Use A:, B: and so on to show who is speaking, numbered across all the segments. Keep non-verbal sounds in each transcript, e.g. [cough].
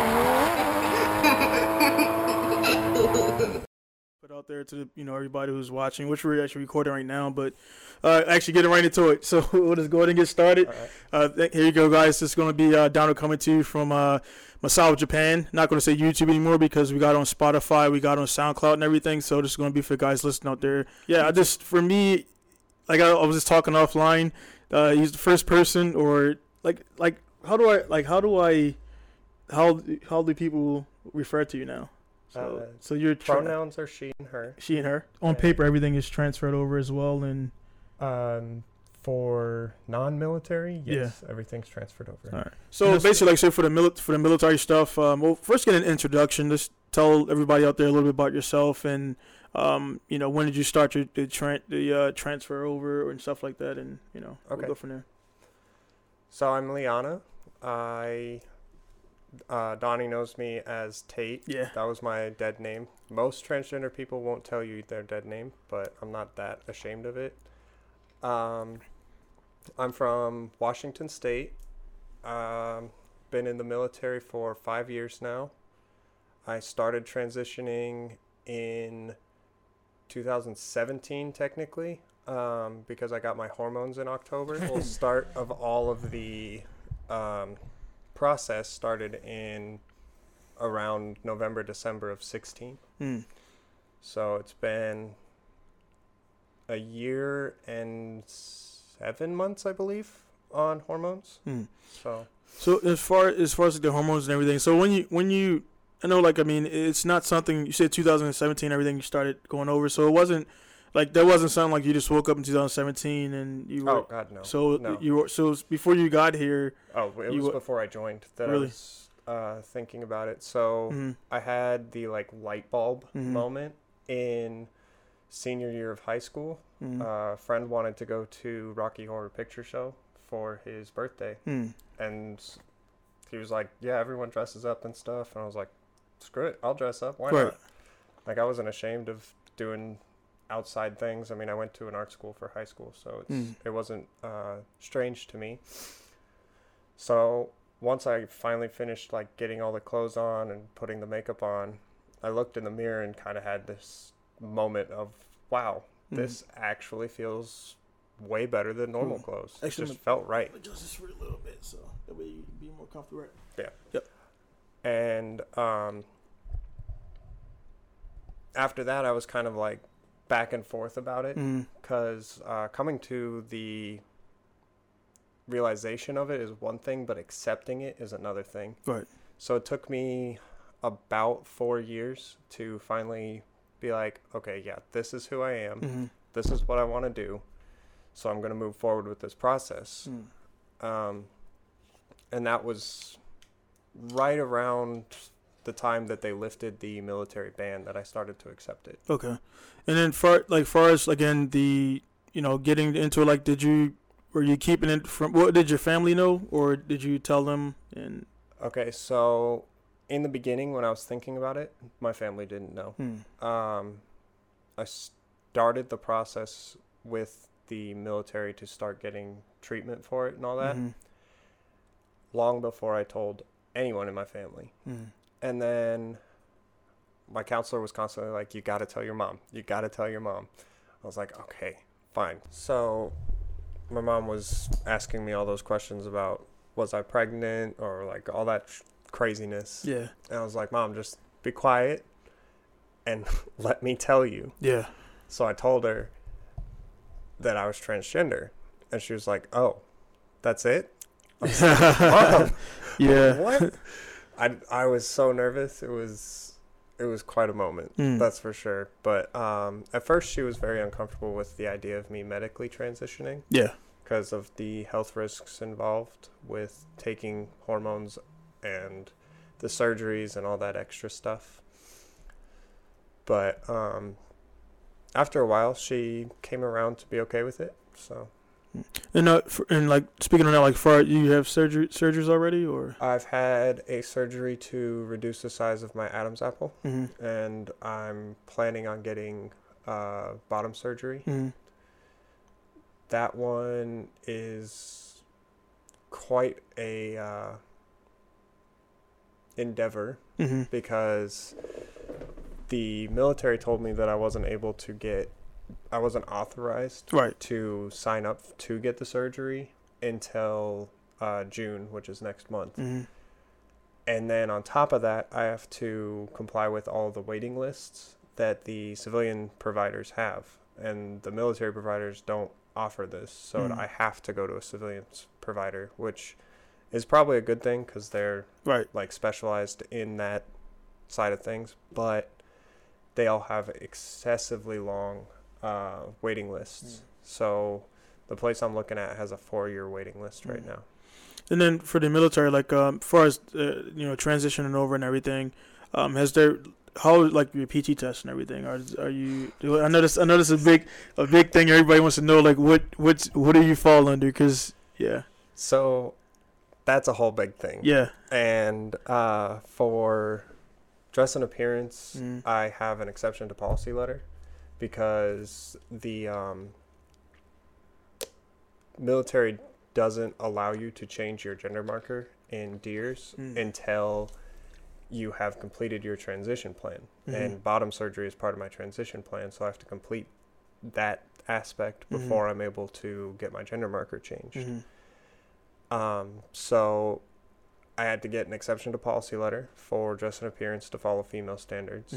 A: [laughs] Put out there to the, you know everybody who's watching, which we're actually recording right now, but uh, actually getting right into it. [laughs] So we'll just go ahead and get started.
B: Right.
A: Uh, th- here you go, guys. This is going to be uh, Donald coming to you from uh, Misawa, Japan. Not going to say YouTube anymore because we got on Spotify, we got on SoundCloud and everything. So this is going to be for guys listening out there. Yeah, I just for me, like I, I was just talking offline. Uh, he's the first person, or like like how do I like how do I how how do people refer to you now? So
B: Uh,
A: so you're tra-
B: Pronouns are she and her.
A: she and her on
B: Yeah.
A: paper everything is transferred over as well and
B: Um, for non-military, yes, everything's transferred over.
A: all right so
B: And
A: basically like say for the mili- for the military stuff um well first get an introduction just tell everybody out there a little bit about yourself and um you know when did you start your the, tran the uh, transfer over and stuff like that and you know
B: Okay.
A: we'll go from there
B: So I'm Lianna. I uh, Donnie knows me as Tate.
A: yeah
B: That was my dead name. Most transgender people won't tell you their dead name, but I'm not that ashamed of it. Um, I'm from Washington State. Um, been in the military for five years now. I started transitioning in 2017, technically, um, because I got my hormones in October. [laughs] Full start of all of the um, process started in around November, December of 16.
A: mm.
B: So it's been a year and seven months, I believe, on hormones.
A: Mm.
B: So
A: So as far as far as like the hormones and everything, so when you when you I know like I mean it's not something you said 2017 everything you started going over, so it wasn't like that wasn't something like you just woke up in 2017 and you were
B: oh god no.
A: so
B: no.
A: you were so before you got here.
B: oh, it was
A: were-
B: before I joined that
A: Really?
B: I was uh, thinking about it. So
A: mhm,
B: I had the like light bulb
A: Mhm.
B: moment in senior year of high school.
A: mhm,
B: Uh, a friend wanted to go to Rocky Horror Picture Show for his birthday,
A: mm,
B: and he was like, "Yeah, everyone dresses up and stuff," and I was like, "Screw it, I'll dress up. Why
A: Right.
B: not?" Like I wasn't ashamed of doing outside things. I mean, I went to an art school for high school, so it's
A: Mm.
B: it wasn't uh, strange to me. So once I finally finished like getting all the clothes on and putting the makeup on, I looked in the mirror and kind of had this moment of, "Wow,
A: mhm.
B: this actually feels way better than normal
A: Cool.
B: clothes.
A: Actually,
B: it just felt right."
A: adjust this for a little bit so that way you be more comfortable. Right? Yeah. Yep.
B: And um, after that i was kind of like back and forth about it
A: Mm,
B: because uh, coming to the realization of it is one thing but accepting it is another thing.
A: Right.
B: so it took me about four years to finally be like okay yeah this is who i am.
A: Mhm,
B: this is what i want to do. So i'm going to move forward with this process.
A: Mm.
B: um, and that was right around the time that they lifted the military ban that I started to accept it.
A: Okay, and then far like far as again the you know getting into it, like did you were you keeping it from what did your family know or did you tell them and
B: Okay, so in the beginning when I was thinking about it, my family didn't know.
A: hmm,
B: Um, I started the process with the military to start getting treatment for it and all that
A: mhm,
B: long before I told anyone in my family.
A: mhm.
B: And then my counselor was constantly like, You got to tell your mom. You got to tell your mom. I was like, Okay, fine. So my mom was asking me all those questions about was I pregnant or like all that sh- craziness.
A: yeah
B: And I was like, Mom, just be quiet and [laughs] let me tell you.
A: yeah
B: So I told her that I was transgender. And she was like, Oh, that's it? Like, [laughs] Mom,
A: yeah
B: what? I I was so nervous. It was it was quite a moment.
A: Mm.
B: That's for sure. But um, at first, she was very uncomfortable with the idea of me medically transitioning
A: yeah
B: because of the health risks involved with taking hormones and the surgeries and all that extra stuff. But um, after a while, she came around to be okay with it. So
A: and uh for, and like speaking of that like far you have surgery surgeries already or
B: I've had a surgery to reduce the size of my Adam's apple.
A: hmm
B: and I'm planning on getting uh, bottom surgery.
A: hmm
B: That one is quite a uh, endeavor
A: Mm-hmm.
B: because the military told me that I wasn't able to get, I wasn't authorized
A: Right.
B: to sign up to get the surgery until uh, June, which is next month.
A: Mm-hmm.
B: And then on top of that, I have to comply with all the waiting lists that the civilian providers have. And the military providers don't offer this. So
A: Mm.
B: I have to go to a civilian provider, which is probably a good thing because they're
A: Right.
B: like specialized in that side of things. But they all have excessively long uh, waiting lists.
A: Mm.
B: So the place I'm looking at has a four year waiting list right
A: Mm.
B: now.
A: And then for the military, like um, as far as uh, you know, transitioning over and everything, um, has there how like your PT test and everything? Are are you? I know this. I know this is a big a big thing. Everybody wants to know like what what what do you fall under? Because yeah,
B: So that's a whole big thing.
A: yeah,
B: And uh, for dress and appearance,
A: Mm.
B: I have an exception to policy letter because the um, military doesn't allow you to change your gender marker in DEERS
A: Mm.
B: until you have completed your transition plan.
A: Mhm.
B: And bottom surgery is part of my transition plan, so I have to complete that aspect
A: Mhm.
B: before I'm able to get my gender marker changed.
A: Mhm.
B: Um, so I had to get an exception to policy letter for dress and appearance to follow female standards.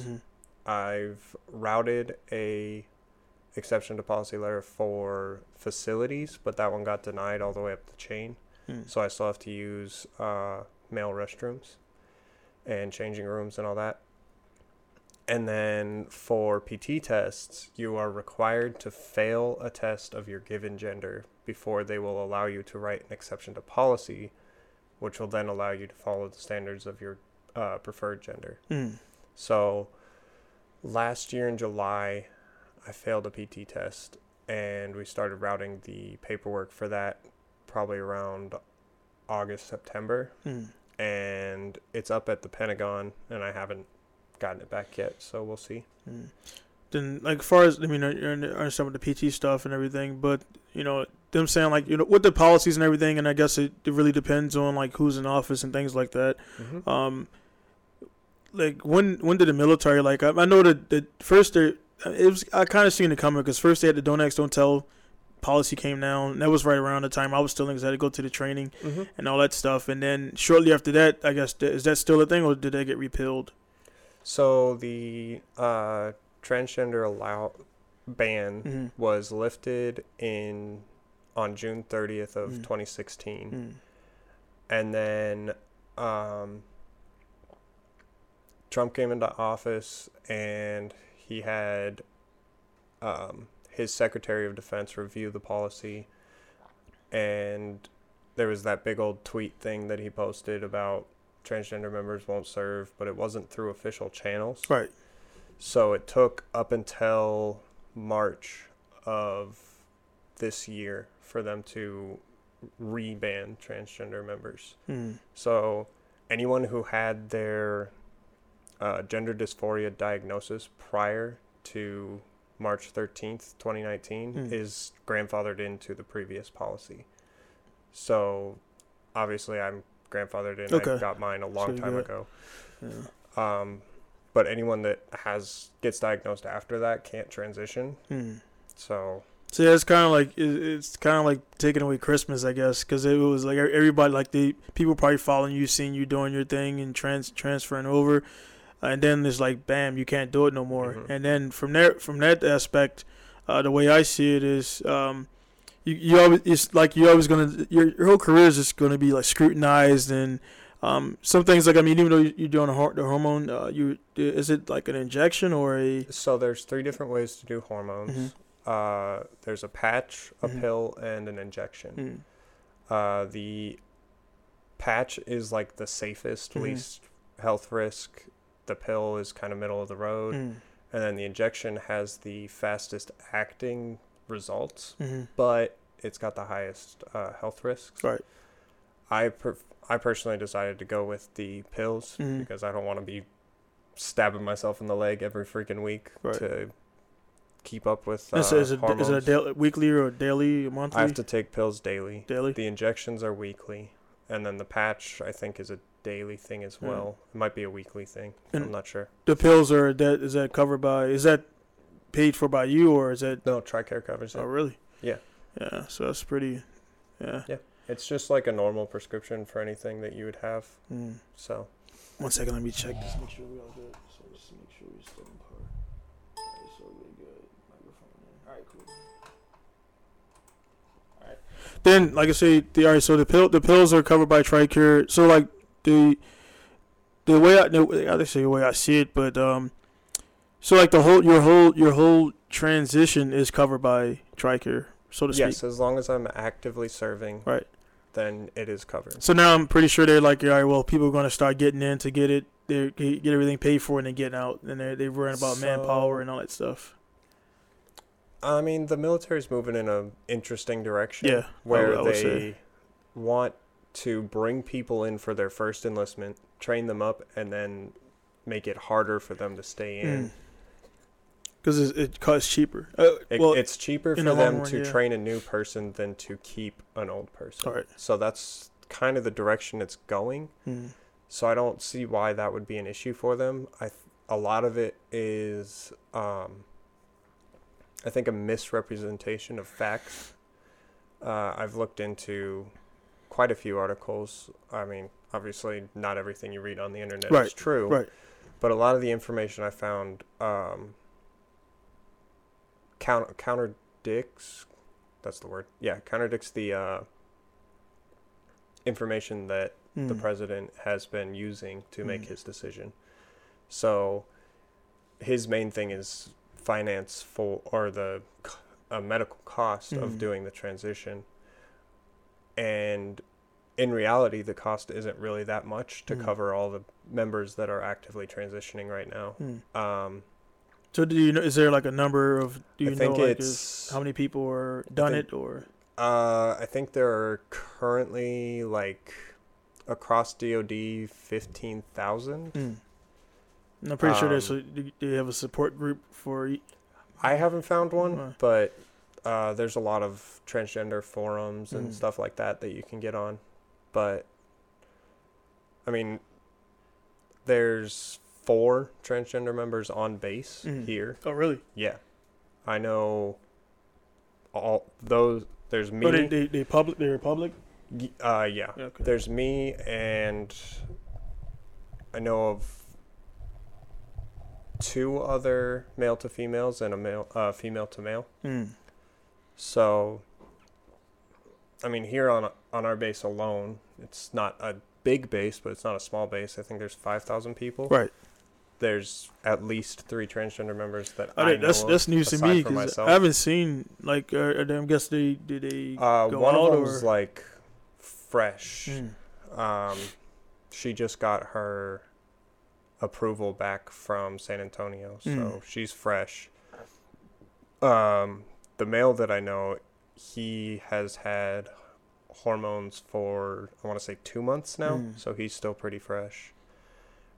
B: I've routed a exception to policy letter for facilities, but that one got denied all the way up the chain.
A: Mm.
B: So I still have to use uh, male restrooms and changing rooms and all that. And then for PT tests, you are required to fail a test of your given gender before they will allow you to write an exception to policy, which will then allow you to follow the standards of your uh, preferred gender.
A: Mm.
B: So last year in July, I failed a PT test, and we started routing the paperwork for that probably around August, September.
A: Mm.
B: And it's up at the Pentagon, and I haven't gotten it back yet, so we'll see.
A: Mm. Then, like, as far as I mean, I I understand with the PT stuff and everything, but you know, them saying like, you know, with the policies and everything, and I guess it, it really depends on like who's in office and things like that.
B: Mm-hmm.
A: Um, like when when did the military like? I, I know that the first there it was I kind of seen it coming because first they had the don't ask don't tell policy came down. That was right around the time I was still in because I had to go to the training
B: Mm-hmm.
A: and all that stuff. And then shortly after that, I guess is that still a thing or did that get repealed?
B: So the uh, transgender allow ban
A: Mm-hmm.
B: was lifted in on June 30th of
A: Mm.
B: 2016.
A: Mm.
B: and then um, Trump came into office and he had um, his Secretary of Defense review the policy, and there was that big old tweet thing that he posted about transgender members won't serve, but it wasn't through official channels.
A: Right.
B: So it took up until March of this year for them to re-ban transgender members.
A: Mm.
B: So anyone who had their uh, gender dysphoria diagnosis prior to March 13th, 2019
A: Mm.
B: is grandfathered into the previous policy. So obviously I'm grandfathered in.
A: Okay.
B: I got mine a long
A: you
B: time ago.
A: Yeah.
B: Um, but anyone that has gets diagnosed after that can't transition.
A: Mm.
B: So
A: So yeah, it's kind of like it's kind of like taking away Christmas, I guess, because it was like everybody, like the people probably following you, seeing you doing your thing and trans transferring over, and then it's like, bam, you can't do it no more.
B: Mhm.
A: And then from there, from that aspect, uh, the way I see it is, um, you you always it's like you always gonna your your whole career is just gonna be like scrutinized and. Um, some things like I mean, even though you- you're doing a the hormone, uh, you is it like an injection or a?
B: so there's three different ways to do hormones.
A: Mhm.
B: Uh, there's a patch, a
A: Mhm.
B: pill, and an injection.
A: Mm,
B: Uh, the patch is like the safest,
A: Mhm.
B: least health risk. The pill is kind of middle of the road,
A: mm,
B: and then the injection has the fastest acting results,
A: mhm.
B: but it's got the highest uh, health risks.
A: Right.
B: I per- I personally decided to go with the pills
A: Mhm.
B: because I don't want to be stabbing myself in the leg every freaking week
A: Right.
B: to keep up with uh,
A: Is, it- is it is it a daily, weekly or daily, monthly?
B: I have to take pills daily.
A: daily.
B: The injections are weekly, and then the patch I think is a daily thing as
A: Hmm.
B: well. It might be a weekly thing.
A: And-
B: I'm not sure.
A: The pills are that is that covered by is that paid for by you or is that
B: No, Tricare covers it.
A: oh really?
B: Yeah.
A: Yeah, so that's pretty yeah. Yeah.
B: It's just like a normal prescription for anything that you would have.
A: Mm.
B: So
A: One second, let me check this. Make sure we all good. So just make sure we're still in par. Alright, so we're good. Microphone in. Alright, cool. Alright. Then, like I say, the alright. So the pill, the pills are covered by Tricare. So like the the way I, the, I say the way I see it, but um, so like the whole your whole your whole transition is covered by Tricare, so to speak.
B: yes, as long as I'm actively serving,
A: Right.
B: then it is covered.
A: So now I'm pretty sure they're like, all right, well, people are going to start getting in to get it, they get everything paid for, and then getting out, and they're they're worrying about manpower and all that stuff.
B: I mean, the military's moving in a interesting direction.
A: Yeah,
B: where they want to bring people in for their first enlistment, train them up, and then make it harder for them to stay in.
A: Because it, it costs cheaper. Uh,
B: It,
A: well,
B: it's cheaper for
A: the
B: them
A: run,
B: to
A: yeah.
B: train a new person than to keep an old person.
A: all right.
B: So that's kind of the direction it's going.
A: Mm.
B: So I don't see why that would be an issue for them. I th- a lot of it is um, I think a misrepresentation of facts. Uh, I've looked into quite a few articles. I mean, obviously, not everything you read on the internet
A: Right,
B: is true.
A: right.
B: But a lot of the information I found um, counter counterdicts. That's the word. Yeah, counterdicts the uh, information that the
A: Mm.
B: president has been using to make
A: Mm.
B: his decision. So his main thing is finance for or the uh, medical cost of
A: Mhm.
B: doing the transition. And in reality, the cost isn't really that much to
A: Mm.
B: cover all the members that are actively transitioning right now.
A: Mm.
B: Um,
A: So do you know? Is there like a number of? Do you
B: I
A: know like
B: it's
A: how many people are done
B: think-
A: it or?
B: Uh, I think there are currently like across DoD fifteen thousand.
A: Mm. I'm pretty sure there's
B: Um,
A: a, do do you have a support group for?
B: I haven't found one,
A: Uh.
B: but uh, there's a lot of transgender forums and
A: Mm.
B: stuff like that that you can get on. But I mean, there's four transgender members on base
A: Mm.
B: here.
A: Oh really?
B: Yeah, I know all those. There's me.
A: Oh, they they they public. They're public.
B: uh, yeah.
A: Yeah, okay.
B: There's me and I know of two other male to females and a male uh, female to male.
A: Mm.
B: So I mean here on on our base alone, it's not a big base, but it's not a small base. I think there's 5,000 people.
A: Right.
B: There's at least 3 transgender members that
A: I
B: I,
A: think
B: know
A: that's that's news to me because. I haven't seen like. Uh, I guess they did they.
B: uh,
A: go
B: one
A: out,
B: of them's
A: or-
B: like fresh.
A: Mm.
B: Um, she just got her approval back from San Antonio, so
A: Mm.
B: she's fresh. Um, the male that I know, he has had hormones for I want to say two months now,
A: Mm.
B: so he's still pretty fresh.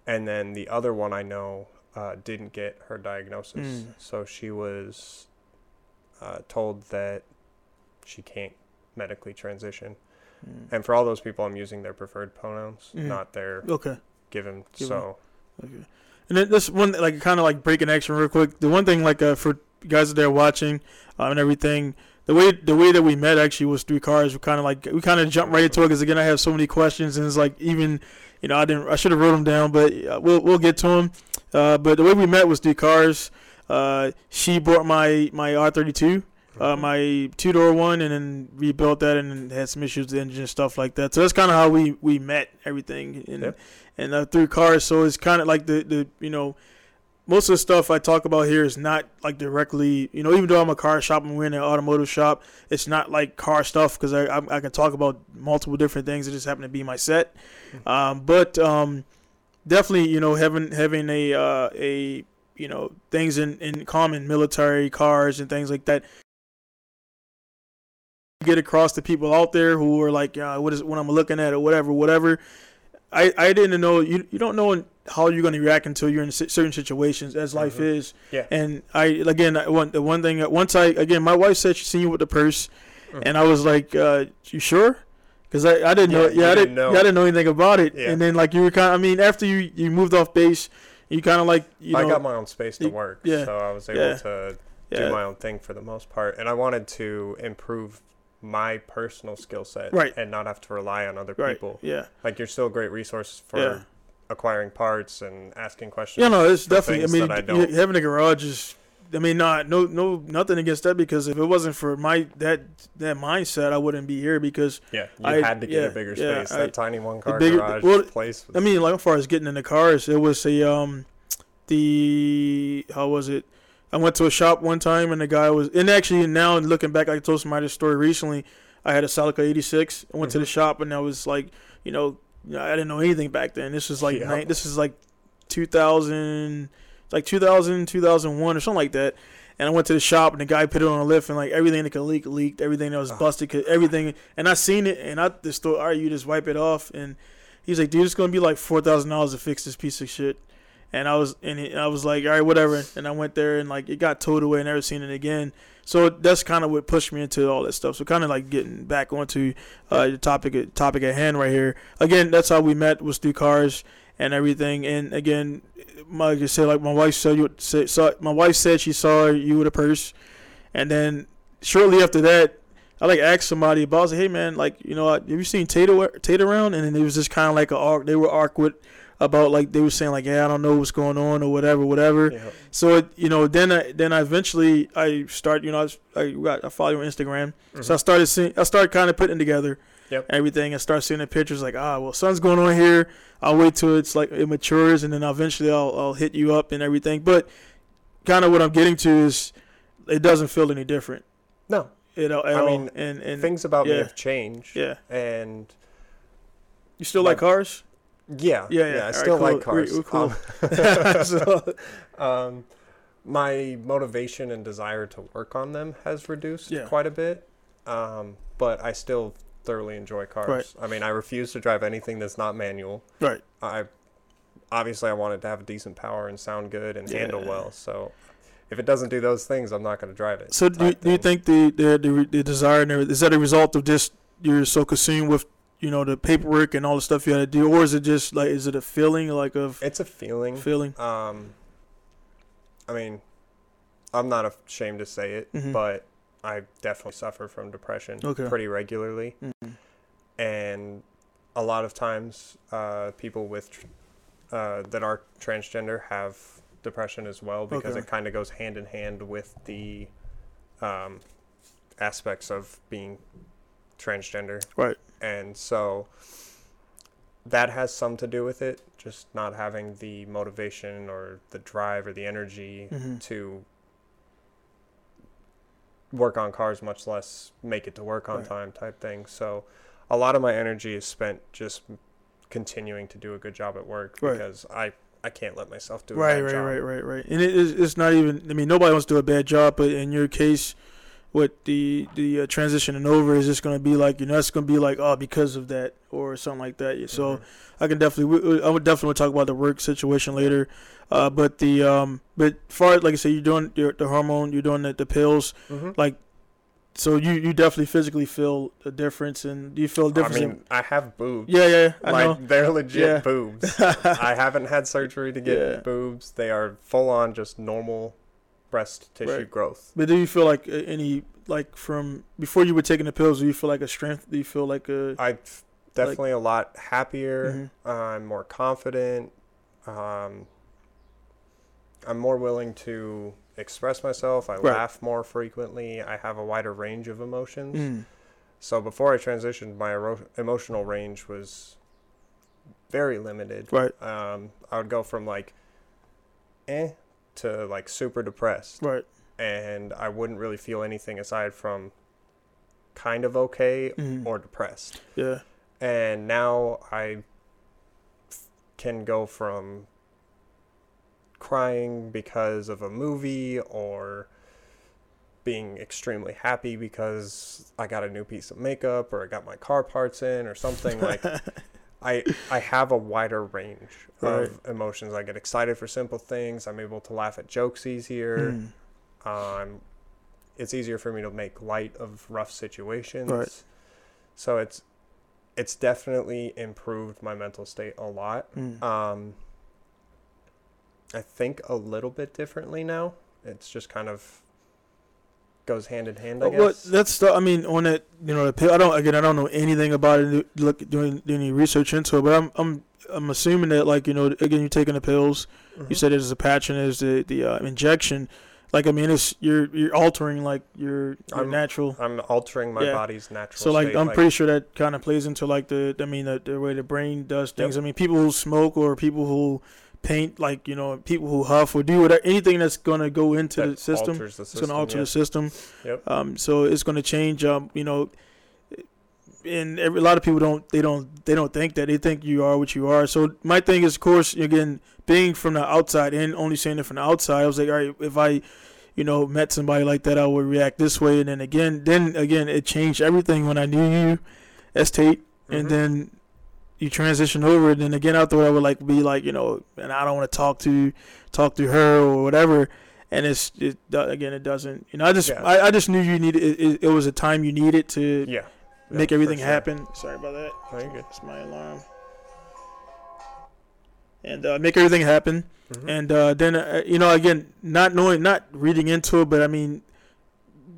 B: And then the other one I know uh, didn't get her diagnosis,
A: Mm.
B: so she was uh, told that she can't medically transition.
A: Mm.
B: And for all those people, I'm using their preferred pronouns,
A: Mhm.
B: not their
A: Okay.
B: given.
A: Given.
B: So
A: Okay. And then this one, like, kind of like breaking action real quick. The one thing, like, uh, for guys that are watching uh, and everything, the way the way that we met actually was through cars. We kind of like we kind of jumped right into it because again, I have so many questions and it's like even you know I didn't I should have wrote them down, but uh, we'll we'll get to them. Uh, but the way we met was through cars. Uh, she bought my my R32 uh, my two door one, and then rebuilt that, and had some issues with the engine and stuff like that. So that's kind of how we we met everything, and
B: Yep.
A: and uh, through cars. So it's kind of like the the you know. Most of the stuff I talk about here is not like directly, you know, even though I'm a car shop and we're in an automotive shop, it's not like car stuff because I, I I can talk about multiple different things. It just happen to be my set, um, but um, definitely, you know, having having a uh, a you know things in in common, military cars and things like that get across to people out there who are like, yeah, what is what I'm looking at or whatever, whatever. I, I didn't know you you don't know how you're going to react until you're in certain situations as life
B: Mhm.
A: is.
B: Yeah.
A: And I again I, one the one thing once I again my wife said she seen you with the purse,
B: Mhm.
A: and I was like, uh, you sure? Cause I, I didn't
B: Yeah,
A: know yeah I
B: didn't know.
A: yeah, I didn't know anything about it
B: Yeah.
A: and then like you were kind of I mean after you you moved off base you kind of like you
B: I
A: know
B: got my own space to work,
A: yeah,
B: so I was able
A: yeah,
B: to do my own thing for the most part, and I wanted to improve my personal skill set,
A: Right.
B: and not have to rely on other
A: right
B: people.
A: yeah
B: Like you're still a great resource for. Acquiring parts and asking questions.
A: yeah no it's definitely I mean
B: I
A: having a garage is I mean not no no nothing against that because if it wasn't for my that that mindset I wouldn't be here because
B: Yeah, you
A: I-
B: had to get
A: yeah,
B: a bigger
A: yeah,
B: space.
A: I-
B: that tiny one car
A: bigger-
B: garage
A: well,
B: place. Was,
A: I mean, like as far as getting in the cars, it was a um, the how was it? I went to a shop one time and the guy was, and actually now looking back, I told somebody this story recently. I had a Celica '86. I went to the
B: Mhm.
A: shop and I was like, you know, I didn't know anything back then. This was like
B: Yeah.
A: nine, this is like 2000, like 2000, 2001 or something like that. And I went to the shop and the guy put it on a lift and like everything that could leak leaked, everything that was busted, could, everything. And I seen it and I just thought, all right, you just wipe it off. And he's like, dude, it's gonna be like four thousand dollars to fix this piece of shit. And I was and I was like, all right, whatever. And I went there and like it got towed away and never seen it again. So that's kind of what pushed me into all that stuff. So kind of like getting back onto uh, the topic topic at hand right here. Again, that's how we met was through cars and everything. And again, like I said, like my wife said, you saw, my wife said she saw you with a purse, and then shortly after that, I like asked somebody about. I was like, hey man, like you know, have you seen Tate Tate around? And then it was just kind of like a. They were awkward about like they were saying like, yeah, I don't know what's going on or whatever, whatever.
B: know,
A: So it, you know, then I then I eventually I start, you know, I, I got I follow you on Instagram, so I
B: mhm.
A: started seeing, I started kind of putting together
B: Yep.
A: everything. and start seeing the pictures like, ah, well, something's going on here. I'll wait till it's like it matures, and then eventually I'll I'll hit you up and everything. But kind of what I'm getting to is it doesn't feel any different.
B: no
A: it at
B: I mean,
A: and and
B: things about me have changed.
A: yeah,
B: and
A: you still like
B: Like-
A: cars?
B: Yeah,
A: Yeah, yeah.
B: I
A: All right,
B: still
A: cool.
B: like cars.
A: We're- we're cool.
B: Um, [laughs] [laughs]
A: So- [laughs]
B: um, my motivation and desire to work on them has reduced
A: Yeah.
B: quite a bit, um, but I still thoroughly enjoy cars.
A: Right.
B: I mean, I refuse to drive anything that's not manual.
A: right.
B: I obviously I wanted to have a decent power and sound good and handle well. So if it doesn't do those things, I'm not going to drive it.
A: So do, you- do you think the the the, the desire is that a result of just you're so consumed with you know the paperwork and all the stuff you had to do, or is it just like is it a feeling like of
B: it's a feeling?
A: feeling?
B: Um, I mean, I'm not ashamed to say it,
A: Mhm.
B: but I definitely suffer from depression
A: Okay.
B: pretty regularly,
A: Mhm.
B: and a lot of times, uh, people with tr- uh, that are transgender have depression as well because
A: Okay.
B: it kind of goes hand in hand with the um, aspects of being transgender,
A: Right.
B: And so that has some to do with it just not having the motivation or the drive or the energy
A: Mhm.
B: to work on cars much less make it to work on
A: Right.
B: time type thing so a lot of my energy is spent just continuing to do a good job at work
A: Right.
B: because i i can't let myself do a
A: Right, right,
B: job.
A: right, right, right. And it is it's not even. I mean, nobody wants to do a bad job, but in your case, with the the uh, transitioning over, is just going to be like you know it's going to be like oh because of that or something like that. So
B: Mhm.
A: I can definitely. we- I would definitely talk about the work situation later. Uh, but the um, but far like I said, you're doing your, the hormone, you're doing the, the pills.
B: Mhm.
A: Like, so you you definitely physically feel a difference, and do you feel a difference?
B: I mean
A: in,
B: i have boobs
A: yeah, yeah, I
B: like
A: know.
B: they're legit
A: Yeah.
B: boobs [laughs] I haven't had surgery to get
A: Yeah.
B: boobs. They are full on just normal breast tissue
A: Right.
B: growth.
A: But do you feel like uh, any like from before you were taking the pills? Do you feel like a strength? Do you feel like a
B: I'm definitely a lot happier.
A: Mhm.
B: I'm more confident. Um, I'm more willing to express myself. I
A: Right.
B: laugh more frequently. I have a wider range of emotions.
A: Mm.
B: So before I transitioned, my ero- emotional range was very limited.
A: right?
B: Um, I would go from like eh to like super depressed.
A: Right.
B: and I wouldn't really feel anything aside from kind of okay
A: Mhm.
B: or depressed.
A: Yeah.
B: And now I f- can go from crying because of a movie or being extremely happy because I got a new piece of makeup or I got my car parts in or something like [laughs] I I have a wider range of emotions. I get excited for simple things. I'm able to laugh at jokes easier.
A: Mm.
B: Um, it's easier for me to make light of rough situations.
A: Right.
B: So it's it's definitely improved my mental state a lot.
A: Mm.
B: Um, I think a little bit differently now. It's just kind of goes hand in hand. I
A: Uh, Well,
B: guess.
A: that's the, I mean, on that, you know, the pill. I don't again. I don't know anything about it. Look, doing, doing any research into it, but I'm I'm I'm assuming that like you know, again, you're taking the pills. You
B: Mhm.
A: said there's a patch and there's the the uh, injection. Like I mean, it's you're you're altering like your your
B: I'm-
A: natural.
B: I'm altering my
A: Yeah.
B: body's natural.
A: So like
B: state,
A: I'm pretty sure that kind of plays into like the I mean the, the way the brain does things. I mean people who smoke or people who paint like you know people who huff or do whatever anything that's gonna go into
B: that
A: the system.
B: the
A: It's gonna alter
B: yeah.
A: the system.
B: Yep.
A: Um, so it's gonna change. Um, you know, and every, a lot of people don't. They don't. They don't think that. They think you are what you are. So my thing is, of course, again, being from the outside and only seeing it from the outside, I was like, all right, if I, you know, met somebody like that, I would react this way. And then again, then again, it changed everything when I knew you, as Tate, and
B: Mhm.
A: then you transition over. And then again, after I would like be like, you know, and I don't want to talk to, talk to her or whatever and it's it again it doesn't you know i just
B: Yeah.
A: I, I just knew you needed it, it, it was a time you needed to
B: yeah.
A: make
B: Yeah, for
A: everything
B: sure.
A: happen sorry about that
B: No, you're good.
A: it's my alarm and uh, make everything happen
B: Mhm.
A: and uh, then uh, you know again not knowing not reading into it but i mean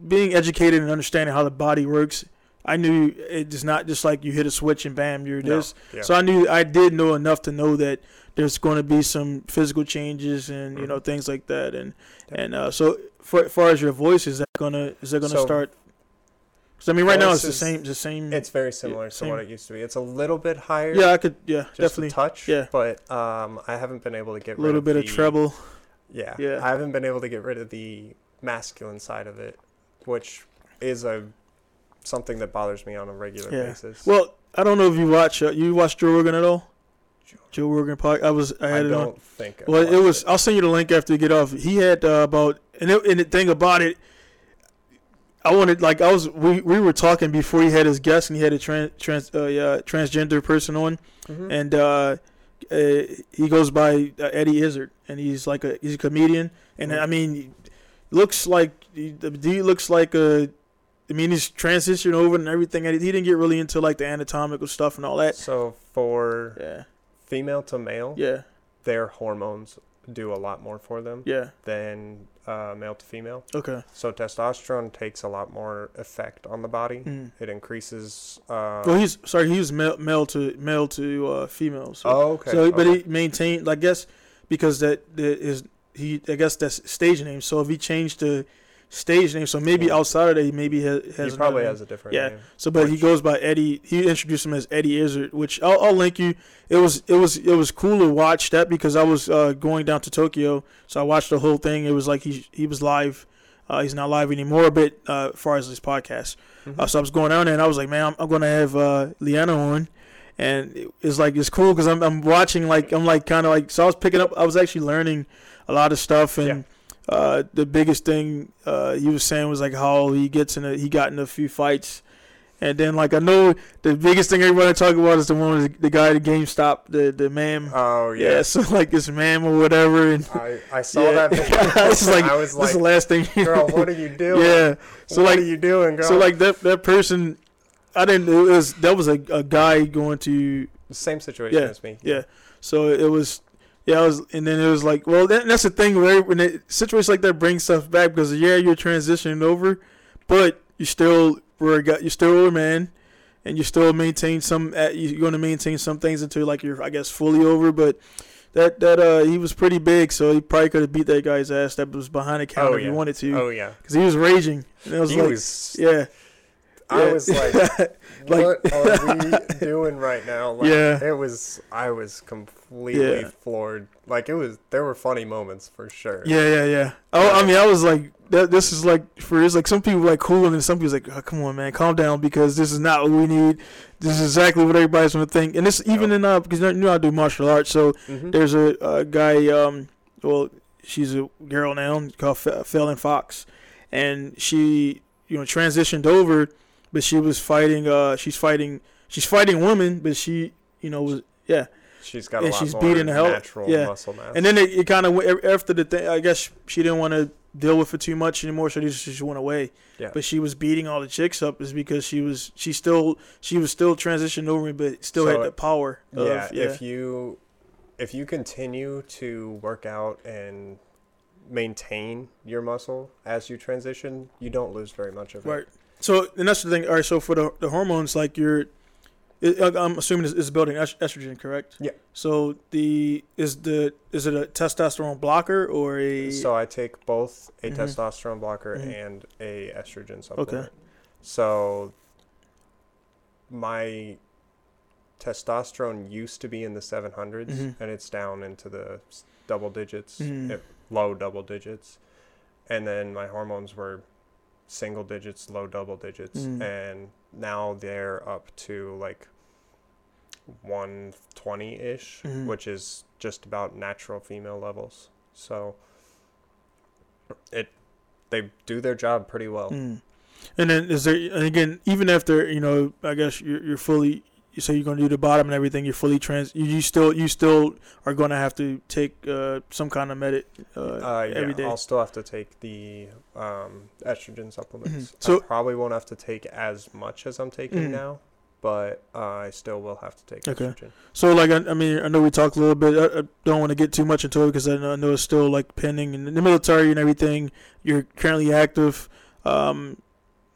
A: being educated and understanding how the body works i knew it's not just like you hit a switch and bam you're
B: No,
A: this
B: yeah.
A: so I knew I did know enough to know that there's going to be some physical changes and you know
B: Mhm.
A: things like that and
B: Yep.
A: and uh, so for as far as your voice is that gonna is that gonna
B: So,
A: start? Because I mean right now it's
B: voice
A: the same the same.
B: It's very similar to
A: same.
B: what it used to be. It's a little bit higher.
A: yeah, I could yeah definitely
B: touch.
A: yeah.
B: But um, I haven't been able to get rid of a
A: little
B: of
A: bit of
B: the-
A: treble.
B: Yeah.
A: Yeah.
B: I haven't been able to get rid of the masculine side of it, which is a something that bothers me on a regular
A: Yeah.
B: basis.
A: Well, I don't know if you watch uh, you watch Joe Rogan at all.
B: Joe-
A: Joe Rogan podcast. I was I
B: I
A: had it
B: don't
A: on.
B: think. I
A: Well, it was. I'll send you the link after you get off. He had uh, about and, it, and the thing about it, I wanted like I was we, we were talking before he had his guest and he had a trans trans uh, yeah, transgender person on
B: Mhm.
A: and uh, uh, he goes by uh, Eddie Izzard and he's like a he's a comedian and
B: Mhm.
A: I mean looks like he looks like a. I mean, he's transitioned over and everything. He didn't get really into like the anatomical stuff and all that.
B: So for
A: Yeah,
B: female to male,
A: yeah,
B: their hormones do a lot more for them
A: yeah.
B: than uh, male to female.
A: Okay.
B: So testosterone takes a lot more effect on the body.
A: Mm.
B: It increases. Uh,
A: Well, he's sorry. He was male, male to male to uh, female. So,
B: oh, okay.
A: so but
B: okay.
A: he maintained. I guess because that that is he. I guess that's stage name. So if he changed the stage name, so maybe
B: Yeah.
A: outside of that, he maybe has, has
B: he probably has a different
A: Yeah.
B: name.
A: So, but he goes by Eddie. He introduced him as Eddie Izzard, which I'll, I'll link you. It was it was it was cool to watch that because I was uh, going down to Tokyo, so I watched the whole thing. It was like he he was live. Uh, he's not live anymore, but uh, as far as his podcast,
B: Mhm.
A: uh, so I was going down there and I was like, man, I'm, I'm gonna have uh, Lianna on, and it's like it's cool because I'm I'm watching like I'm like kind of like so I was picking up. I was actually learning a lot of stuff and.
B: Yeah.
A: Uh, the biggest thing uh, he was saying was like how he gets in a he got in a few fights, and then like I know the biggest thing everybody talk about is the one with the guy at GameStop, the the ma'am.
B: Oh
A: yeah.
B: yeah.
A: so like this ma'am or whatever, and
B: I, I saw
A: yeah.
B: that. [laughs]
A: Is like-
B: I was
A: this is the last thing.
B: girl, [laughs] what are you doing?
A: yeah. So
B: what
A: like
B: are you doing, girl?
A: so like that that person, I didn't. It was that was a, a guy going to
B: the same situation
A: Yeah,
B: as me.
A: yeah. So it was, yeah, I was, and then it was like, well, that, that's the thing where when it, situations like that bring stuff back because yeah, you're transitioning over, but you still were a you still were a man, and you still maintain some. uh, You're going to maintain some things until like you're, I guess, fully over. But that that uh, he was pretty big, so he probably could have beat that guy's ass that was behind the counter
B: Oh,
A: if he wanted to,
B: Oh yeah.
A: because he was raging. And it was
B: he
A: like,
B: was.
A: yeah,
B: I
A: yeah.
B: was [laughs] like,
A: Like-
B: what are we [laughs] doing right now? Like,
A: Yeah.
B: It was. I was completely
A: Yeah.
B: floored. Like it was. There were funny moments for sure.
A: Yeah, yeah, yeah. Oh, I mean, I was like, that, this is like for it's like some people like cool, and then some people's like, oh, come on, man, calm down, because this is not what we need. This is exactly what everybody's gonna think, and this even
B: Yep.
A: in uh, because you know I do martial arts, so
B: Mhm.
A: there's a, a guy, um, well, she's a girl now called Fe- Fallon Fox, and she, you know, transitioned over, but she was fighting, uh, she's fighting, she's fighting women, but she, you know, was yeah.
B: She's got a lot
A: she's
B: more
A: beating the hell-
B: natural
A: yeah.
B: muscle mass.
A: And then it, it kind of went after the thing. I guess she didn't want to deal with it too much anymore, so she just, just went away.
B: Yeah.
A: But she was beating all the chicks up is because she was she still she was still transitioning over, but still
B: So
A: had the
B: it-
A: power. Of,
B: yeah,
A: yeah.
B: if you if you continue to work out and maintain your muscle as you transition, you don't lose very much of it.
A: Right. So and that's the thing. All right. So for the the hormones, like you're, it, I'm assuming it's, it's building est- estrogen, correct?
B: Yeah.
A: So the is the is it a testosterone blocker or a?
B: So I take both a
A: Mhm.
B: testosterone blocker
A: Mhm.
B: and a estrogen supplement. Okay. So my testosterone used to be in the 700s
A: Mhm.
B: and it's down into the double digits,
A: Mhm.
B: if- low double digits. And then my hormones were single digits, low double digits,
A: Mhm.
B: and now they're up to like 120 ish,
A: Mhm.
B: which is just about natural female levels. So it they do their job pretty well.
A: Mm. And then is there again even after you know I guess you're you're fully you say you're going to do the bottom and everything you're fully trans you, you still you still are going to have to take uh, some kind of medit uh,
B: Uh, yeah,
A: every day.
B: I'll still have to take the um, estrogen supplements.
A: Mhm. So-
B: I probably won't have to take as much as I'm taking
A: Mhm.
B: now, but uh, I still will have to take
A: Okay.
B: estrogen.
A: So like I, I mean I know we talked a little bit. I, I don't want to get too much into it because I know, I know it's still like pending in the military and everything. You're currently active. Um,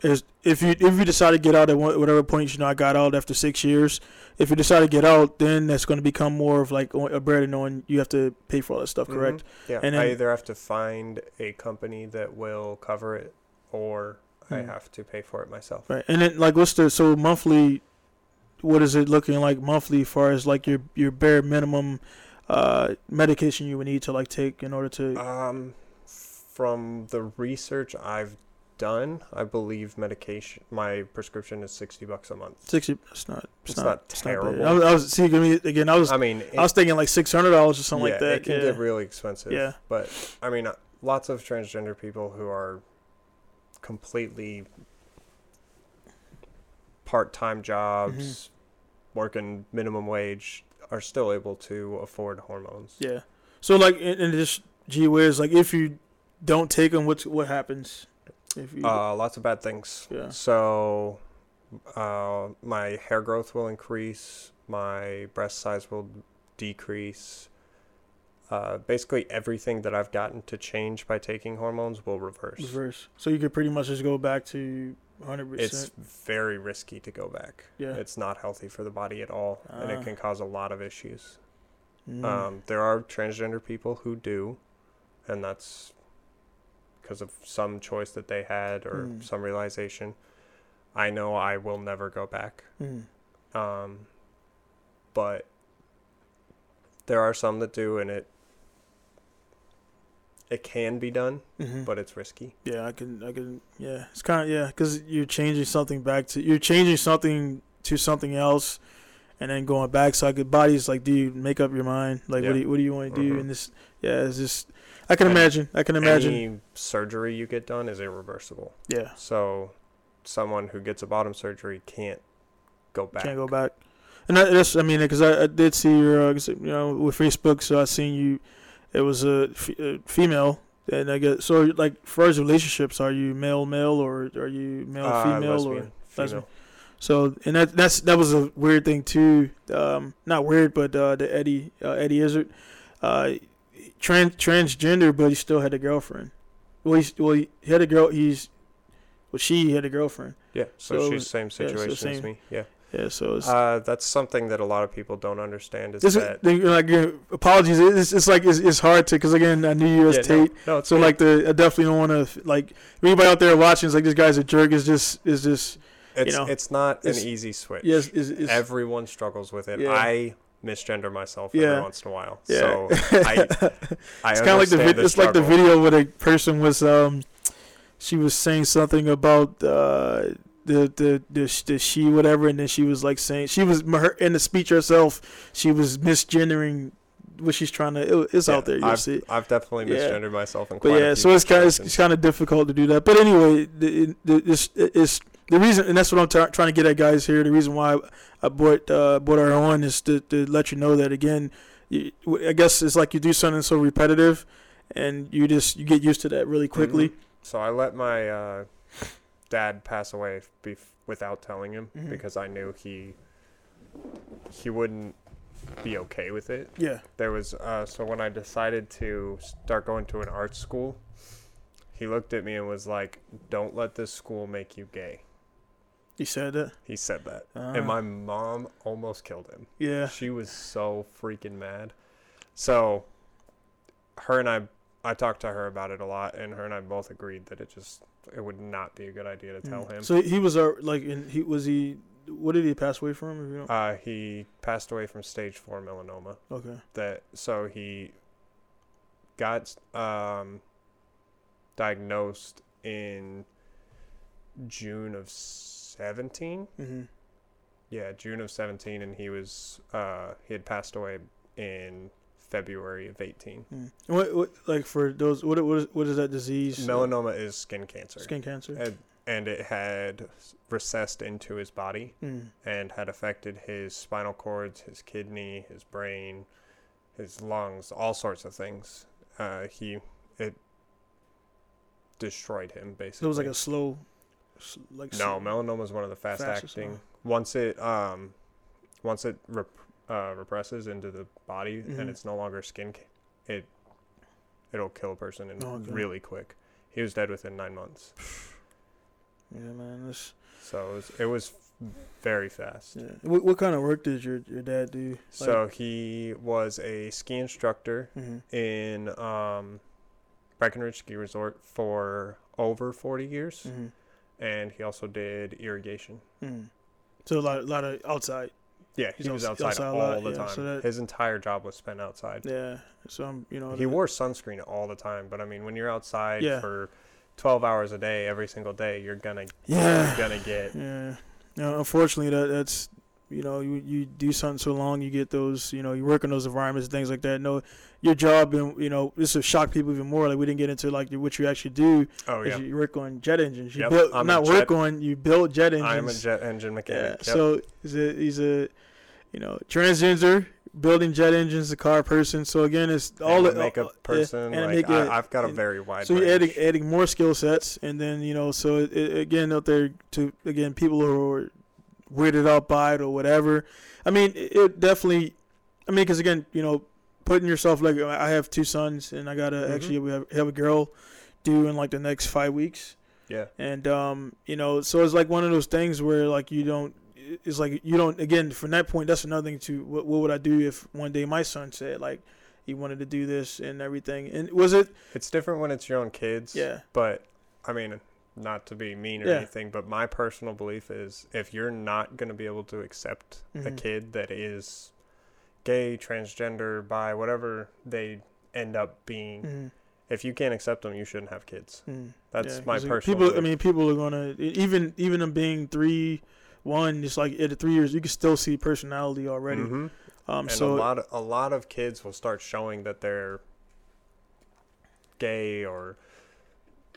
A: is if you if you decide to get out at whatever point you know I got out after six years. If you decide to get out, then that's going to become more of like a burden on you have to pay for all that stuff. Correct.
B: Mhm. Yeah,
A: And
B: I either have to find a company that will cover it, or I
A: Hmm.
B: have to pay for it myself.
A: Right. And then like what's the so monthly? What is it looking like monthly? As far as like your your bare minimum uh, medication you would need to like take in order to
B: Um, from the research I've done, I believe medication. My prescription is sixty bucks a month.
A: Sixty. It's not. It's,
B: It's
A: not,
B: not
A: it's not
B: terrible.
A: I was, I was see. Again, I was.
B: I mean, it,
A: I was thinking like six hundred dollars or something
B: yeah,
A: like that.
B: It can
A: yeah.
B: get really expensive.
A: Yeah.
B: But I mean, uh, lots of transgender people who are completely part-time jobs,
A: Mm-hmm.
B: working minimum wage, are still able to afford hormones.
A: yeah. So like, and, and just gee whiz, like if you don't take them, what's what happens? If you.
B: Uh, lots of bad things.
A: Yeah.
B: So, uh, my hair growth will increase. My breast size will decrease. Uh, basically, everything that I've gotten to change by taking hormones will reverse.
A: reverse. So you could pretty much just go back to 100%.
B: It's very risky to go back.
A: Yeah.
B: It's not healthy for the body at all, and
A: Ah.
B: it can cause a lot of issues.
A: Mm.
B: Um, there are transgender people who do, and that's because of some choice that they had or
A: Mm.
B: some realization. I know I will never go back,
A: Mm.
B: um, but there are some that do, and it it can be done,
A: Mhm.
B: but it's risky.
A: Yeah, I can, I can, yeah. It's kind of yeah, because you're changing something back to you're changing something to something else, and then going back. So I could body's like, do you make up your mind? Like,
B: Yeah.
A: what do you, what do you want to do?
B: Mhm.
A: And this, yeah, it's just I can imagine. I can imagine.
B: Any surgery you get done is irreversible.
A: yeah,
B: So, someone who gets a bottom surgery can't go back.
A: can't go back. And that, that's I mean, because I, I did see your uh, you know with Facebook, so I seen you. It was a, f- a female. And I guess so. Like, for as relationships, are you male male or are you male
B: Uh,
A: female or
B: lesbian,
A: lesbian.
B: female.
A: So and that that's that was a weird thing too. Um, not weird, but uh, the Eddie uh, Eddie Izzard, uh, trans transgender, but he still had a girlfriend. Well, he's well he had a girl. He's well she had a girlfriend.
B: Yeah, so,
A: So,
B: she's same
A: so
B: situation as me. Yeah.
A: Yeah, so it's.
B: Uh, that's something that a lot of people don't understand is
A: this is,
B: that.
A: they- like apologies. It's, it's like it's, it's hard to because again I knew you as
B: Yeah,
A: Tate,
B: no, no,
A: so
B: good.
A: like the I definitely don't want to like anybody out there watching is like this guy's a jerk. Is just is just
B: it's
A: know,
B: it's not an easy switch.
A: yes is is
B: Everyone struggles with it.
A: Yeah.
B: I misgender myself
A: Yeah.
B: every once in a while.
A: yeah.
B: So I, [laughs] I
A: it's kind of like the vid- it's like the video where the person was um she was saying something about uh the the the, the she whatever and then she was like saying she was her, in the speech herself she was misgendering what she's trying to it- it's
B: Yeah,
A: out there you'll
B: I've,
A: see.
B: I've definitely
A: Yeah.
B: misgendered myself in
A: but yeah so it's kind of it's, kind of difficult to do that but anyway the, the, it's, it's the reason and that's what I'm try trying to get at guys here the reason why I brought uh brought her on is to, to let you know that again you, I guess it's like you do something so repetitive and you just you get used to that really quickly.
B: Mhm. So I let my uh, dad pass away bef- without telling him
A: Mhm.
B: because I knew he he wouldn't be okay with it.
A: Yeah.
B: There was uh, so when I decided to start going to an art school, he looked at me and was like, "Don't let this school make you gay."
A: You said that.
B: He said that,
A: Uh,
B: and my mom almost killed him.
A: yeah.
B: She was so freaking mad. So, her and I, I talked to her about it a lot, and her and I both agreed that it just it would not be a good idea to tell
A: Mm.
B: him.
A: So he was uh, like, in, he was he. What did he pass away from? If you don't,
B: Uh, he passed away from stage four melanoma.
A: okay.
B: That so he got um diagnosed in June of seventeen.
A: hmm
B: Yeah, June of seventeen, and he was uh he had passed away in February of eighteen.
A: Mm. What, what like for those what what is what is that disease?
B: Melanoma is skin cancer,
A: Skin cancer.
B: and, and it had recessed into his body
A: Mm.
B: and had affected his spinal cords, his kidney, his brain, his lungs, all sorts of things. Uh, he it destroyed him basically.
A: It was like a slow, like
B: no melanoma is one of the fast acting.
A: one.
B: Once it um, once it rep, uh, represses into the body
A: Mhm.
B: and it's no longer skin, ca- it it'll kill a person in
A: Oh,
B: really quick. He was dead within nine months. [sighs]
A: Yeah, man. This,
B: So it was, it was very fast.
A: yeah. What what kind of work did your your dad do?
B: So he was a ski instructor
A: hmm
B: in um, Breckenridge Ski Resort for over 40 years,
A: hmm
B: and he also did irrigation.
A: hmm So a lot, a lot of outside.
B: Yeah, he
A: He's
B: was outside,
A: outside
B: all
A: lot,
B: the
A: yeah,
B: time.
A: so that-
B: His entire job was spent outside.
A: Yeah. So I'm, you know.
B: He
A: the-
B: wore sunscreen all the time, but I mean, when you're outside
A: Yeah.
B: for 12 hours a day, every single day, you're gonna
A: Yeah.
B: you're gonna get
A: Yeah. No, unfortunately, that that's you know you you do something so long, you get those you know you work in those environments and things like that. No, your job and you know this will shock people even more. Like we didn't get into like what you actually do.
B: oh yeah.
A: You work on jet engines. You
B: Yep,
A: build
B: I'm
A: not
B: jet-
A: work on. You build jet engines.
B: I am a jet engine
A: Yeah.
B: mechanic. Yep.
A: So he's a he's a you know transgender building jet engines, a car person. So again, it's all the
B: makeup
A: uh, yeah,
B: person.
A: and
B: like, I, I've got a very wide.
A: So you're adding adding more skill sets, and then you know, so it, it- again out there to again people who are weirded out by it or whatever. I mean, it, it definitely. I mean, because again, you know, putting yourself like I have two sons, and I gotta
B: Mhm.
A: actually we have, have a girl due in like the next five weeks,
B: Yeah.
A: and um, you know, so it's like one of those things where like you don't. It's like you don't. Again, from that point, that's another thing. To what, what would I do if one day my son said like he wanted to do this and everything? And was it?
B: It's different when it's your own kids.
A: Yeah.
B: But I mean, not to be mean or
A: Yeah.
B: anything, but my personal belief is if you're not going to be able to accept a
A: Mhm.
B: kid that is gay, transgender, bi, whatever they end up being,
A: mhm.
B: if you can't accept them, you shouldn't have kids.
A: Mm.
B: That's
A: Yeah,
B: my personal.
A: People, I mean, people are gonna even even them being three, one. It's like at three years, you can still see personality already.
B: Mhm.
A: Um,
B: and
A: so
B: a lot of, a lot of kids will start showing that they're gay or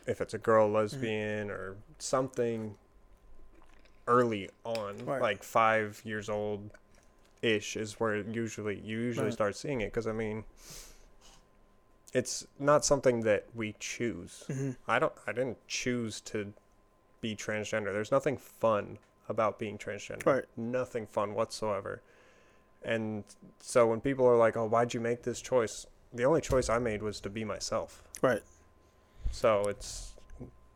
B: if it's a girl
A: Mm-hmm.
B: lesbian or something early on
A: Right.
B: like 5 years old ish is where usually you usually
A: Right.
B: start seeing it cuz I mean it's not something that we choose.
A: mhm.
B: I don't I didn't choose to be transgender. There's nothing fun about being transgender.
A: Right.
B: Nothing fun whatsoever. And so when people are like, "Oh, why'd you make this choice?" The only choice I made was to be myself.
A: Right.
B: So it's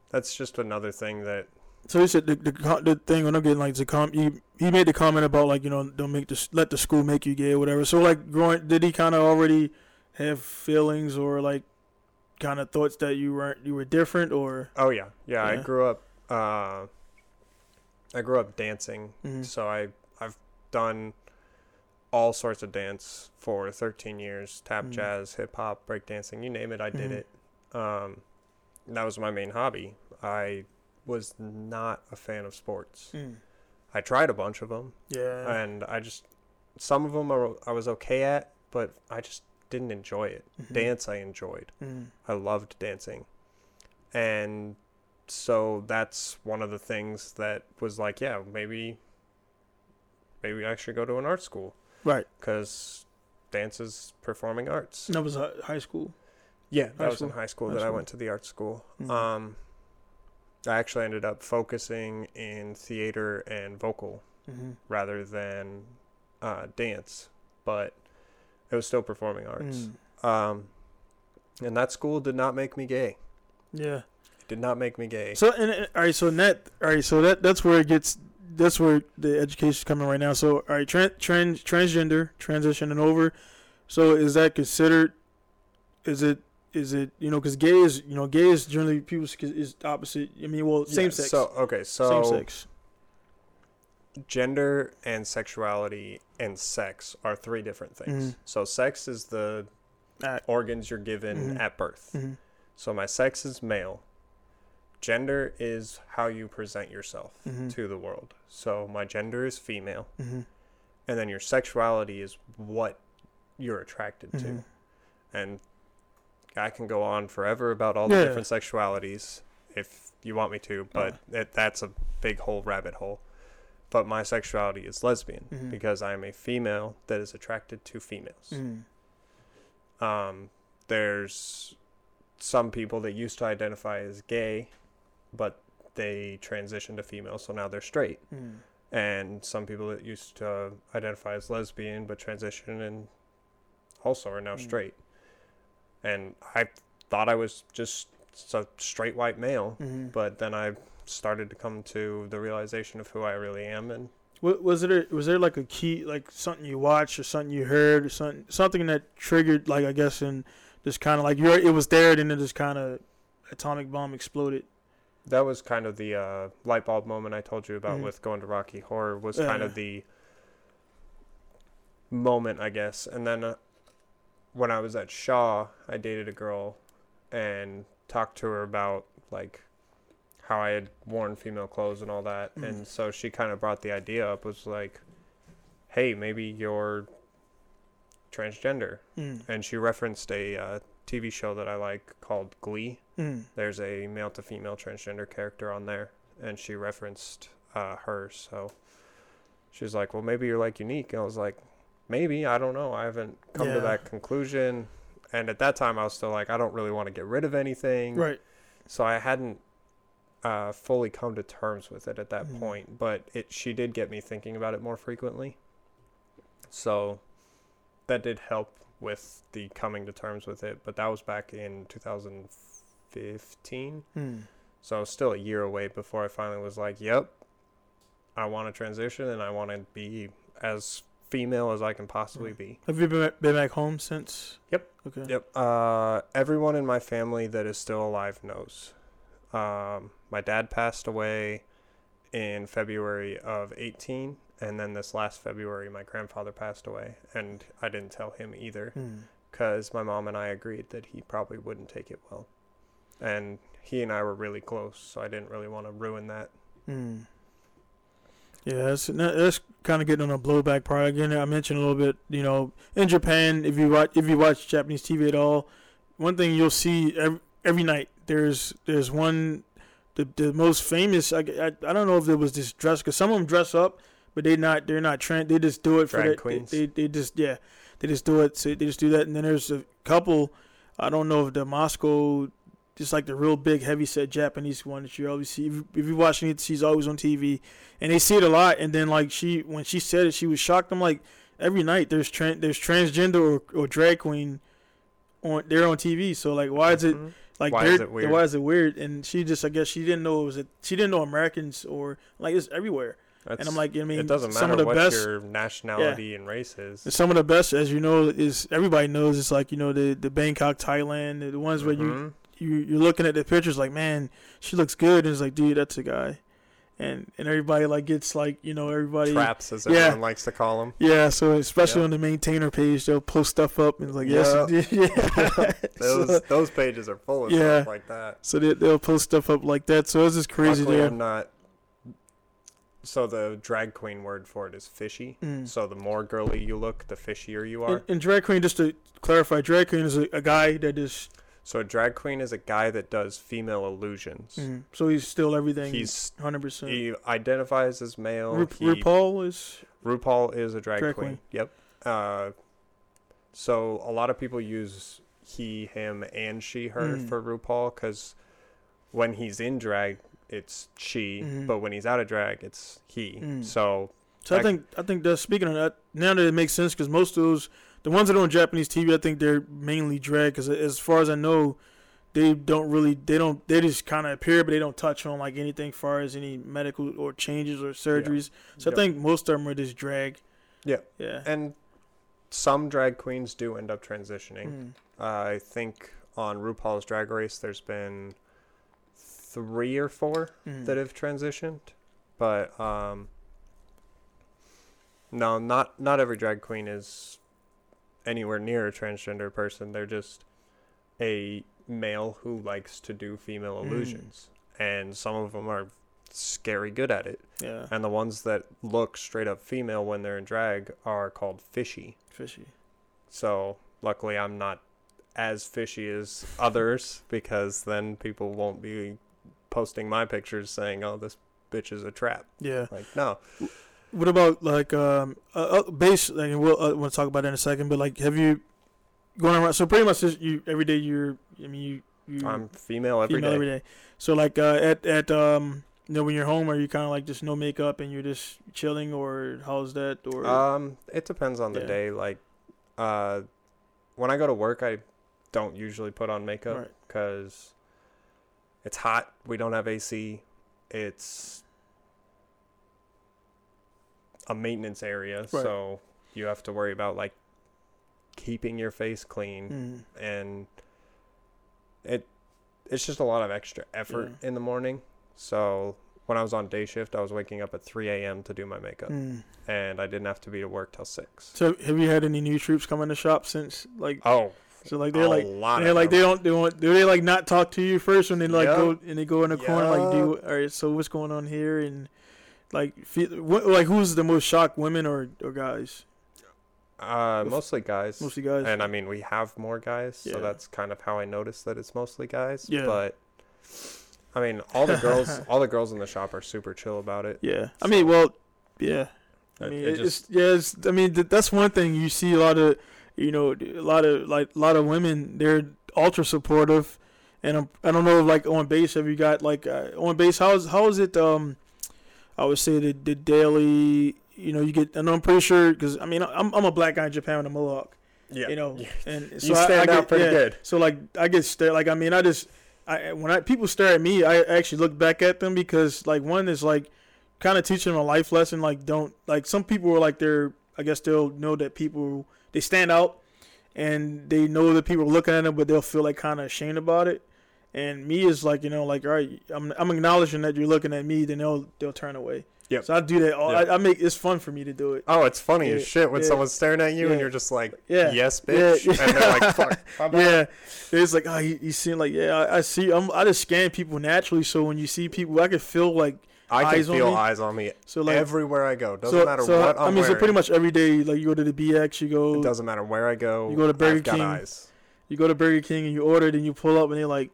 B: that's just another thing that
A: So he said the the, the thing when I'm getting like the com he, he made the comment about like you know don't make this let the school make you gay or whatever. So like growing did he kind of already have feelings or like kind of thoughts that you weren't you were different or
B: Oh yeah. Yeah, I grew up uh I grew up dancing.
A: Mhm.
B: So I I've done all sorts of dance for 13 years, tap
A: Mhm.
B: jazz, hip hop, break dancing, you name it, I did
A: Mhm.
B: it. Um that was my main hobby. I was not a fan of sports.
A: Mm.
B: I tried a bunch of them
A: yeah
B: and I just some of them are, I was okay at, but I just didn't enjoy it.
A: Mhm.
B: Dance I enjoyed.
A: Mm.
B: I loved dancing. And so that's one of the things that was like, yeah, maybe maybe I should go to an art school
A: right
B: cuz dance is performing arts.
A: that was high school
B: Yeah, that was in high school
A: High
B: that I went to the art school.
A: Mhm.
B: Um, I actually ended up focusing in theater and vocal
A: Mm-hmm.
B: rather than uh, dance, but it was still performing arts.
A: Mm.
B: Um, and that school did not make me gay.
A: Yeah.
B: It did not make me gay.
A: So and all right, so in that all right, so that that's where it gets. That's where the education's coming right now. So all right, trans trans transgender transitioning over. So is that considered? Is it is it you know because gay is you know gay is generally people is opposite. I mean, well, same
B: Yeah,
A: sex.
B: So okay, so
A: same sex.
B: gender and sexuality and sex are three different things.
A: Mhm.
B: So sex is the
A: Act.
B: organs you're given
A: Mhm.
B: at birth.
A: Mm-hmm.
B: So my sex is male. Gender is how you present yourself
A: Mhm.
B: to the world. So my gender is female,
A: Mm-hmm.
B: and then your sexuality is what you're attracted to. And I can go on forever about all the
A: Yeah.
B: different sexualities if you want me to, but it, that's a big whole rabbit hole. But my sexuality is lesbian
A: Mhm.
B: because I am a female that is attracted to females.
A: Mm-hmm.
B: Um, there's some people that used to identify as gay, but they transitioned to female, so now they're straight.
A: Mm-hmm.
B: And some people that used to identify as lesbian but transition and also are now
A: Mm.
B: straight. And I thought I was just a straight white male,
A: Mm-hmm.
B: but then I started to come to the realization of who I really am, and
A: Was it a, was there like a key like something you watched or something you heard or something something that triggered like I guess and just kind of like you're it was there and then it just kind of atomic bomb exploded.
B: that was kind of the uh, light bulb moment I told you about
A: Mhm.
B: with going to Rocky Horror was
A: Yeah,
B: kind of the moment, I guess. And then uh, when I was at Shaw, I dated a girl and talked to her about like how I had worn female clothes and all that.
A: Mhm.
B: And so she kind of brought the idea up was like, "Hey, maybe you're transgender."
A: Mm.
B: And she referenced a uh, TV show that I like called Glee
A: Mm.
B: there's a male to female transgender character on there, and she referenced uh, her. So she was like, "Well, maybe you're like unique." And I was like, "Maybe I don't know. I haven't come
A: Yeah.
B: to that conclusion." And at that time, I was still like, "I don't really want to get rid of anything."
A: Right.
B: So I hadn't uh, fully come to terms with it at that
A: Mhm.
B: point, but it she did get me thinking about it more frequently. So that did help with the coming to terms with it, but that was back in 2015.
A: Mm.
B: So I was still a year away before I finally was like, "Yep, I want to transition and I want to be as female as I can possibly
A: Mm.
B: be."
A: Have you been been back home since?
B: Yep.
A: Okay.
B: Yep. Uh, everyone in my family that is still alive knows. Um, my dad passed away in February of 18, and then this last February, my grandfather passed away, and I didn't tell him either
A: Mm.
B: because my mom and I agreed that he probably wouldn't take it well. And he and I were really close, so I didn't really want to ruin that.
A: Mm. Yeah, that's that's kind of getting on a blowback part again. I mentioned a little bit, you know, in Japan, if you watch if you watch Japanese TV at all, one thing you'll see every, every night there's there's one the the most famous. I, I, I don't know if it was this dress because some of them dress up, but they not they're not trained. They just do it for
B: Drag
A: that.
B: queens?
A: They, they they just yeah, they just do it. So they just do that, and then there's a couple. I don't know if the Matsuko just like the real big heavy set Japanese one that you always see. If, you- if you're watching it, she's always on TV, and they see it a lot. And then like she, when she said it, she was shocked. I'm like, every night there's tran there's transgender or, or drag queen on they're on TV. So like, why is it
B: Mhm.
A: like
B: Why is it weird?
A: Why is it weird? And she just, I guess she didn't know it was a, she didn't know Americans or like it's everywhere.
B: That's,
A: and I'm like, I mean,
B: it doesn't
A: some
B: matter
A: of the
B: what
A: best.
B: your nationality and race is.
A: Some of the best, as you know, is everybody knows. It's like you know the the Bangkok, Thailand, the, ones where you
B: Mhm.
A: You you're looking at the pictures like, man, she looks good, and it's like, dude, that's a guy, and and everybody like gets like you know everybody.
B: traps, as
A: Yeah.
B: everyone likes to call them.
A: Yeah, so especially
B: Yep.
A: on the maintainer page, they'll post stuff up and it's like, yes,
B: Yep.
A: yeah. [laughs] [laughs]
B: Those
A: so,
B: those pages are full of
A: Yeah.
B: stuff like that.
A: so they, they'll post stuff up like that. So it's just crazy
B: Luckily,
A: there.
B: I'm not. So the drag queen word for it is fishy.
A: Mm.
B: So the more girly you look, the fishier you are.
A: And, and drag queen, just to clarify, drag queen is a, a guy that is.
B: So a drag queen is a guy that does female illusions.
A: Mm, so he's still everything.
B: He's
A: hundred percent.
B: he identifies as male.
A: Ru-
B: he,
A: RuPaul is.
B: RuPaul is a drag,
A: Drag
B: queen.
A: queen.
B: Yep. Uh, so a lot of people use he, him, and she, her
A: Mm.
B: for RuPaul because when he's in drag, it's she,
A: Mhm.
B: but when he's out of drag, it's he.
A: Mm.
B: So
A: So I
B: Like-
A: think I think that speaking of that, now that it makes sense because most of those the ones that are on Japanese TV, I think they're mainly drag. Because as far as I know, they don't really they don't they just kind of appear, but they don't touch on like anything far as any medical or changes or surgeries. So
B: Yep.
A: I think most of them are just drag.
B: Yeah.
A: Yeah.
B: and some drag queens do end up transitioning.
A: Mm.
B: Uh, I think on RuPaul's Drag Race, there's been three or four
A: Mm.
B: that have transitioned, but um, no, not not every drag queen is anywhere near a transgender person. They're just a male who likes to do female
A: Mm.
B: illusions, and some of them are scary good at it.
A: Yeah.
B: And the ones that look straight up female when they're in drag are called fishy.
A: Fishy.
B: So luckily, I'm not as fishy as [laughs] others because then people won't be posting my pictures saying, "Oh, this bitch is a trap."
A: Yeah.
B: Like, no,
A: What about like um uh, uh, base? Like we'll uh, we'll talk about that in a second. But like, have you going around? So pretty much, just you every day. You're. I mean, you. you
B: I'm female every day.
A: female every day. So like uh, at at um you know when you're home, are you kind of like just no makeup and you're just chilling, or how's that? Or
B: Um, it depends on the
A: Yeah.
B: day. Like, uh, when I go to work, I don't usually put on makeup
A: Right.
B: because it's hot. We don't have AC. It's a maintenance area,
A: Right.
B: so you have to worry about like keeping your face clean
A: Mm,
B: and it it's just a lot of extra effort in the morning. So when I was on day shift, I was waking up at 3 a.m. to do my makeup,
A: mm.
B: and I didn't have to be to work till six.
A: So have you had any new troops come in the shop since like?
B: Oh,
A: So like they're
B: a
A: like
B: lot
A: they're
B: of
A: like
B: them.
A: they don't they want do they like not talk to you first when they like
B: Yup.
A: go and they go in the corner like do all right so what's going on here and like feel, what, like who's the most shocked women or or guys
B: Uh, mostly guys.
A: mostly guys
B: And I mean, we have more guys,
A: Yeah.
B: so that's kind of how I noticed that it's mostly guys.
A: Yeah.
B: But I mean, all the girls, [laughs] all the girls in the shop are super chill about it.
A: yeah I mean well yeah I
B: It-
A: mean,
B: it
A: it's yeah. It's, I mean, th- that's one thing you see a lot of, you know, a lot of like a lot of women. They're ultra supportive, and I'm, I don't know, like on base, have you got like uh, on base? How is how is it? Um, I would say the the daily. You know, you get, and I'm pretty sure because I mean, I'm I'm a black guy in Japan with a mohawk.
B: Yeah.
A: You know, and [laughs] so
B: you
A: I- I
B: stand
A: get-
B: out pretty
A: yeah.
B: good.
A: So like I get stared like I mean I just I when I people stare at me I actually look back at them because like one is like kind of teaching them a life lesson like don't like some people are like they're I guess they'll know that people they stand out and they know that people are looking at them but they'll feel like kind of ashamed about it and me is like you know like all right I'm I'm acknowledging that you're looking at me then they'll they'll turn away
B: Yep.
A: so I do that all
B: Yep.
A: I, I make it's fun for me to do it
B: Oh, it's funny
A: Yeah,
B: as shit when
A: yeah.
B: someone's staring at you
A: Yeah.
B: and you're just like,
A: Yeah.
B: yes, bitch.
A: yeah.
B: And they're like, [laughs] fuck.
A: Yeah, it's like oh, you, you seem like yeah. I, I see. I'm, I just scan people naturally, so when you see people, I can feel like
B: I can
A: Eyes on
B: feel
A: me?
B: eyes on me
A: so like.
B: everywhere I go. Doesn't
A: so,
B: matter
A: so,
B: what I'm
A: I mean, so pretty much every day, like you go to the BX, you go.
B: it doesn't matter where I go.
A: You go to Burger
B: I've got
A: King.
B: eyes.
A: you go to Burger King and you order, then you pull up and they're like,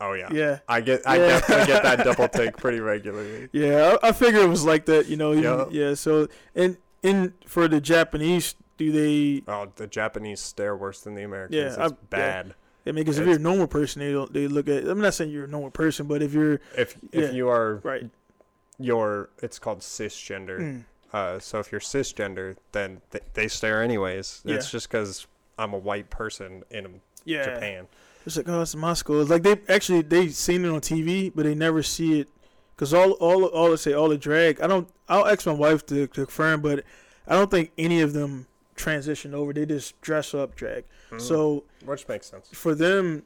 B: Oh yeah.
A: yeah,
B: I get. I
A: Yeah.
B: definitely get that double [laughs] take pretty regularly.
A: yeah. I, I figure it was like that, you know. even-
B: Yup.
A: Yeah. So and in for the Japanese, do they?
B: Oh, the Japanese stare worse than the Americans.
A: Yeah,
B: it's
A: I- yeah.
B: bad.
A: I mean, because if you're a normal person, they don't. They look at. I'm not saying you're a normal person, but if you're
B: If if you are
A: right,
B: you're it's called cisgender.
A: mm,
B: Uh, so if you're cisgender, then th- they stare anyways. It's just because I'm a white person in
A: yeah,
B: Japan.
A: It's like, oh, it's Matsuko. It's like they actually they seen it on TV, but they never see it. Cause all all all say all the drag. I don't. I'll ask my wife to, to confirm, but I don't think any of them transition over. They just dress up drag.
B: Mhm.
A: So
B: which makes sense.
A: for them,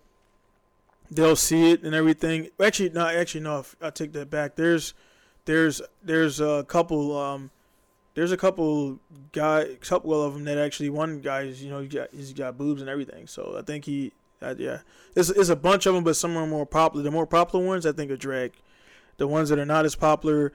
A: they'll see it and everything. Actually, no. Actually, no. I take that back. There's there's there's a couple. Um, there's a couple guy, couple of them that actually one guy's you know he got he's got boobs and everything. So I think he, uh, yeah, it's it's a bunch of them, but some are more popular. The more popular ones I think are drag. The ones that are not as popular,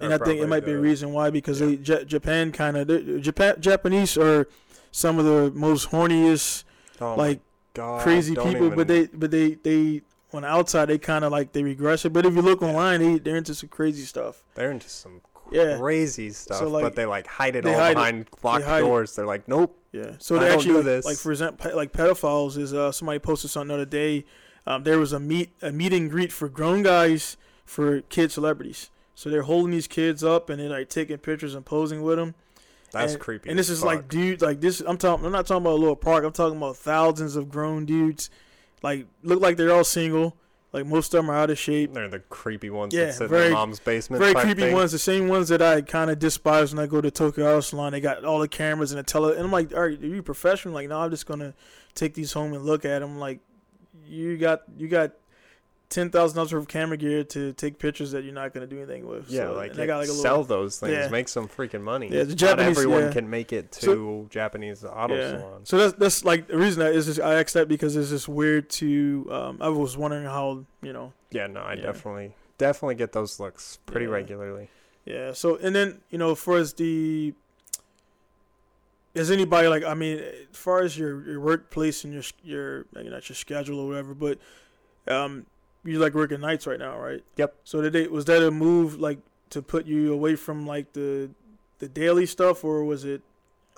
A: and I think it might be a reason why because
B: yeah.
A: they J- Japan kind of Japan Japanese are some of the most horniest
B: Oh
A: like
B: God,
A: crazy people, but they but they they on the outside they kind of like they regress it. But if you look online, they they're into some crazy stuff.
B: they're into some
A: Yeah.
B: crazy stuff,
A: like,
B: but they like hide it all
A: hide it.
B: behind locked
A: hide it.
B: doors. They're like, nope.
A: Yeah. So they actually
B: do
A: like,
B: this.
A: like for example, like pedophiles is uh somebody posted something the other day. Um, there was a meet a meet and greet for grown guys for kid celebrities. So they're holding these kids up and they're like taking pictures and posing with them.
B: That's
A: and,
B: creepy.
A: And this is like
B: fuck.
A: dude, like this. I'm talking. I'm not talking about a little park. I'm talking about thousands of grown dudes. Like look like they're all single. Like most of them are out of shape.
B: they're the creepy ones
A: Yeah,
B: that sit in
A: very-
B: their mom's basement.
A: Very creepy
B: thing.
A: ones. The same ones that I kind of despise when I go to Tokyo Auto Salon. They got all the cameras and the tele. And I'm like, all right, are you professional? Like, no, I'm just gonna take these home and look at them. Like, you got you got ten thousand dollars worth of camera gear to take pictures that you're not gonna do anything with.
B: Yeah,
A: So-
B: like,
A: I got like a
B: sell
A: little.
B: those things,
A: Yeah.
B: make some freaking money.
A: Yeah, the
B: Not
A: Japanese-
B: everyone
A: yeah.
B: can make it to
A: So-
B: Japanese auto
A: Yeah.
B: salons.
A: So that's that's like the reason that is just I asked that because it's just weird to. Um, I was wondering how you know
B: Yeah, no, I
A: Yeah.
B: definitely definitely get those looks pretty regularly.
A: Yeah. So and then you know, for as the is anybody like I mean, as far as your your workplace and your your maybe not your schedule or whatever, but um, you like working nights right now, right?
B: Yep.
A: So did they was that a move like to put you away from like the the daily stuff, or was it?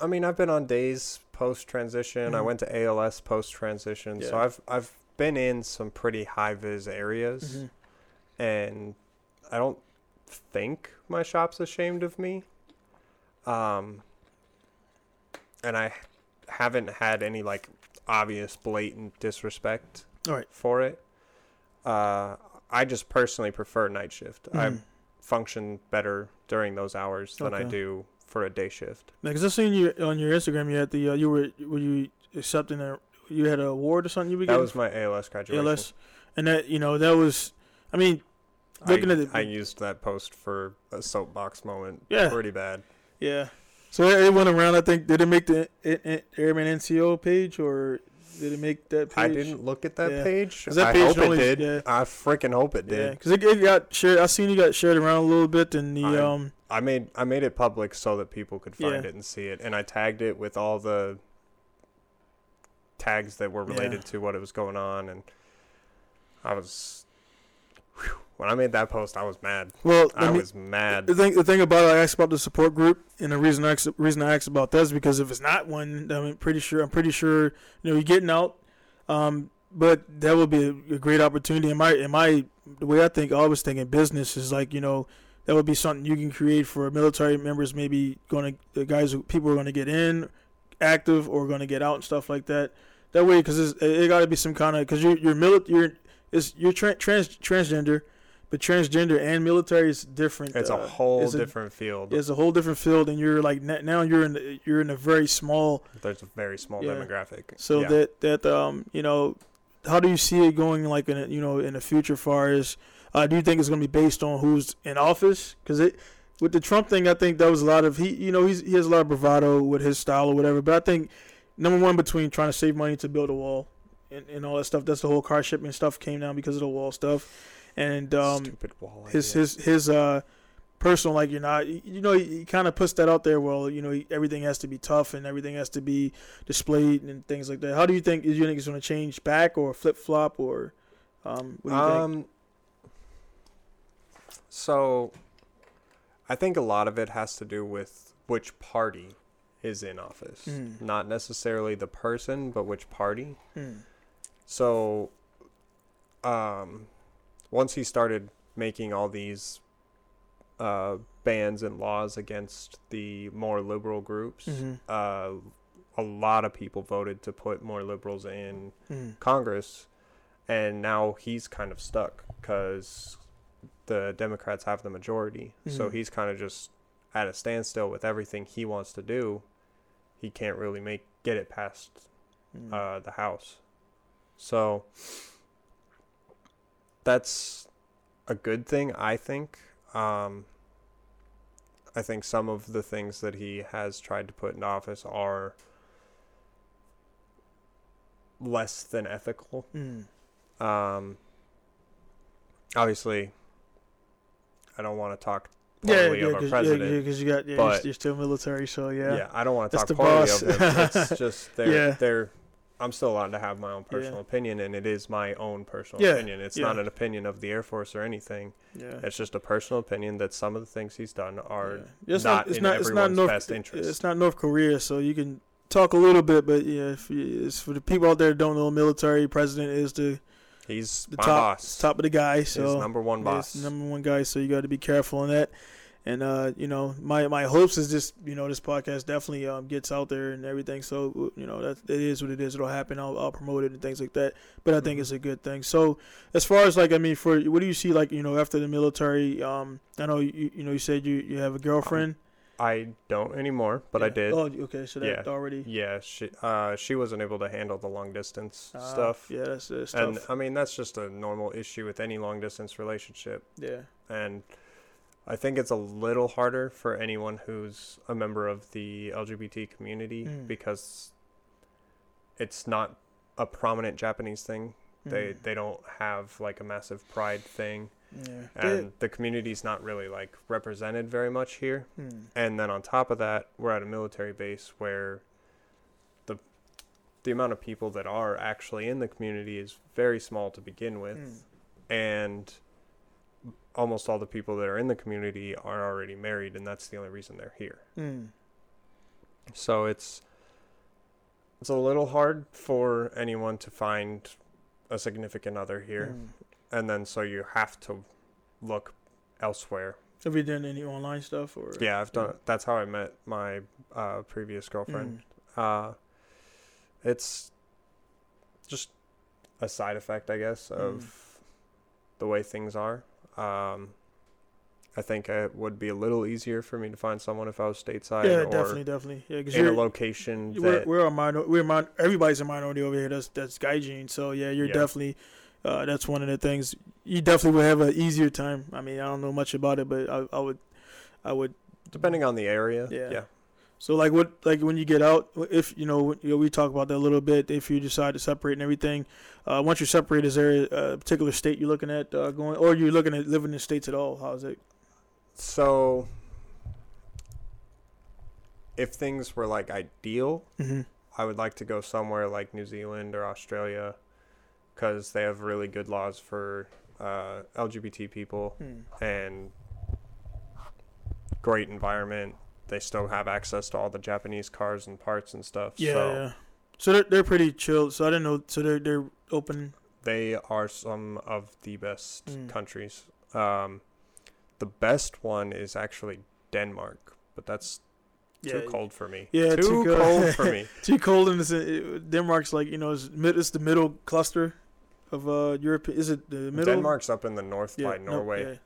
B: I mean, I've been on days post transition. I
A: Mhm.
B: went to ALS post transition,
A: yeah.
B: so I've I've been in some pretty high vis areas,
A: Mhm.
B: and I don't think my shop's ashamed of me. Um, and I haven't had any like obvious blatant disrespect
A: All right.
B: for it. Uh, I just personally prefer night shift. I
A: Mhm.
B: function better during those hours than I do for a day shift.
A: Because I seen you on your Instagram. You had the uh, you were were you accepting a you had an award or something you were
B: That was my ALS graduation.
A: ALS, and that you know that was. I mean, looking
B: I,
A: at it-
B: I used that post for a soapbox moment.
A: Yeah.
B: Pretty bad.
A: Yeah. So it went around. I think did it make the Airman NCO page or did it make that page?
B: I didn't look at that
A: Yeah.
B: page.
A: that page I
B: hope
A: only-
B: it did.
A: yeah.
B: I freaking hope it did.
A: because it, it got shared. I seen you got shared around a little bit, and the
B: I-
A: um
B: I made I made it public so that people could find
A: Yeah.
B: it and see it, and I tagged it with all the tags that were
A: Yeah.
B: related to what it was going on, and I was when I made that post, I was mad.
A: well
B: I
A: me-
B: was mad.
A: the thing the thing about it, I asked about the support group, and the reason I asked, reason I asked about that is because if it's not one, I'm pretty sure I'm pretty sure you know you're getting out. Um, but that would be a, a great opportunity. In my in my the way I think, I always think in business is like you know that would be something you can create for military members. Maybe going to the guys who people are going to get in active or going to get out and stuff like that. That way, because it, it got to be some kind of because you're you're mili- you're is you're tra- trans transgender, but transgender and military is different.
B: it's a
A: uh,
B: whole
A: it's a-
B: different field.
A: it's a whole different field, and you're like now you're in you're in a very small.
B: There's a very small
A: Yeah.
B: demographic.
A: So
B: Yeah.
A: that that um you know, how do you see it going like in a, you know in the future? Far as uh, do you think it's going to be based on who's in office? Because it with the Trump thing, I think that was a lot of he you know he's he has a lot of bravado with his style or whatever. But I think number one between trying to save money to build a wall and, and all that stuff. That's the whole car shipping stuff came down because of the wall stuff, and um
B: wall.
A: his his his uh personal like you're not you know he, he kind of puts that out there well you know he, everything has to be tough and everything has to be displayed and things like that how do you think do you think it's going to change back or flip flop or um what do you think
B: Um. So, I think a lot of it has to do with which party is in office,
A: Mm.
B: not necessarily the person, but which party.
A: Hmm.
B: So, um, once he started making all these uh, bans and laws against the more liberal groups,
A: Mhm.
B: uh, a lot of people voted to put more liberals in
A: Hmm.
B: Congress, and now he's kind of stuck because the Democrats have the majority. So
A: Mhm.
B: he's kind of just at a standstill with everything he wants to do. He can't really make get it past
A: Hmm.
B: uh, the House. So that's a good thing, I think. Um, I think some of the things that he has tried to put in office are less than ethical.
A: Hmm.
B: Um, obviously, I don't want to talk
A: yeah
B: poorly
A: yeah
B: of our
A: because you got yeah, you're, you're still military so yeah,
B: Yeah, I don't want to
A: That's
B: talk
A: the
B: poorly
A: boss.
B: of them. It's [laughs] just they're
A: Yeah.
B: they're I'm still allowed to have my own
A: Yeah.
B: personal opinion, and it is my own personal
A: Yeah,
B: opinion. It's
A: yeah.
B: not an opinion of the Air Force or anything.
A: Yeah.
B: It's just a personal opinion that some of the things he's done are
A: Yeah. It's
B: not
A: It's
B: in
A: not. It's not
B: everyone's
A: North.
B: best interest.
A: It's not North Korea, so you can talk a little bit, but yeah, if you, it's for the people out there that don't know, military president is the
B: he's
A: the top
B: boss.
A: top of the guy.
B: He's
A: So
B: number one boss.
A: number one guy. So you got to be careful on that. And uh, you know, my my hopes is just you know this podcast definitely um, gets out there and everything. So you know that it is what it is. It'll happen. I'll, I'll promote it and things like that. But I think
B: Mhm.
A: it's a good thing. So as far as like I mean, for what do you see like you know after the military? Um, I know you you know you said you you have a girlfriend.
B: I don't anymore, but I did.
A: Oh, okay. So that
B: Yeah.
A: already
B: Yeah, she uh she wasn't able to handle the long distance
A: uh,
B: stuff.
A: Yeah, that's, that's
B: And
A: tough.
B: I mean that's just a normal issue with any long distance relationship.
A: yeah.
B: And I think it's a little harder for anyone who's a member of the LGBT community
A: Mm.
B: because it's not a prominent Japanese thing. They
A: Mm.
B: they don't have like a massive pride thing
A: Yeah.
B: and the community's not really like represented very much here.
A: Mm.
B: And then on top of that, we're at a military base where the the amount of people that are actually in the community is very small to begin with,
A: Mm.
B: and almost all the people that are in the community are already married, and that's the only reason they're here.
A: Mm.
B: So it's it's a little hard for anyone to find a significant other here,
A: Mm.
B: and then so you have to look elsewhere.
A: Have you done any online stuff or?
B: Yeah, I've done. That's how I met my uh, previous girlfriend.
A: Mm.
B: Uh, it's just a side effect, I guess, of the way things are. Um, I think it would be a little easier for me to find someone if I was stateside
A: Yeah,
B: or
A: definitely, definitely. Yeah, because
B: in a location
A: we're,
B: that.
A: we're a minor. We're min- Everybody's a minority over here. That's that's gaijin. So yeah, you're
B: Yeah.
A: definitely. Uh, that's one of the things. You definitely would have an easier time. I mean, I don't know much about it, but I, I would, I would.
B: depending on the area.
A: Yeah.
B: Yeah.
A: So like what like when you get out, if you know, you know we talk about that a little bit. If you decide to separate and everything, uh, once you separate, is there a particular state you're looking at uh, going, or you're looking at living in states at all? How's it?
B: So, if things were like ideal,
A: Mm-hmm.
B: I would like to go somewhere like New Zealand or Australia because they have really good laws for uh, LGBT people
A: Hmm.
B: and great environment. They still have access to all the Japanese cars and parts and stuff.
A: Yeah,
B: so
A: yeah. So they're they're pretty chill. So I didn't know. So they're they're open.
B: they are some of the best
A: Mm.
B: countries. Um, the best one is actually Denmark, but that's
A: Yeah,
B: too cold for me.
A: Yeah,
B: too,
A: too cold.
B: cold for me. [laughs]
A: Too cold in Denmark's like you know it's, mid, it's the middle cluster of uh Europe. Is it the middle?
B: Denmark's up in the north
A: Yeah,
B: by
A: no,
B: Norway.
A: yeah.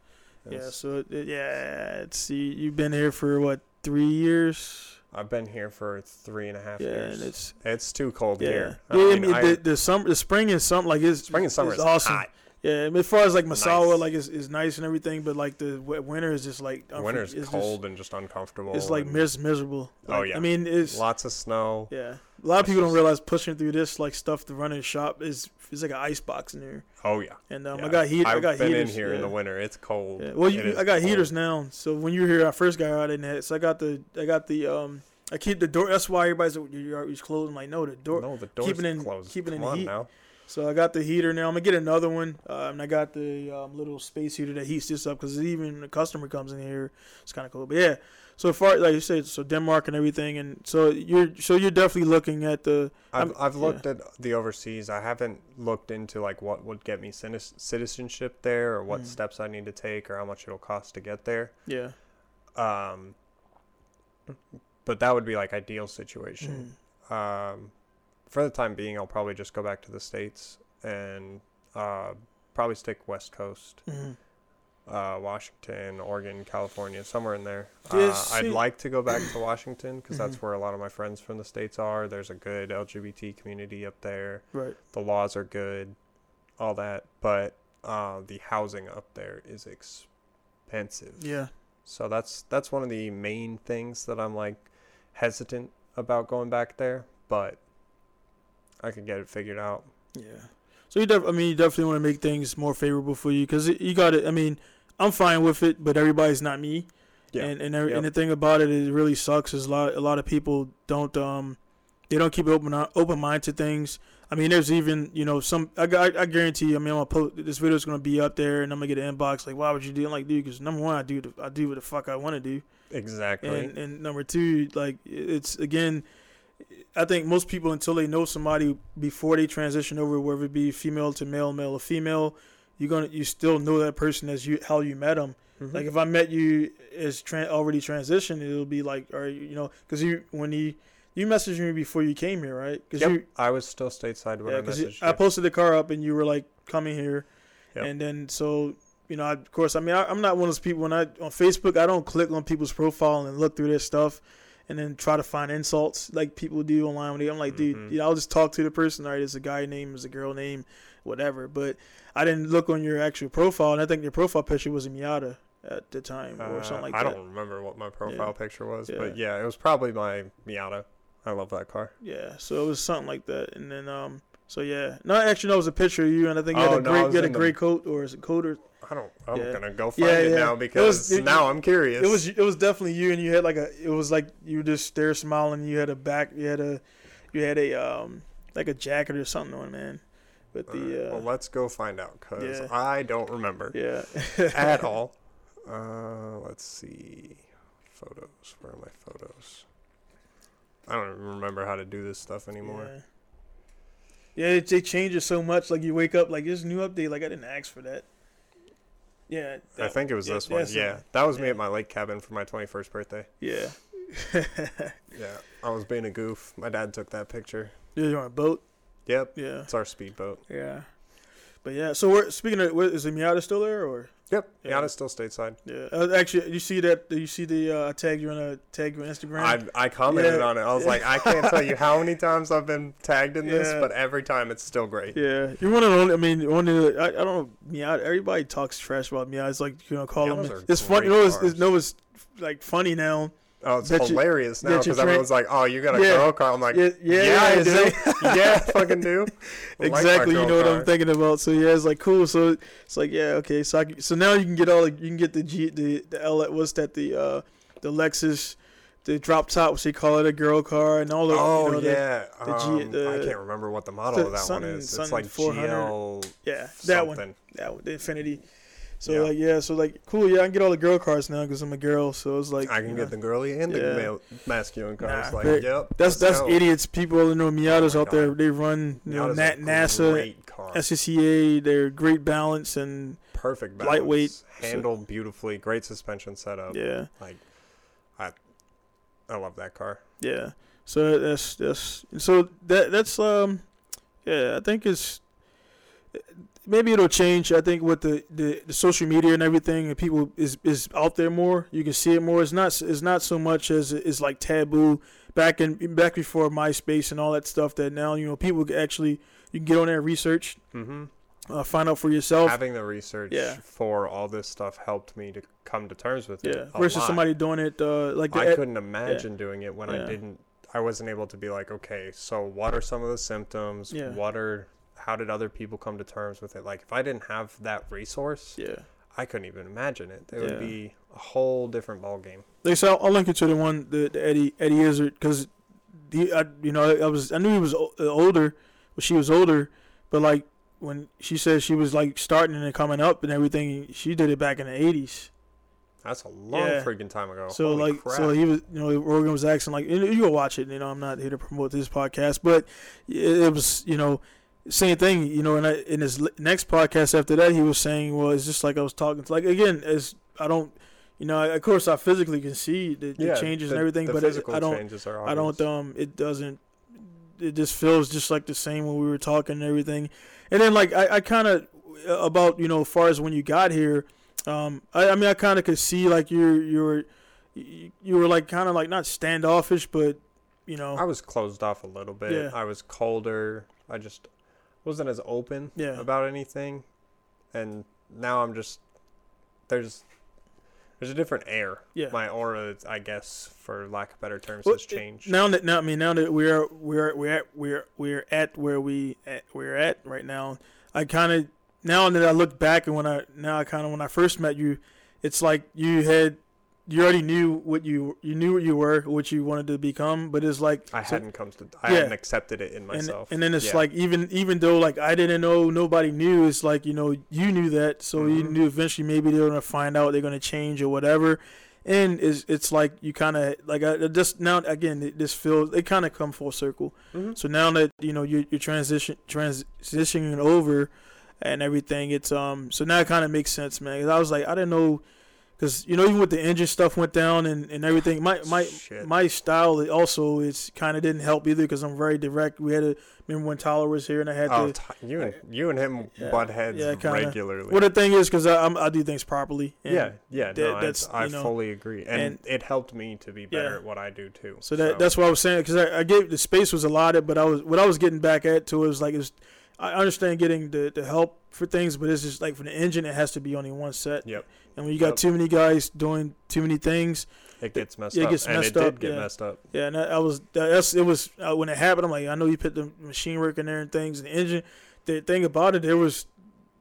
A: Yeah, so it- yeah, it's you, you've been here for what three years?
B: I've been here for three and a half
A: Yeah,
B: years.
A: and it's
B: It's too cold
A: yeah,
B: here.
A: yeah. I
B: mean,
A: mean,
B: I-
A: the, the summer, the spring is summer, like it's
B: spring and summer
A: it's
B: is
A: awesome.
B: hot.
A: Yeah, I mean, as far as like Misawa,
B: Nice.
A: like is is nice and everything, but like the winter is just like
B: Winter's
A: it's just-
B: cold and just uncomfortable.
A: it's like mis- miserable.
B: Oh, yeah.
A: I mean, it's
B: lots of snow.
A: yeah. A lot of people don't realize pushing through this like stuff to run in shop is it's like an ice box in here.
B: Oh yeah.
A: And um,
B: yeah.
A: I got heat. I
B: I've
A: got
B: been
A: heaters.
B: in here in the winter. It's cold.
A: Yeah. Well, you,
B: is
A: I got
B: cold.
A: heaters now. So when you were here, I first got out in that. So I got the, I got the, um, I keep the door. That's why everybody's like, you're, you're closed. I'm like, no, the door.
B: no, the door's
A: keep it in-
B: closed.
A: keep it in the heat.
B: now.
A: So I got the heater now. I'm gonna get another one, uh, and I got the um, little space heater that heats this up because even the customer comes in here. It's kind of cool. But yeah, so far like you said, so Denmark and everything, and so you're so you're definitely looking at the.
B: I've
A: I'm-
B: I've
A: yeah.
B: looked at the overseas. I haven't looked into like what would get me citizenship there, or what
A: Mhm.
B: steps I need to take, or how much it'll cost to get there.
A: Yeah.
B: Um, but that would be like ideal situation.
A: Mm.
B: Um, for the time being, I'll probably just go back to the states and uh, probably stick West Coast,
A: Mhm.
B: uh, Washington, Oregon, California, somewhere in there. Uh, I'd like to go back to Washington because that's
A: Mhm.
B: where a lot of my friends from the states are. There's a good LGBT community up there.
A: Right.
B: The laws are good, all that, but uh, the housing up there is expensive.
A: Yeah.
B: So that's that's one of the main things that I'm like hesitant about going back there, but I could get it figured out.
A: Yeah. So you def- I mean, you definitely want to make things more favorable for you because you got it. I mean, I'm fine with it, but everybody's not me.
B: Yeah.
A: And and, every,
B: Yep.
A: and the thing about it is, it really sucks. Is a lot a lot of people don't um they don't keep open open mind to things. I mean, there's even you know some. I, I, I guarantee. You, I mean, I'm gonna post this video is gonna be up there, and I'm gonna get an inbox like, "Why would you do?" I'm like, dude, because number one, I do the, I do what the fuck I want to do,
B: Exactly.
A: and and number two, like it's again, I think most people until they know somebody before they transition over, whether it be female to male, male or female, you're gonna you still know that person as you how you met them.
B: Mhm.
A: Like if I met you as tran already transitioned, it'll be like, or you know, because you when he you messaged me before you came here, right? Because
B: Yep,
A: you
B: I was still stateside when
A: yeah,
B: I
A: 'cause you-
B: messaged
A: I posted the car up and you were like coming here,
B: Yep.
A: and then so you know, I, of course, I mean, I, I'm not one of those people when I on Facebook, I don't click on people's profile and look through their stuff, and then try to find insults like people do online. When they, I'm like, dude,
B: Mhm.
A: you know, I'll just talk to the person. All right, it's a guy name, it's a girl name, whatever. But I didn't look on your actual profile, and I think your profile picture was a Miata at the time or
B: Uh,
A: something like
B: I
A: that.
B: I don't remember what my profile picture was,
A: Yeah.
B: but yeah, it was probably my Miata. I love that car.
A: Yeah, so it was something like that, and then um, so yeah, no, actually, no, it was a picture of you, and I think you
B: Oh,
A: had a
B: no,
A: gray, you had a
B: the-
A: coat, or is it coat or
B: I don't. I'm
A: Yeah.
B: gonna go find
A: Yeah,
B: it
A: yeah.
B: now
A: It
B: because
A: was- it-
B: now I'm curious.
A: It was it was definitely you, and you had like a it was like you were just there smiling. You had a back, you had a you had a um like a jacket or something on, man. With
B: Alright,
A: the uh,
B: well, let's go find out because. I don't remember
A: yeah [laughs]
B: at [laughs] all. Uh, let's see, photos. Where are my photos? I don't even remember how to do this stuff anymore.
A: Yeah, yeah it, it changes so much. Like you wake up like this new update. Like I didn't ask for that. Yeah,
B: I think it was
A: yeah,
B: this one. Yeah,
A: one.
B: that was me at my lake cabin for my 21st birthday.
A: yeah. [laughs]
B: Yeah, I was being a goof. My dad took that picture.
A: yeah, you're on a boat.
B: Yep,
A: Yeah,
B: it's our speedboat.
A: yeah. But yeah, so we're speaking of. Is the Miata still there or?
B: Yep,
A: Yeah.
B: Miata's still stateside.
A: Yeah, uh, actually, you see that? You see the uh, I tagged you on a tag you on Instagram.
B: I, I commented
A: Yeah.
B: on it. I was like, I can't tell you how many times I've been tagged in this, but every time it's still great.
A: Yeah, you're one of the only. I mean, one of the. I, I don't know. Everybody talks trash about Miata. It's like you know, call
B: Miatas
A: them. It's funny. You know, it's, it's no, it's like funny now.
B: Oh, it's
A: That you-
B: hilarious now because everyone's like, "Oh, you got a
A: Yeah.
B: girl car." I'm like,
A: Yeah,
B: "Yeah,
A: yeah,
B: I do. [laughs] yeah, I fucking do." I [laughs] like
A: exactly. You know what. I'm thinking about. So yeah, it's like cool. So it's like yeah, okay. So I, can- so now you can get all the, you can get the G the the L what's that the uh the Lexus the drop top which they call it a girl car and all the
B: Oh
A: you know,
B: yeah,
A: the
B: um,
A: G- the-
B: I can't remember what the model
A: the
B: of that one is. It's like
A: 400.
B: GL
A: yeah that one that one the Infiniti. So
B: Yeah.
A: like yeah, so like cool. Yeah, I can get all the girl cars now because I'm a girl. So it's like
B: I can get
A: know.
B: the girly and the
A: Yeah.
B: male masculine cars.
A: Nah,
B: like, yep.
A: That's that's
B: go.
A: idiots. People, you know, Miatas
B: Oh
A: out there. They run, you know,
B: Miata's
A: Na-
B: a
A: NASA. SCCA. They're great balance and
B: perfect balance,
A: lightweight, so-
B: beautifully, great suspension setup.
A: yeah,
B: Like, I, I love that car.
A: yeah. So that's that's so that that's um, yeah. I think it's maybe it'll change. I think with the, the, the social media and everything, and people is is out there more. You can see it more. It's not it's not so much as it's like taboo back in back before MySpace and all that stuff. That now you know people actually you can get on there and research,
B: Mm-hmm.
A: uh, find out for yourself.
B: Having the research
A: Yeah.
B: for all this stuff helped me to come to terms with
A: Yeah,
B: it. a
A: versus
B: lot.
A: somebody doing it uh, like the
B: I couldn't imagine doing it when
A: Yeah.
B: I didn't. I wasn't able to be like, okay, so what are some of the symptoms?
A: Yeah.
B: What are how did other people come to terms with it? Like, if I didn't have that resource,
A: Yeah,
B: I couldn't even imagine it. It
A: Yeah.
B: would be a whole different ball game.
A: they said I'll, I'll link it to the one the, the Eddie Eddie Izzard because the I, you know I was I knew he was o- uh, older, but she was older, but like when she said she was like starting and coming up and everything, she did it back in the eighties.
B: That's a long
A: Yeah.
B: freaking time ago.
A: So
B: Holy
A: like,
B: crap.
A: so he was, you know, Rogan was asking like, you, know, you go watch it. You know, I'm not here to promote this podcast, but it, it was, you know, same thing. You know, and I, in his next podcast after that, he was saying, well, it's just like I was talking. To, like again, as I don't, you know, of course I physically can see the, the
B: yeah,
A: changes
B: the-
A: and everything, but it, I don't, I don't, um, it doesn't. It just feels just like the same when we were talking and everything, and then like I, I kind of about you know, as far as when you got here, um, I, I mean, I kind of could see like you're you're you, you were like kind of like not standoffish, but you know,
B: I was closed off a little bit.
A: Yeah.
B: I was colder. I just wasn't as open
A: Yeah.
B: about anything. And now I'm just there's there's a different air.
A: yeah.
B: My aura, I guess, for lack of better terms,
A: Well,
B: has changed.
A: Now that now I mean now that we're we're we're at we're we're at where we at, we're at right now, I kind of now that I look back and when I now I kind of when I first met you, it's like you had you already knew what you you knew what you were, what you wanted to become, but it's like
B: I
A: so-
B: hadn't come to. I
A: Yeah.
B: hadn't accepted it in myself.
A: and then it's
B: Yeah.
A: like even even though like I didn't know, nobody knew. It's like you know you knew that, so you
B: Mhm.
A: knew eventually maybe they're gonna find out they're gonna change or whatever. And it's it's like you kind of like I just now again it just feels it kind of come full circle.
B: Mhm.
A: So now that you know you're, you're transition transitioning over and everything, it's um so now it kind of makes sense, man. 'Cause I was like I didn't know because you know even with the engine stuff went down and, and everything, my my
B: Shit.
A: my style also it's kind of didn't help either because I'm very direct. We had to remember when Tyler was here and I had
B: Oh,
A: to.
B: t- you and you and him
A: Yeah.
B: butt heads
A: Yeah, kinda.
B: regularly.
A: Well, the thing is, because I I'm, I do things properly. and
B: yeah, yeah,
A: that-
B: no,
A: that's,
B: I,
A: you know,
B: fully agree, and,
A: and-
B: it helped me to be better
A: Yeah.
B: at what I do too.
A: So that that's what I was saying because I, I gave the space was allotted, but I was what I was getting back at to was like it was, I understand getting the, the help for things, but it's just like for the engine it has to be only one set.
B: Yep.
A: And when you got
B: Yep.
A: too many guys doing too many things,
B: it gets messed
A: it
B: up,
A: gets
B: and
A: messed
B: it did get
A: yeah.
B: messed up.
A: yeah, and I, I was that- that's it was uh, when it happened. I'm like, I know you put the machine work in there and things. The engine, the thing about it, there was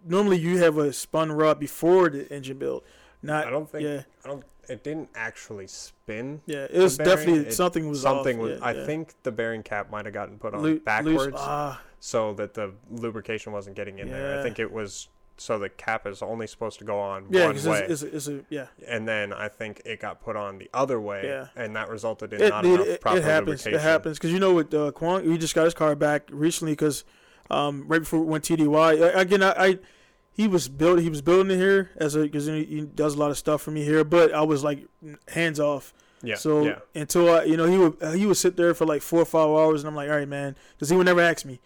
A: normally you have a spun rod before the engine build. Not
B: I don't think
A: yeah,
B: I don't. It didn't actually spin.
A: yeah. It was definitely
B: it-
A: something was
B: Something
A: off.
B: was.
A: yeah,
B: I
A: yeah.
B: think the bearing cap might have gotten put on
A: loose-
B: backwards,
A: ah,
B: so that the lubrication wasn't getting in there. I think it was so the cap is only supposed to go on
A: yeah,
B: one way,
A: it's, it's, it's yeah.
B: and then I think it got put on the other way,
A: Yeah.
B: and that resulted in
A: It,
B: not
A: it,
B: enough
A: it,
B: proper
A: it happens.
B: lubrication.
A: It happens because you know with uh, Kwong, he just got his car back recently because um, right before we went TDY. Again, I, I he was built. He was building it here as a because he, does a lot of stuff for me here. But I was like hands off.
B: Yeah.
A: So
B: yeah.
A: until I, you know, he would he would sit there for like four or five hours, and I'm like, all right, man, because he would never ask me.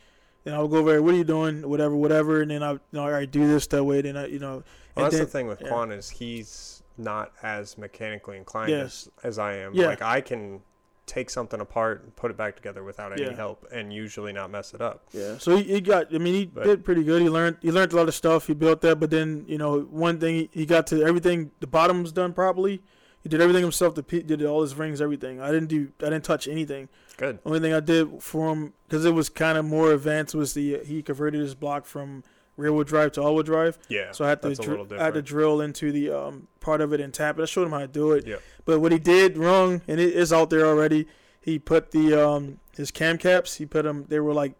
A: Then I'll go over there, what are you doing, whatever, whatever, and then I, you know, all right, do this that way. Then I, you know,
B: Well, that's
A: then,
B: the thing with
A: yeah.
B: Quan is he's not as mechanically inclined
A: Yeah.
B: as, as I am.
A: Yeah.
B: Like I can take something apart and put it back together without any
A: Yeah.
B: help, and usually not mess it up.
A: Yeah, so he, he got. I mean, he
B: But-
A: did pretty good. He learned. He learned a lot of stuff. He built that, but then you know, one thing he, he got to everything. The bottom was done properly. He did everything himself. The did all his rings, everything. I didn't do. I didn't touch anything.
B: Good.
A: Only thing I did for him because it was kind of more advanced was the he converted his block from rear wheel drive to all wheel drive.
B: Yeah.
A: So I had to
B: that's a little
A: dr- I had to drill into the um, part of it and tap it. I showed him how to do it.
B: Yep.
A: But what he did wrong, and it is out there already. He put the um, his cam caps. He put them. They were like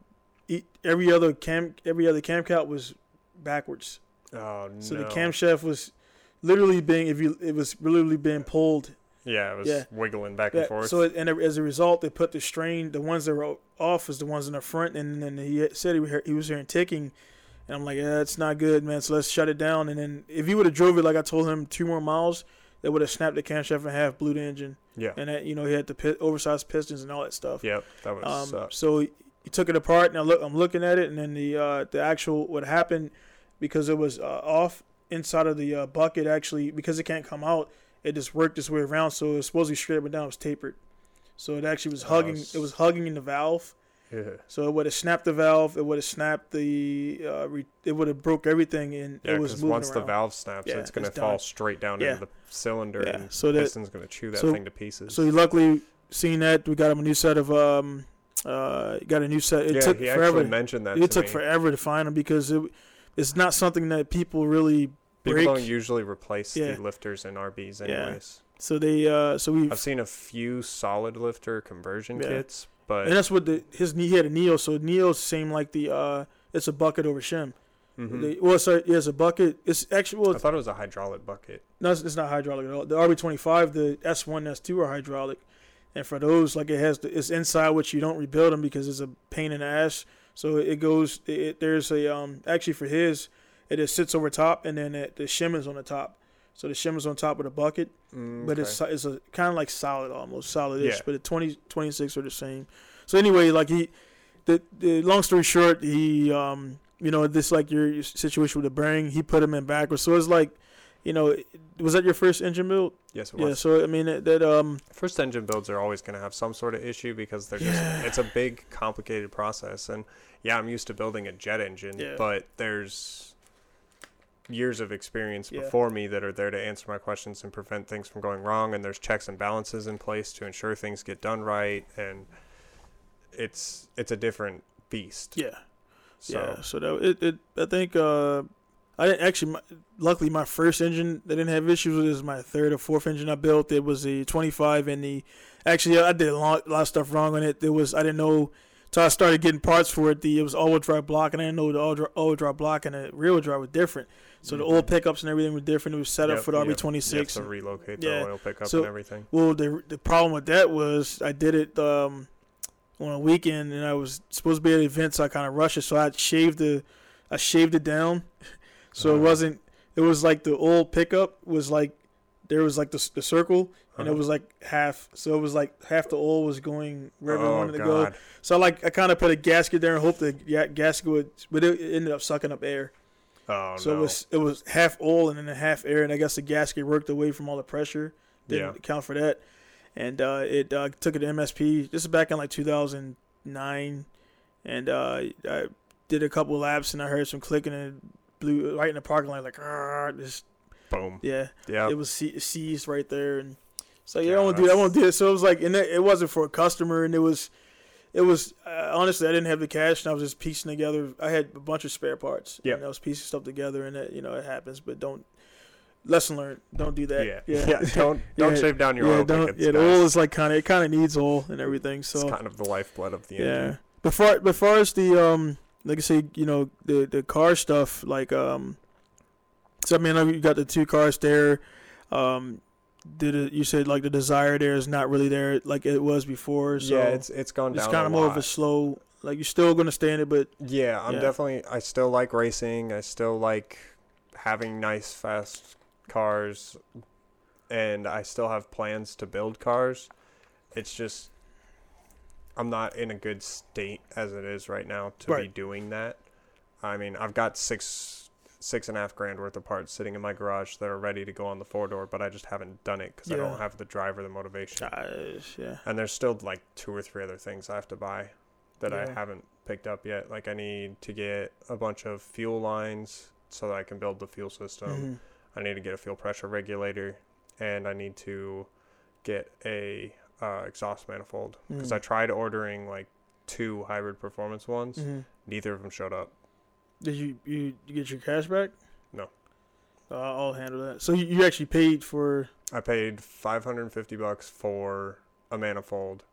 A: every other cam every other cam cap was backwards.
B: Oh no.
A: So the camshaft was literally being if you it was literally being pulled.
B: Yeah, it was
A: Yeah.
B: wiggling back
A: Yeah,
B: and forth.
A: So it, and as a result, they put the strain. The ones that were off was the ones in the front, and then he said he, was he was hearing ticking. And I'm like, yeah, that's not good, man. So let's shut it down. And then if he would have drove it like I told him, two more miles, they would have snapped the camshaft in half, blew the engine,
B: yeah.
A: and that you know he had the pit, oversized pistons and all that stuff.
B: Yep. That was
A: Um,
B: suck.
A: so he, he took it apart, and I look, I'm looking at it, and then the uh, the actual what happened because it was uh, off inside of the uh, bucket. Actually, because it can't come out, it just worked its way around. So it was supposed to be straight up and down. It was tapered, so it actually was
B: Oh,
A: hugging.
B: s-
A: It was hugging in the valve.
B: Yeah.
A: So it would have snapped the valve. It would have snapped the. Uh, re- it would have broke everything, and
B: Yeah,
A: it was moving
B: once the valve snaps,
A: Yeah,
B: it's gonna fall straight down
A: Yeah.
B: into the cylinder,
A: Yeah,
B: and
A: so that-
B: piston's gonna chew that
A: so-
B: thing to pieces.
A: So luckily seen that we got him a new set of um. Uh, got a new set. It
B: yeah,
A: took
B: he
A: forever.
B: actually mentioned that.
A: it
B: to
A: took
B: me.
A: forever to find them because it, it's not something that people really
B: People
A: break.
B: don't usually replace
A: Yeah.
B: the lifters in RBs, anyways. Yeah.
A: So they uh so we
B: I've seen a few solid lifter conversion
A: Yeah.
B: kits, but
A: and that's what the his knee he had a Neo so Neo's same like the uh it's a bucket over shim.
B: Mm-hmm.
A: They, well sorry yeah, it's a bucket. It's actually well
B: I thought it was a hydraulic bucket.
A: no it's, it's not hydraulic at all. The RB twenty five the S one S two are hydraulic, and for those like it has the, it's inside which you don't rebuild them because it's a pain in the ass. So it goes it- there's a um actually for his it just sits over top and then it, the shim is on the top. So the shim is on top of the bucket.
B: Mm,
A: but
B: okay.
A: it's it's a kind of like solid almost solidish
B: Yeah.
A: but the 20 26 are the same so anyway like he the, the long story short he um you know this like your, your situation with the bearing he put him in backwards so it's like you know was that your first engine build
B: yes, it
A: yeah so i mean that, that um
B: First engine builds are always going to have some sort of issue because they're just it's a big complicated process and yeah, I'm used to building a jet engine,
A: Yeah.
B: but there's years of experience
A: Yeah.
B: before me that are there to answer my questions and prevent things from going wrong and there's checks and balances in place to ensure things get done right and it's it's a different beast.
A: yeah
B: So
A: yeah so that it, it i think uh I didn't actually. My, luckily, my first engine that didn't have issues with is my third or fourth engine I built. It was the 25 and the. Actually, I did a lot, a lot of stuff wrong on it. There was I didn't know. So I started getting parts for it. The it was all-wheel drive block, and I didn't know the all-wheel all drive block and the rear-wheel drive were different. So the oil pickups and everything were different. It was set up
B: Yep,
A: for the
B: you have-
A: RB26.
B: You have to relocate the
A: Yeah.
B: oil pickup
A: So-
B: and everything.
A: Well, the the problem with that was I did it um, on a weekend, and I was supposed to be at an event, so I kind of rushed it. So I shaved the, I shaved it down, [laughs] so it
B: Uh-huh.
A: wasn't. It was like the old pickup was like, there was like the the circle, and it was like half. So it was like half the oil was going wherever I
B: oh
A: wanted to go.
B: God.
A: So I like I kind of put a gasket there and hoped the ga- gasket would, but it it ended up sucking up air.
B: Oh
A: so
B: no.
A: it was it was half oil and then half air, and I guess the gasket worked away from all the pressure. Didn't
B: yeah.
A: account for that, and uh, it uh, took it to MSP. This is back in like 2009, and uh, I did a couple laps and I heard some clicking and it blew right in the parking lot. Like, just
B: Boom.
A: yeah,
B: Yeah.
A: it was seized right there, and so yeah, I won't do that. I won't do it. So it was like, and it, it wasn't for a customer, and it was. It was uh, honestly, I didn't have the cash, and I was just piecing together. I had a bunch of spare parts.
B: Yeah.
A: and I was piecing stuff together, and it, you know it happens. But don't lesson learned. Don't do that.
B: yeah.
A: yeah. [laughs]
B: Yeah. Don't [laughs] don't
A: Yeah.
B: shave down your
A: yeah,
B: oil
A: don't, yeah, the oil is like kind of it kind of needs oil and everything. So
B: it's kind of the lifeblood of the
A: yeah.
B: engine.
A: Before before as the um like I say you know the the car stuff like um so I mean I you got the two cars there um did it, you said like the desire there is not really there like it was before so
B: yeah, it's it's gone Down it's
A: kind of more
B: lot.
A: of a slow like you're still gonna stay in it but
B: Yeah, I'm
A: Yeah.
B: definitely. I still like racing. I still like having nice, fast cars, and I still have plans to build cars. It's just I'm not in a good state as it is right now to be doing that. I mean, I've got six six and a half grand worth of parts sitting in my garage that are ready to go on the four door, but I just haven't done it because I don't have the drive or the motivation.
A: uh, yeah
B: And there's still like two or three other things I have to buy that I haven't picked up yet. Like I need to get a bunch of fuel lines so that I can build the fuel system.
A: Mm-hmm.
B: I need to get a fuel pressure regulator, and I need to get a uh, exhaust manifold because
A: Mhm.
B: I tried ordering like two hybrid performance ones.
A: Mhm.
B: Neither of them showed up.
A: Did you, you you get your cash back
B: No.
A: uh, I'll handle that so you, you actually paid for
B: I paid 550 bucks for a manifold,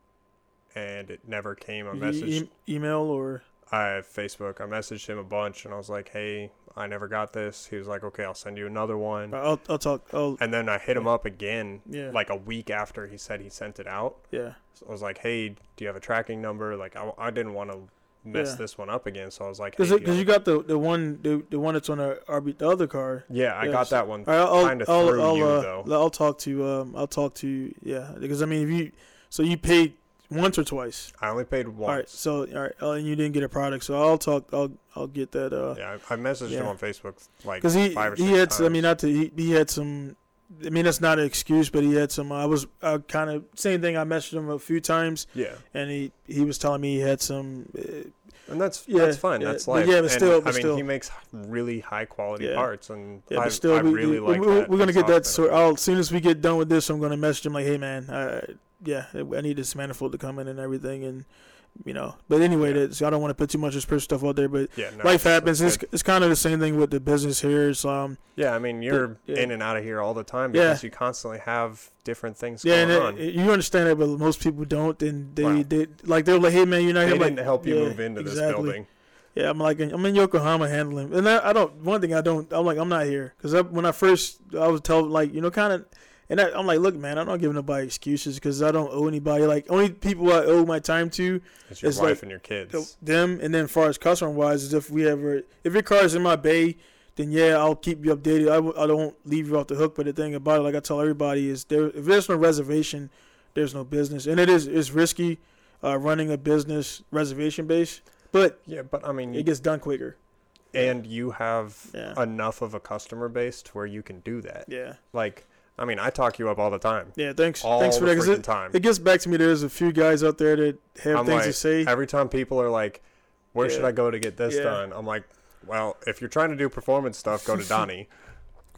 B: and it never came. I
A: e-
B: messaged
A: e- email or
B: I Facebook. I messaged him a bunch and I was like, "Hey, I never got this." He was like, "Okay, I'll send you another one."
A: I'll I'll talk I'll
B: And then I hit him up again,
A: yeah
B: like a week after he said he sent it out.
A: yeah
B: So I was like, "Hey, do you have a tracking number?" Like, I, I didn't want to mess
A: Yeah.
B: this one up again, so I was like,
A: Because
B: "Hey, do
A: you got the the one the, the one that's on the RB the other car.
B: yeah, I
A: yeah,
B: got
A: so-
B: that one."
A: Right, I'll
B: Kinda
A: I'll
B: through
A: I'll,
B: you,
A: uh,
B: though.
A: I'll talk to um I'll talk to yeah because I mean if you so you paid once or twice.
B: I only paid once.
A: All right, so all right, uh, and you didn't get a product, so I'll talk. I'll I'll get that. Uh,
B: yeah, I, I messaged him on Facebook like
A: because he
B: five or
A: he had. s- I mean, not to he, he had some. I mean, that's not an excuse, but he had some. I was I kind of same thing. I messaged him a few times,
B: yeah,
A: and he he was telling me he had some. Uh,
B: and that's
A: Yeah,
B: that's fine.
A: yeah,
B: that's
A: but
B: life.
A: yeah, but
B: And,
A: still-
B: I mean,
A: still.
B: he makes really high quality
A: Yeah.
B: parts, and
A: yeah,
B: I,
A: but still,
B: I
A: we,
B: really
A: we,
B: like
A: we,
B: that.
A: We're gonna get that.
B: exhaust
A: So. I'll, as soon as we get done with this, I'm gonna message him like, "Hey, man, uh, yeah, I need this manifold to come in and everything." And you know, but anyway,
B: Yeah.
A: that's, I don't want to put too much of this personal stuff out there. But
B: yeah, no,
A: life happens. It's, it's kind of the same thing with the business here. It's, um,
B: Yeah, I mean, you're
A: yeah.
B: in and out of here all the time
A: Yeah.
B: because you constantly have different things
A: yeah,
B: going
A: and
B: on.
A: it, you understand that, but most people don't. And they,
B: Wow.
A: they like they're like, "Hey, man, you're not
B: they
A: here." I'm
B: didn't
A: like,
B: help you
A: yeah,
B: move into this building.
A: Yeah, I'm like I'm in Yokohama handling, and I, I don't. One thing I don't, I'm like I'm not here because when I first I was told like you know kind of, and I, I'm like, look, man, I'm not giving nobody excuses because I don't owe anybody. Like only people I owe my time to
B: It's your
A: It's
B: wife
A: like-
B: and your kids.
A: them, and then as far as customer wise, is if we ever if your car is in my bay, then yeah, I'll keep you updated. I, w- I don't leave you off the hook. But the thing about it, like I tell everybody, is there if there's no reservation, there's no business, and it is it's risky uh, running a business reservation base, but
B: yeah, but I mean,
A: it gets done quicker.
B: and you have
A: Yeah.
B: enough of a customer base to where you can do that.
A: Yeah.
B: Like, I mean, I talk you up all the time.
A: Yeah, thanks.
B: All
A: thanks for
B: the
A: that. 'cause it,
B: time.
A: it gets back to me. There's a few guys out there that have
B: I'm
A: things to say.
B: Every time people are like, "Where should I go to get this
A: Yeah.
B: done?" I'm like, "Well, if you're trying to do performance stuff, go to [laughs] Donnie.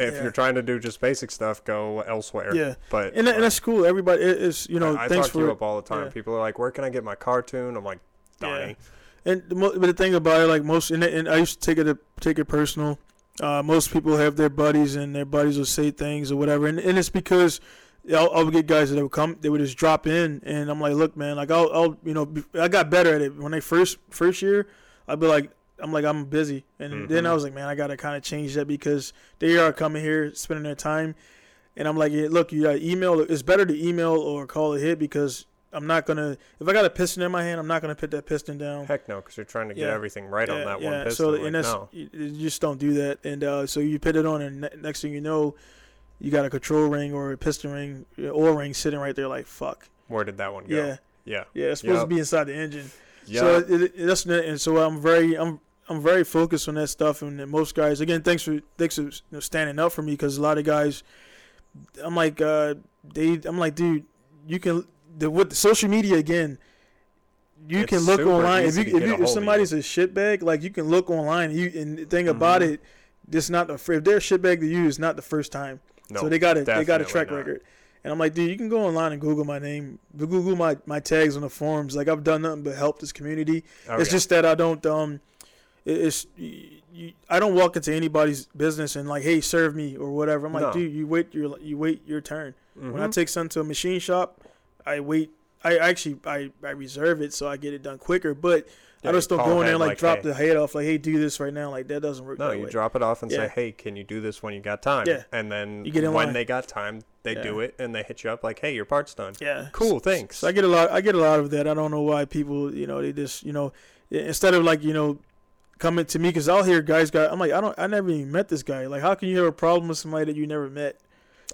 B: if
A: Yeah.
B: you're trying to do just basic stuff, go elsewhere."
A: Yeah,
B: But
A: and, that- and that's cool. Everybody is you know
B: I, I
A: thanks
B: talk to you
A: for
B: up all the time.
A: yeah.
B: People are like, "Where can I get my car tuned?" I'm like,
A: Yeah.
B: "Donnie."
A: and the, but the thing about it like most and, and I used to take it take it personal. Uh, most people have their buddies, and their buddies will say things or whatever, and, and it's because I'll, I'll get guys that would come, they would just drop in, and I'm like, look, man, like I'll, I'll, you know, I got better at it when I first first year. I'd be like, I'm like, I'm busy, and then I was like, man, I gotta kind of change that because they are coming here, spending their time, and I'm like, yeah, look, you got email. It's better to email or call a hit because I'm not gonna. If I got a piston in my hand, I'm not gonna put that piston down.
B: Heck no, because you're trying to get
A: Yeah.
B: everything right on that
A: yeah.
B: one piston.
A: So
B: like,
A: and that's
B: no.
A: you, you just don't do that, and uh, so you put it on, and ne- next thing you know, you got a control ring or a piston ring, oil ring sitting right there, like fuck.
B: Where did that one go?
A: Yeah,
B: Yeah.
A: yeah. It's supposed
B: Yep.
A: to be inside the engine.
B: Yeah.
A: So it, it, that's and so I'm very I'm I'm very focused on that stuff, and most guys again, thanks for thanks for you know, standing up for me because a lot of guys, I'm like uh they I'm like dude, you can the with social media again. You
B: It's
A: can look online if you if, you, if somebody's a shitbag, like you can look online. And you and the thing about it, this not the if they're a shitbag to you, it's not the first time.
B: no.
A: so they got a they got a track
B: not.
A: record. And I'm like, dude, you can go online and Google my name, Google my, my tags on the forums. Like I've done nothing but help this community.
B: Oh,
A: it's
B: yeah.
A: just that I don't um, it's you, you, I don't walk into anybody's business and like, hey, serve me or whatever. I'm like,
B: No.
A: dude, you wait your you wait your turn. When I
B: Mhm.
A: take something to a machine shop, I wait. I actually I, I reserve it so I get it done quicker. But
B: Yeah,
A: I just don't go in there and like, drop
B: hey.
A: the head off like, hey, do this right now. Like that doesn't work.
B: No, you
A: way.
B: drop it off and
A: Yeah.
B: say, "Hey, can you do this when you got time?"
A: Yeah.
B: And then
A: You get in
B: when
A: line.
B: they got time, they
A: Yeah.
B: do it and they hit you up like, "Hey, your part's done."
A: Yeah.
B: Cool, thanks.
A: So I get a lot. I get a lot of that. I don't know why people, you know, they just, you know, instead of like, you know, coming to me because I'll hear guys got. I'm like, I don't. I never even met this guy. Like, how can you have a problem with somebody that you never met?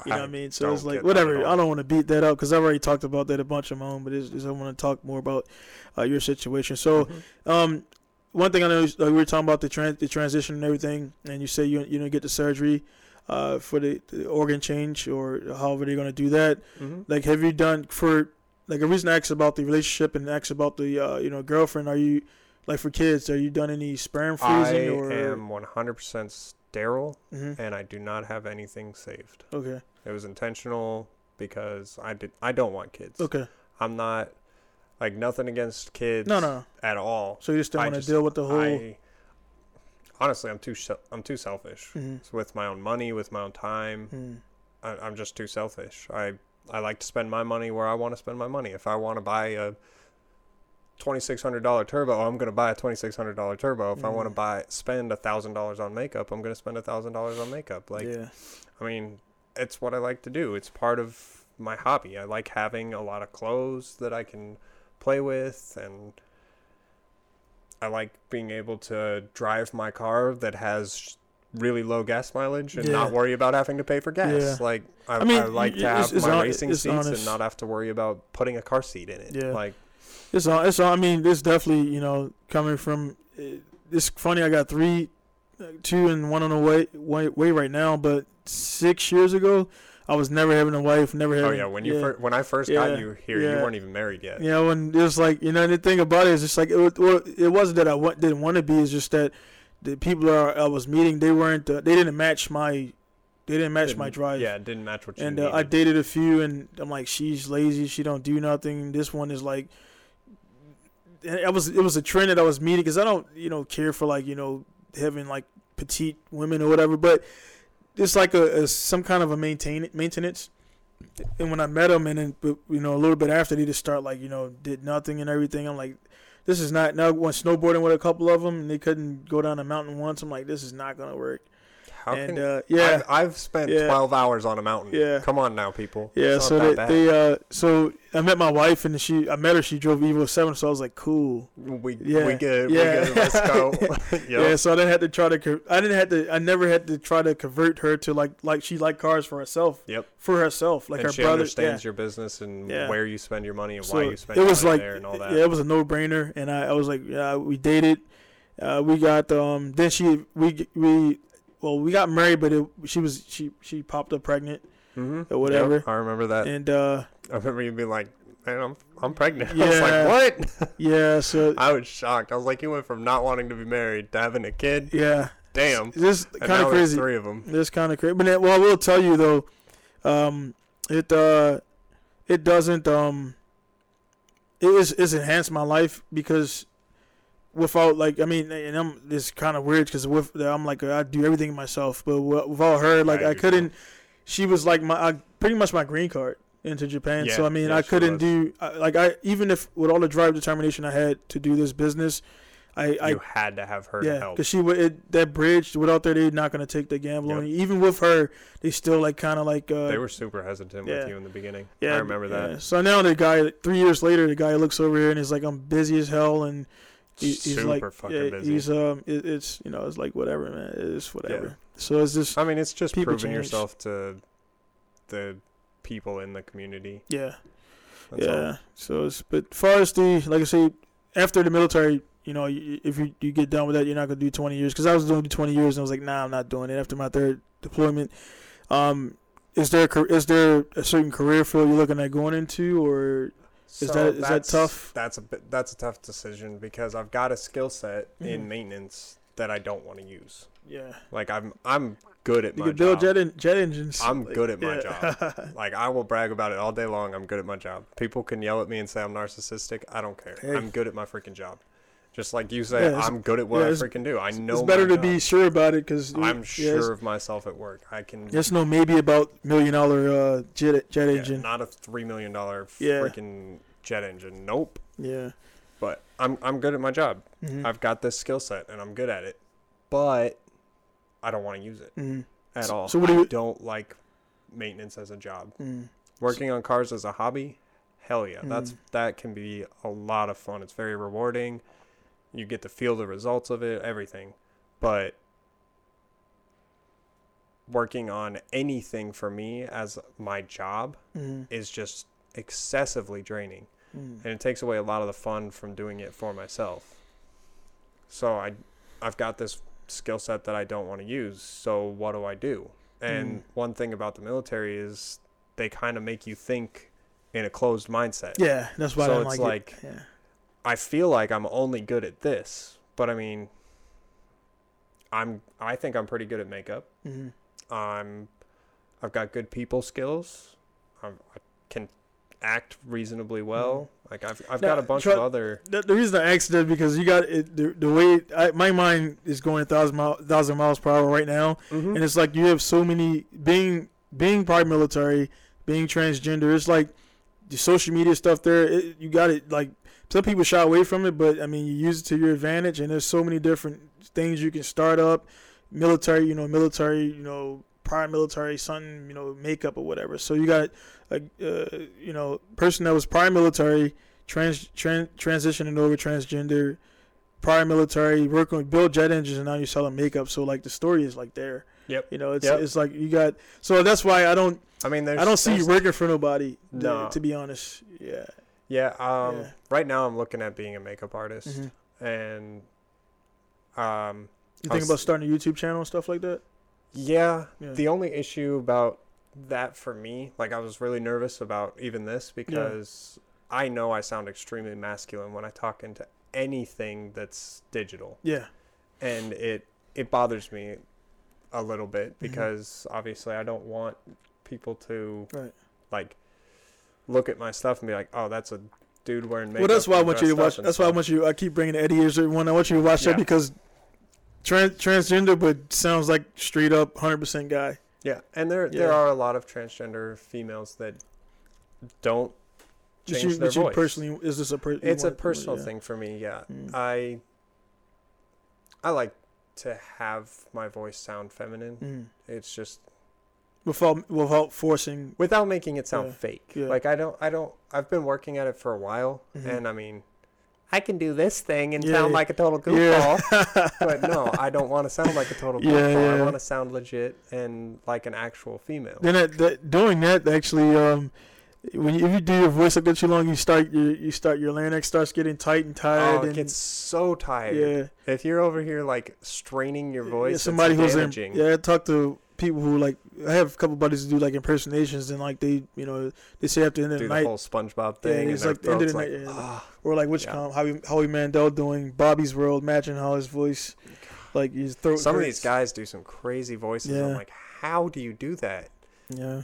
A: You know what I mean? So it's like whatever. I don't want to beat that up because I've already talked about that a bunch of my own. But it's, it's, I want to talk more about uh, your situation. So,
B: Mhm.
A: um, one thing I know is, uh, we were talking about the trans the transition and everything, and you say you you know get the surgery, uh, for the, the organ change or however they're gonna do that.
B: Mhm.
A: Like, have you done for like a reason I asked about the relationship and asked about the uh, you know girlfriend? Are you like for kids? Are you done any sperm freezing? I or?
B: am 100% sterile
A: Mhm.
B: and I do not have anything saved.
A: Okay.
B: It was intentional because I did. I don't want kids.
A: Okay.
B: I'm not like nothing against kids.
A: No, no.
B: at all.
A: So you just don't want to deal with the whole.
B: I honestly, I'm too. I'm too selfish.
A: Mhm.
B: It's with my own money, with my own time.
A: Mhm.
B: I, I'm just too selfish. I I like to spend my money where I want to spend my money. If I want to buy a twenty six hundred dollar turbo, I'm gonna buy a twenty six hundred dollar turbo. If I want to
A: Mm.
B: buy spend a thousand dollars on makeup, I'm gonna spend a thousand dollars on makeup. Like
A: yeah.
B: I mean, it's what I like to do. It's part of my hobby. I like having a lot of clothes that I can play with and I like being able to drive my car that has really low gas mileage and not worry about having to pay for gas.
A: Yeah.
B: Like I,
A: I mean,
B: I like to have
A: it's
B: my
A: hon-
B: racing seats
A: honest.
B: and not have to worry about putting a car seat in it.
A: Yeah.
B: Like
A: It's all. It's all. I mean, it's definitely you know coming from. eh, It's funny. I got three, uh, two and one on the way way, way right now. But six years ago, I was never having a wife. Never having.
B: oh yeah, when you
A: yeah.
B: when I first
A: Yeah.
B: got you here, you weren't even married yet.
A: You know, and it was like you know the thing about it is just like it, it wasn't that I didn't want to be. It's just that the people that I was meeting they weren't. Uh, they didn't match my. They didn't match my
B: Didn't-
A: drive.
B: Yeah, it didn't match what you
A: and uh, I dated a few, and I'm like, she's lazy. She don't do nothing. This one is like, I was it was a trend that I was meeting because I don't you know care for like you know having like petite women or whatever, but it's like a, a some kind of a maintain maintenance. And when I met them, and then you know a little bit after, they just start like you know did nothing and everything. I'm like, this is not. Now I went snowboarding with a couple of them, and they couldn't go down a mountain once. I'm like, this is not gonna work.
B: How
A: and
B: can
A: uh, yeah,
B: I've, I've spent
A: Yeah.
B: 12 hours on a mountain.
A: Yeah.
B: Come on now, people.
A: Yeah, so they,
B: that
A: they uh so I met my wife and she I met her she drove Evo 7 so I was like cool.
B: We,
A: Yeah.
B: we good.
A: Yeah.
B: We good. Let's go. [laughs] [laughs] Yep.
A: Yeah, so I didn't have to try to I didn't have to I never had to try to convert her to like like she liked cars for herself.
B: Yep.
A: For herself like
B: and
A: her
B: she
A: brother
B: understands
A: yeah.
B: your business and
A: Yeah.
B: where you spend your money and
A: So
B: why you spend
A: it
B: your
A: was
B: money
A: like
B: there and all that.
A: yeah, it was a no-brainer and I, I was like yeah, we dated uh we got um then she we we well we got married but it, she was she she popped up pregnant
B: mm-hmm.
A: or whatever.
B: I remember that.
A: and uh
B: I remember you being like, man, I'm, I'm pregnant. [laughs] I was
A: Yeah.
B: like, what? [laughs]
A: yeah so [laughs]
B: I was shocked. I was like, you went from not wanting to be married to having a kid.
A: yeah
B: Damn.
A: this kind of crazy
B: three of them.
A: This kind of crazy, but then, well, I will tell you though, um, it uh, it doesn't um, it is it's enhanced my life because without like I mean, and I'm it's kind of weird because with I'm like I do everything myself, but wi- without her, like
B: I
A: I couldn't. She was like my I, pretty much my green card into Japan.
B: Yeah, so
A: I mean,
B: yeah,
A: I couldn't do like I even if with all the drive determination I had to do this business, I I
B: had to have her to
A: yeah,
B: help.
A: because she would it, that bridge without there, they're not gonna take the gamble.
B: Yep.
A: you. Even with her, they still like kind of like uh,
B: they were super hesitant
A: yeah.
B: with you in the beginning.
A: yeah,
B: I remember that.
A: So now the guy, three years later, the guy looks over here and is like, "I'm busy as hell," and he, he's
B: super
A: like,
B: fucking
A: yeah,
B: busy.
A: he's um, it, it's you know, it's like whatever, man, it's whatever. So it's just
B: I mean, it's just proving
A: change.
B: yourself to the people in the community.
A: yeah,
B: That's
A: yeah.
B: all.
A: So it's but far as the like I say, after the military. You know, if you, you get done with that, you're not gonna do 20 years. Because I was doing 20 years, and I was like, nah, I'm not doing it. After my third deployment, um, is there a is there a certain career field you're looking at going into, or Is that- is that tough?
B: That's a bit, that's a tough decision because I've got a skill set
A: Mhm.
B: in maintenance that I don't want to use.
A: yeah,
B: Like I'm I'm good at
A: you
B: my
A: could build
B: job.
A: jet en- jet engines.
B: I'm
A: Like,
B: good at my
A: yeah. [laughs]
B: Like I will brag about it all day long. I'm good at my job. People can yell at me and say I'm narcissistic. I don't care.
A: Hey.
B: I'm good at my freaking job. Just like you say,
A: Yeah,
B: I'm good at what
A: yeah,
B: I freaking do. I know.
A: it's better to be sure about it because
B: I'm sure of myself at work. I can.
A: There's no maybe about million dollar uh, jet jet engine.
B: not a three million dollar freaking jet engine. Nope.
A: Yeah.
B: But I'm I'm good at my job.
A: Mhm.
B: I've got this skill set and I'm good at it. But I don't want to use it
A: Mhm.
B: at all.
A: so what do
B: I
A: you-
B: don't like maintenance as a job.
A: Mm.
B: Working on cars as a hobby, hell yeah. That's
A: Mm.
B: that can be a lot of fun. It's very rewarding. You get to feel the results of it, everything. But working on anything for me as my job
A: Mhm.
B: is just excessively draining
A: Mm.
B: and it takes away a lot of the fun from doing it for myself. So I I've got this skill set that I don't want to use. So what do I do? And
A: Mm.
B: one thing about the military is they kind of make you think in a closed mindset.
A: Yeah, that's why
B: So
A: I don't
B: it's
A: like,
B: like-
A: it. Yeah.
B: I feel like I'm only good at this, but I mean I'm I think I'm pretty good at makeup.
A: Mhm.
B: I'm I've got good people skills. I'm, I can act reasonably well. Like I've I've got a bunch
A: try-
B: of other
A: The, the reason I asked that is because you got it, the, the way I, my mind is going a thousand mile, thousand miles per hour right now,
B: Mhm.
A: and it's like you have so many being being part military, being transgender. It's like the social media stuff there. It, you got it like some people shy away from it, but I mean you use it to your advantage, and there's so many different things you can start up. Military, you know, military, you know, prior military, something, you know, makeup or whatever. So you got a, uh, you know, person that was prior military, trans, tran transitioning over transgender, prior military, working with build jet engines, and now you're selling makeup. So like the story is like there.
B: Yep.
A: You know, it's
B: Yep.
A: it's like you got. So that's why I don't
B: I mean, there's
A: I don't see you working for nobody. to-
B: No.
A: To, be honest, yeah.
B: Yeah. Um.
A: Yeah.
B: Right now, I'm looking at being a makeup artist,
A: Mhm.
B: and um.
A: You think
B: was-
A: about starting a YouTube channel and stuff like that?
B: Yeah,
A: Yeah.
B: The only issue about that for me, like I was really nervous about even this because I know I sound extremely masculine when I talk into anything that's digital,
A: Yeah.
B: and it it bothers me a little bit
A: Mm-hmm.
B: because obviously I don't want people to
A: Right.
B: like look at my stuff and be like, "Oh, that's a dude wearing makeup."
A: Well, that's why I want you to watch. That's why I want you. I keep bringing the Eddie Izzard one. I want you to watch that because trans transgender, but sounds like straight up hundred percent guy.
B: Yeah, and there there are a lot of transgender females that don't change
A: you,
B: their voice.
A: personally? Is this a per,
B: it's a personal
A: yeah.
B: thing for me yeah
A: Mm.
B: i i like to have my voice sound feminine
A: Mm.
B: it's just
A: Without without forcing.
B: without making it sound
A: Yeah,
B: fake
A: yeah.
B: like i don't i don't i've been working at it for a while
A: Mhm.
B: and i mean i can do this thing and
A: Yeah,
B: sound like a total goofball [laughs] but no i don't want to sound like a total [laughs] goofball i want to sound legit and like an actual female
A: Then that, doing that actually, um, when you, if you do your voice that too long, you start your you start your larynx starts getting tight and tired.
B: oh it
A: and,
B: gets so tired
A: yeah.
B: if you're over here like straining your voice
A: Yeah, somebody who's in, yeah, talk to people who like I have a couple buddies who do like impersonations and like they you know they say after the end of
B: do
A: the
B: the
A: night
B: whole SpongeBob
A: Yeah,
B: thing,
A: it's
B: and
A: like the end of the
B: throat's
A: night, yeah.
B: "Ah."
A: or like which
B: Yeah.
A: com Howie Howie Mandel doing Bobby's World, matching how his voice like his throat.
B: Some of these guys do some crazy voices. I'm like, how do you do that?
A: Yeah.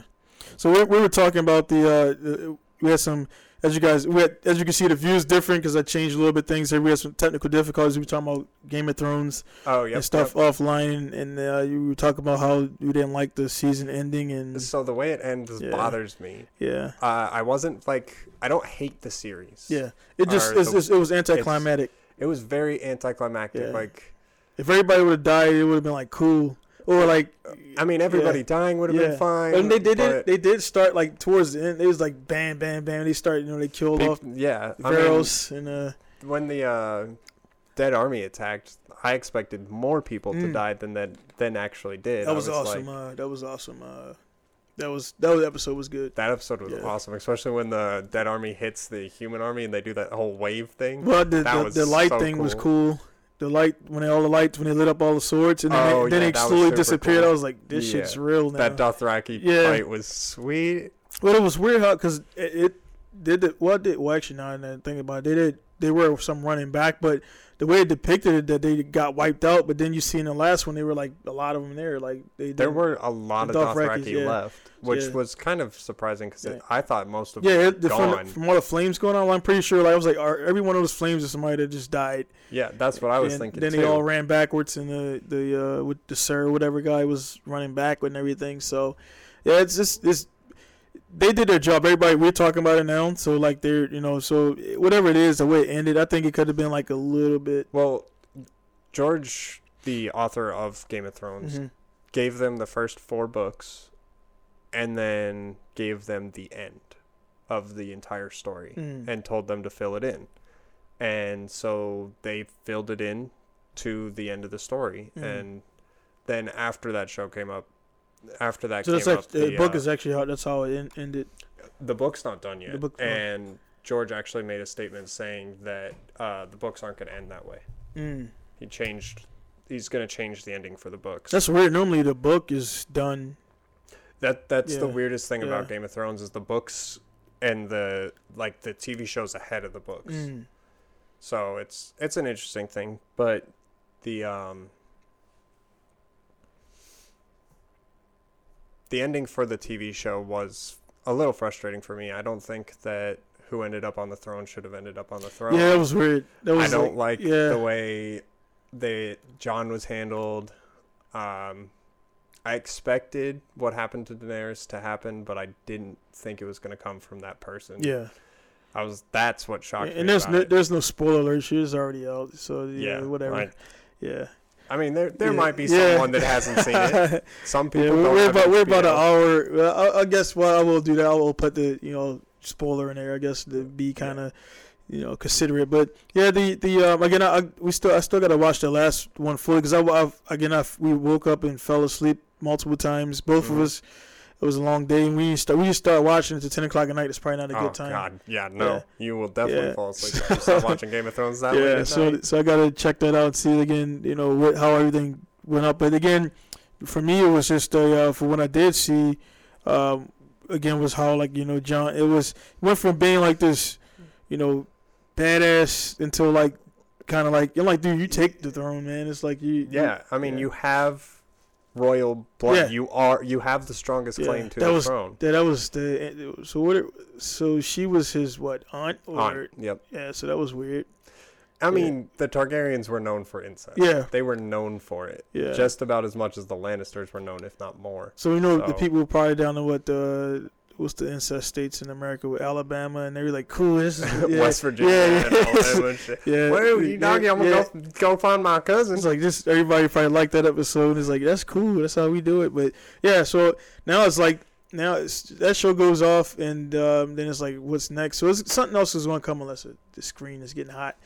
A: So we, we were talking about the, uh, we had some as you guys we had, as you can see the view is different because I changed a little bit things here. We had some technical difficulties. We were talking about Game of Thrones
B: Oh, yeah.
A: and stuff offline, and, uh, you were talking about how you didn't like the season ending, and
B: So the way it ends
A: Yeah.
B: bothers me.
A: yeah,
B: Uh, I wasn't like I don't hate the series.
A: yeah, it just it's,
B: the-
A: just- it was anticlimactic.
B: It was very anticlimactic.
A: Yeah.
B: Like
A: If everybody would have died, it would have been like cool, or like
B: I mean, everybody dying would have
A: Yeah.
B: been fine.
A: And they, they did they did start like towards the end. It was like bam, bam, bam. They started, you know, they killed off
B: yeah. I mean,
A: and uh,
B: when the uh, Dead Army attacked, I expected more people to
A: Mm.
B: die than that than actually did.
A: that
B: I
A: was, awesome.
B: Like,
A: uh, that was awesome. Uh, that was that was, episode was good.
B: that episode was
A: Yeah.
B: awesome, especially when the Dead Army hits the human army and they do that whole wave thing.
A: Well, the
B: That
A: the,
B: was
A: the light
B: so
A: thing was
B: cool.
A: The light when they, all the lights when they lit up all the swords and then
B: Oh,
A: they, then
B: yeah,
A: it slowly disappeared.
B: cool.
A: I was like, this
B: Yeah.
A: shit's real now.
B: That Dothraki
A: Yeah.
B: fight was sweet.
A: But it was weird how because it, it did the well, did well actually now that I think about it, they did they were some running back, but the way it depicted it that they got wiped out. But then you see in the last one they were like a lot of them there, like they
B: There were a lot of
A: Dothraki,
B: Dothraki
A: yeah.
B: left, which
A: Yeah.
B: was kind of surprising because
A: Yeah.
B: I thought most of
A: yeah
B: them
A: it,
B: were
A: the, from,
B: gone.
A: from all the flames going on. I'm pretty sure like I was like are, every one of those flames is somebody that just died.
B: yeah, that's what I was
A: and
B: thinking
A: Then
B: too.
A: they all ran backwards and the the uh, with the sir whatever guy was running back and everything. So yeah, it's just it's they did their job. Everybody we're talking about it now. So like they're you know so whatever it is the way it ended, I think it could have been like a little bit.
B: well, George, the author of Game of Thrones,
A: mhm.
B: gave them the first four books, and then gave them the end of the entire story,
A: Mm.
B: and told them to fill it in, and so they filled it in to the end of the story,
A: Mm.
B: and then after that show came up. After that
A: So that's actually, the,
B: the,
A: book
B: uh,
A: is actually how that's how it en- ended.
B: the book's not done yet.
A: The book-
B: and George actually made a statement saying that uh, the books aren't going to end that way.
A: Mm.
B: He changed. He's going to change the ending for the books.
A: That's weird. Normally the book is done.
B: that that's the weirdest thing
A: yeah.
B: about Game of Thrones is the books and the like the TV shows ahead of the books.
A: Mm.
B: So it's it's an interesting thing, but the um the ending for the TV show was a little frustrating for me. I don't think that who ended up on the throne should have ended up on the throne.
A: Yeah, it was weird. That was
B: I don't like,
A: yeah.
B: the way they Jon was handled. Um, I expected what happened to Daenerys to happen, but I didn't think it was going to come from that person.
A: yeah.
B: I was. That's what shocked me.
A: And there's no,
B: it.
A: there's no spoiler alert. She was already out. So yeah,
B: yeah,
A: whatever.
B: I,
A: Yeah.
B: I mean, there there
A: Yeah.
B: might be
A: Yeah.
B: someone that hasn't seen it. [laughs] Some people.
A: yeah, we're, about we're about an hour. I, I guess what I will do that I will put the you know spoiler in there. I guess to be kind of you know considerate. But yeah, the the um, again I, I we still I still gotta watch the last one fully because I, I again I we woke up and fell asleep multiple times. Both
B: Mhm.
A: of us. It was a long day, and we start. We just started watching it to ten o'clock at night. It's probably not a
B: Oh
A: good time.
B: God, yeah, no,
A: Yeah.
B: you will definitely
A: Yeah.
B: fall asleep start [laughs] watching Game of Thrones that
A: yeah, so
B: night.
A: so I gotta check that out and see again. You know what, how everything went up. But again, for me, it was just uh, uh, for when I did see, um, again was how like you know Jon. It was went from being like this, you know, badass until like kind of like you're like dude, you take the throne, man. It's like you. you-
B: Yeah, I mean,
A: yeah.
B: you have royal blood.
A: Yeah.
B: You are you have the strongest
A: Yeah,
B: claim to
A: that
B: the
A: was-
B: throne.
A: Yeah, that was the so what? It, so she was his what aunt or
B: Aunt, Yep.
A: yeah? So that was weird.
B: I
A: Yeah.
B: mean, the Targaryens were known for incest.
A: Yeah,
B: They were known for it.
A: yeah.
B: Just about as much as the Lannisters were known, if not more.
A: So we know the
B: So-
A: people probably down to what the what's the incest states in America with Alabama, and they were like, "Cool, this is [laughs] yeah,
B: West Virginia
A: yeah, yeah.
B: Alabama and shit. [laughs]
A: yeah,
B: Well, you
A: yeah,
B: doggy, I'm gonna go, go find my cousin.
A: It's like just Everybody probably liked that episode. It's like that's cool. That's how we do it. But yeah, so now it's like now it's, that show goes off, and um, then it's like, what's next? So it's, something else is going to come unless it, the screen is getting hot.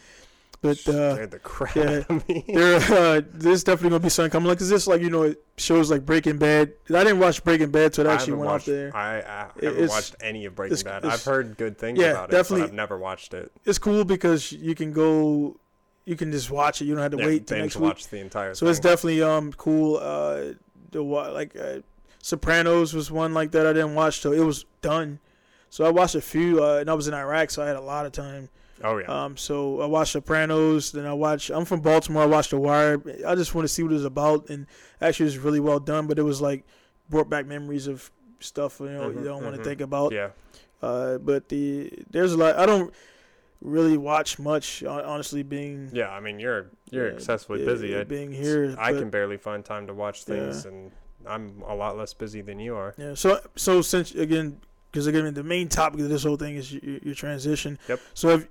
A: But uh,
B: Scared the crap
A: yeah.
B: out of me.
A: there, uh, there's definitely going to be something coming. Like, is this like you know shows like Breaking Bad? I didn't watch Breaking Bad, so it
B: I
A: actually went
B: watched,
A: out there.
B: I, I haven't
A: It's-
B: watched any of Breaking
A: it's-
B: Bad.
A: it's-
B: I've heard good things
A: Yeah,
B: about it,
A: definitely.
B: but I've never watched it.
A: it's cool because you can go, you can just watch it. You don't have to
B: Yeah,
A: wait till
B: binge
A: next week.
B: watch the entire
A: So
B: thing.
A: it's definitely um cool. Uh, the like uh, Sopranos was one like that I didn't watch till it was done. So I watched a few, uh, and I was in Iraq, so I had a lot of time.
B: Oh yeah.
A: Um, so I watched Sopranos. Then I watched. I'm from Baltimore. I watched The Wire. I just want to see what it was about, and actually, it was really well done. But it was like brought back memories of stuff you know
B: Mhm,
A: you don't want to think about.
B: yeah.
A: Uh, but the there's a lot. I don't really watch much, honestly. Being
B: Yeah, I mean you're you're
A: yeah,
B: excessively
A: yeah,
B: busy.
A: yeah, being here.
B: I
A: but-
B: can barely find time to watch things, and I'm a lot less busy than you are.
A: Yeah. So so since again, because again, the main topic of this whole thing is your, your transition.
B: Yep.
A: So if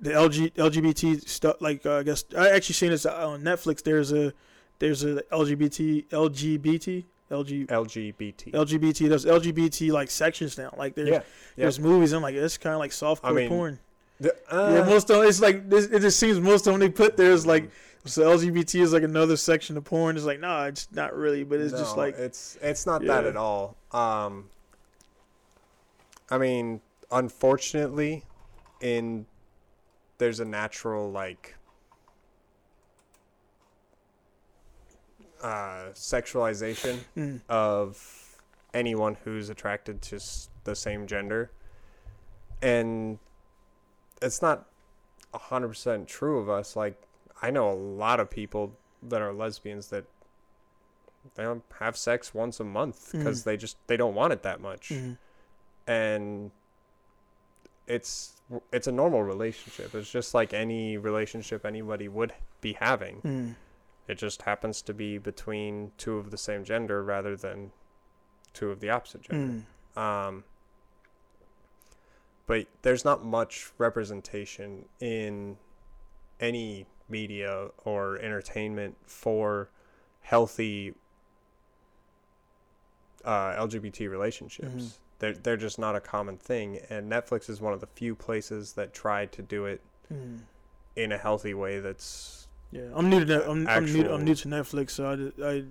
A: the LG LGBT stuff, like uh, I guess I actually seen this on Netflix. There's a there's a LGBT LGBT LG
B: LGBT.
A: LGBT. There's LGBT like sections now. Like there's
B: yeah.
A: there's movies. I'm like it's kind of like softcore
B: I mean,
A: porn.
B: The-
A: yeah.
B: uh,
A: Most of them, it's like this, it just seems most of them they put there is like so LGBT is like another section of porn. It's like nah, it's not really, but it's just like
B: it's it's not that at all. Um, I mean, unfortunately, in there's a natural like uh, sexualization
A: mm,
B: of anyone who's attracted to s- the same gender, and it's not hundred percent true of us. Like I know a lot of people that are lesbians that they don't have sex once a month because
A: Mhm.
B: they just they don't want it that much,
A: mhm.
B: and it's it's a normal relationship. It's just like any relationship anybody would be having.
A: Mm.
B: It just happens to be between two of the same gender rather than two of the opposite gender.
A: Mm.
B: Um, but there's not much representation in any media or entertainment for healthy uh, LGBT relationships. They're, they're just not a common thing. And Netflix is one of the few places that tried to do it
A: Mm.
B: in a healthy way that's
A: Yeah, I'm new to that. I'm, I'm new. I'm new to Netflix, so I, did- I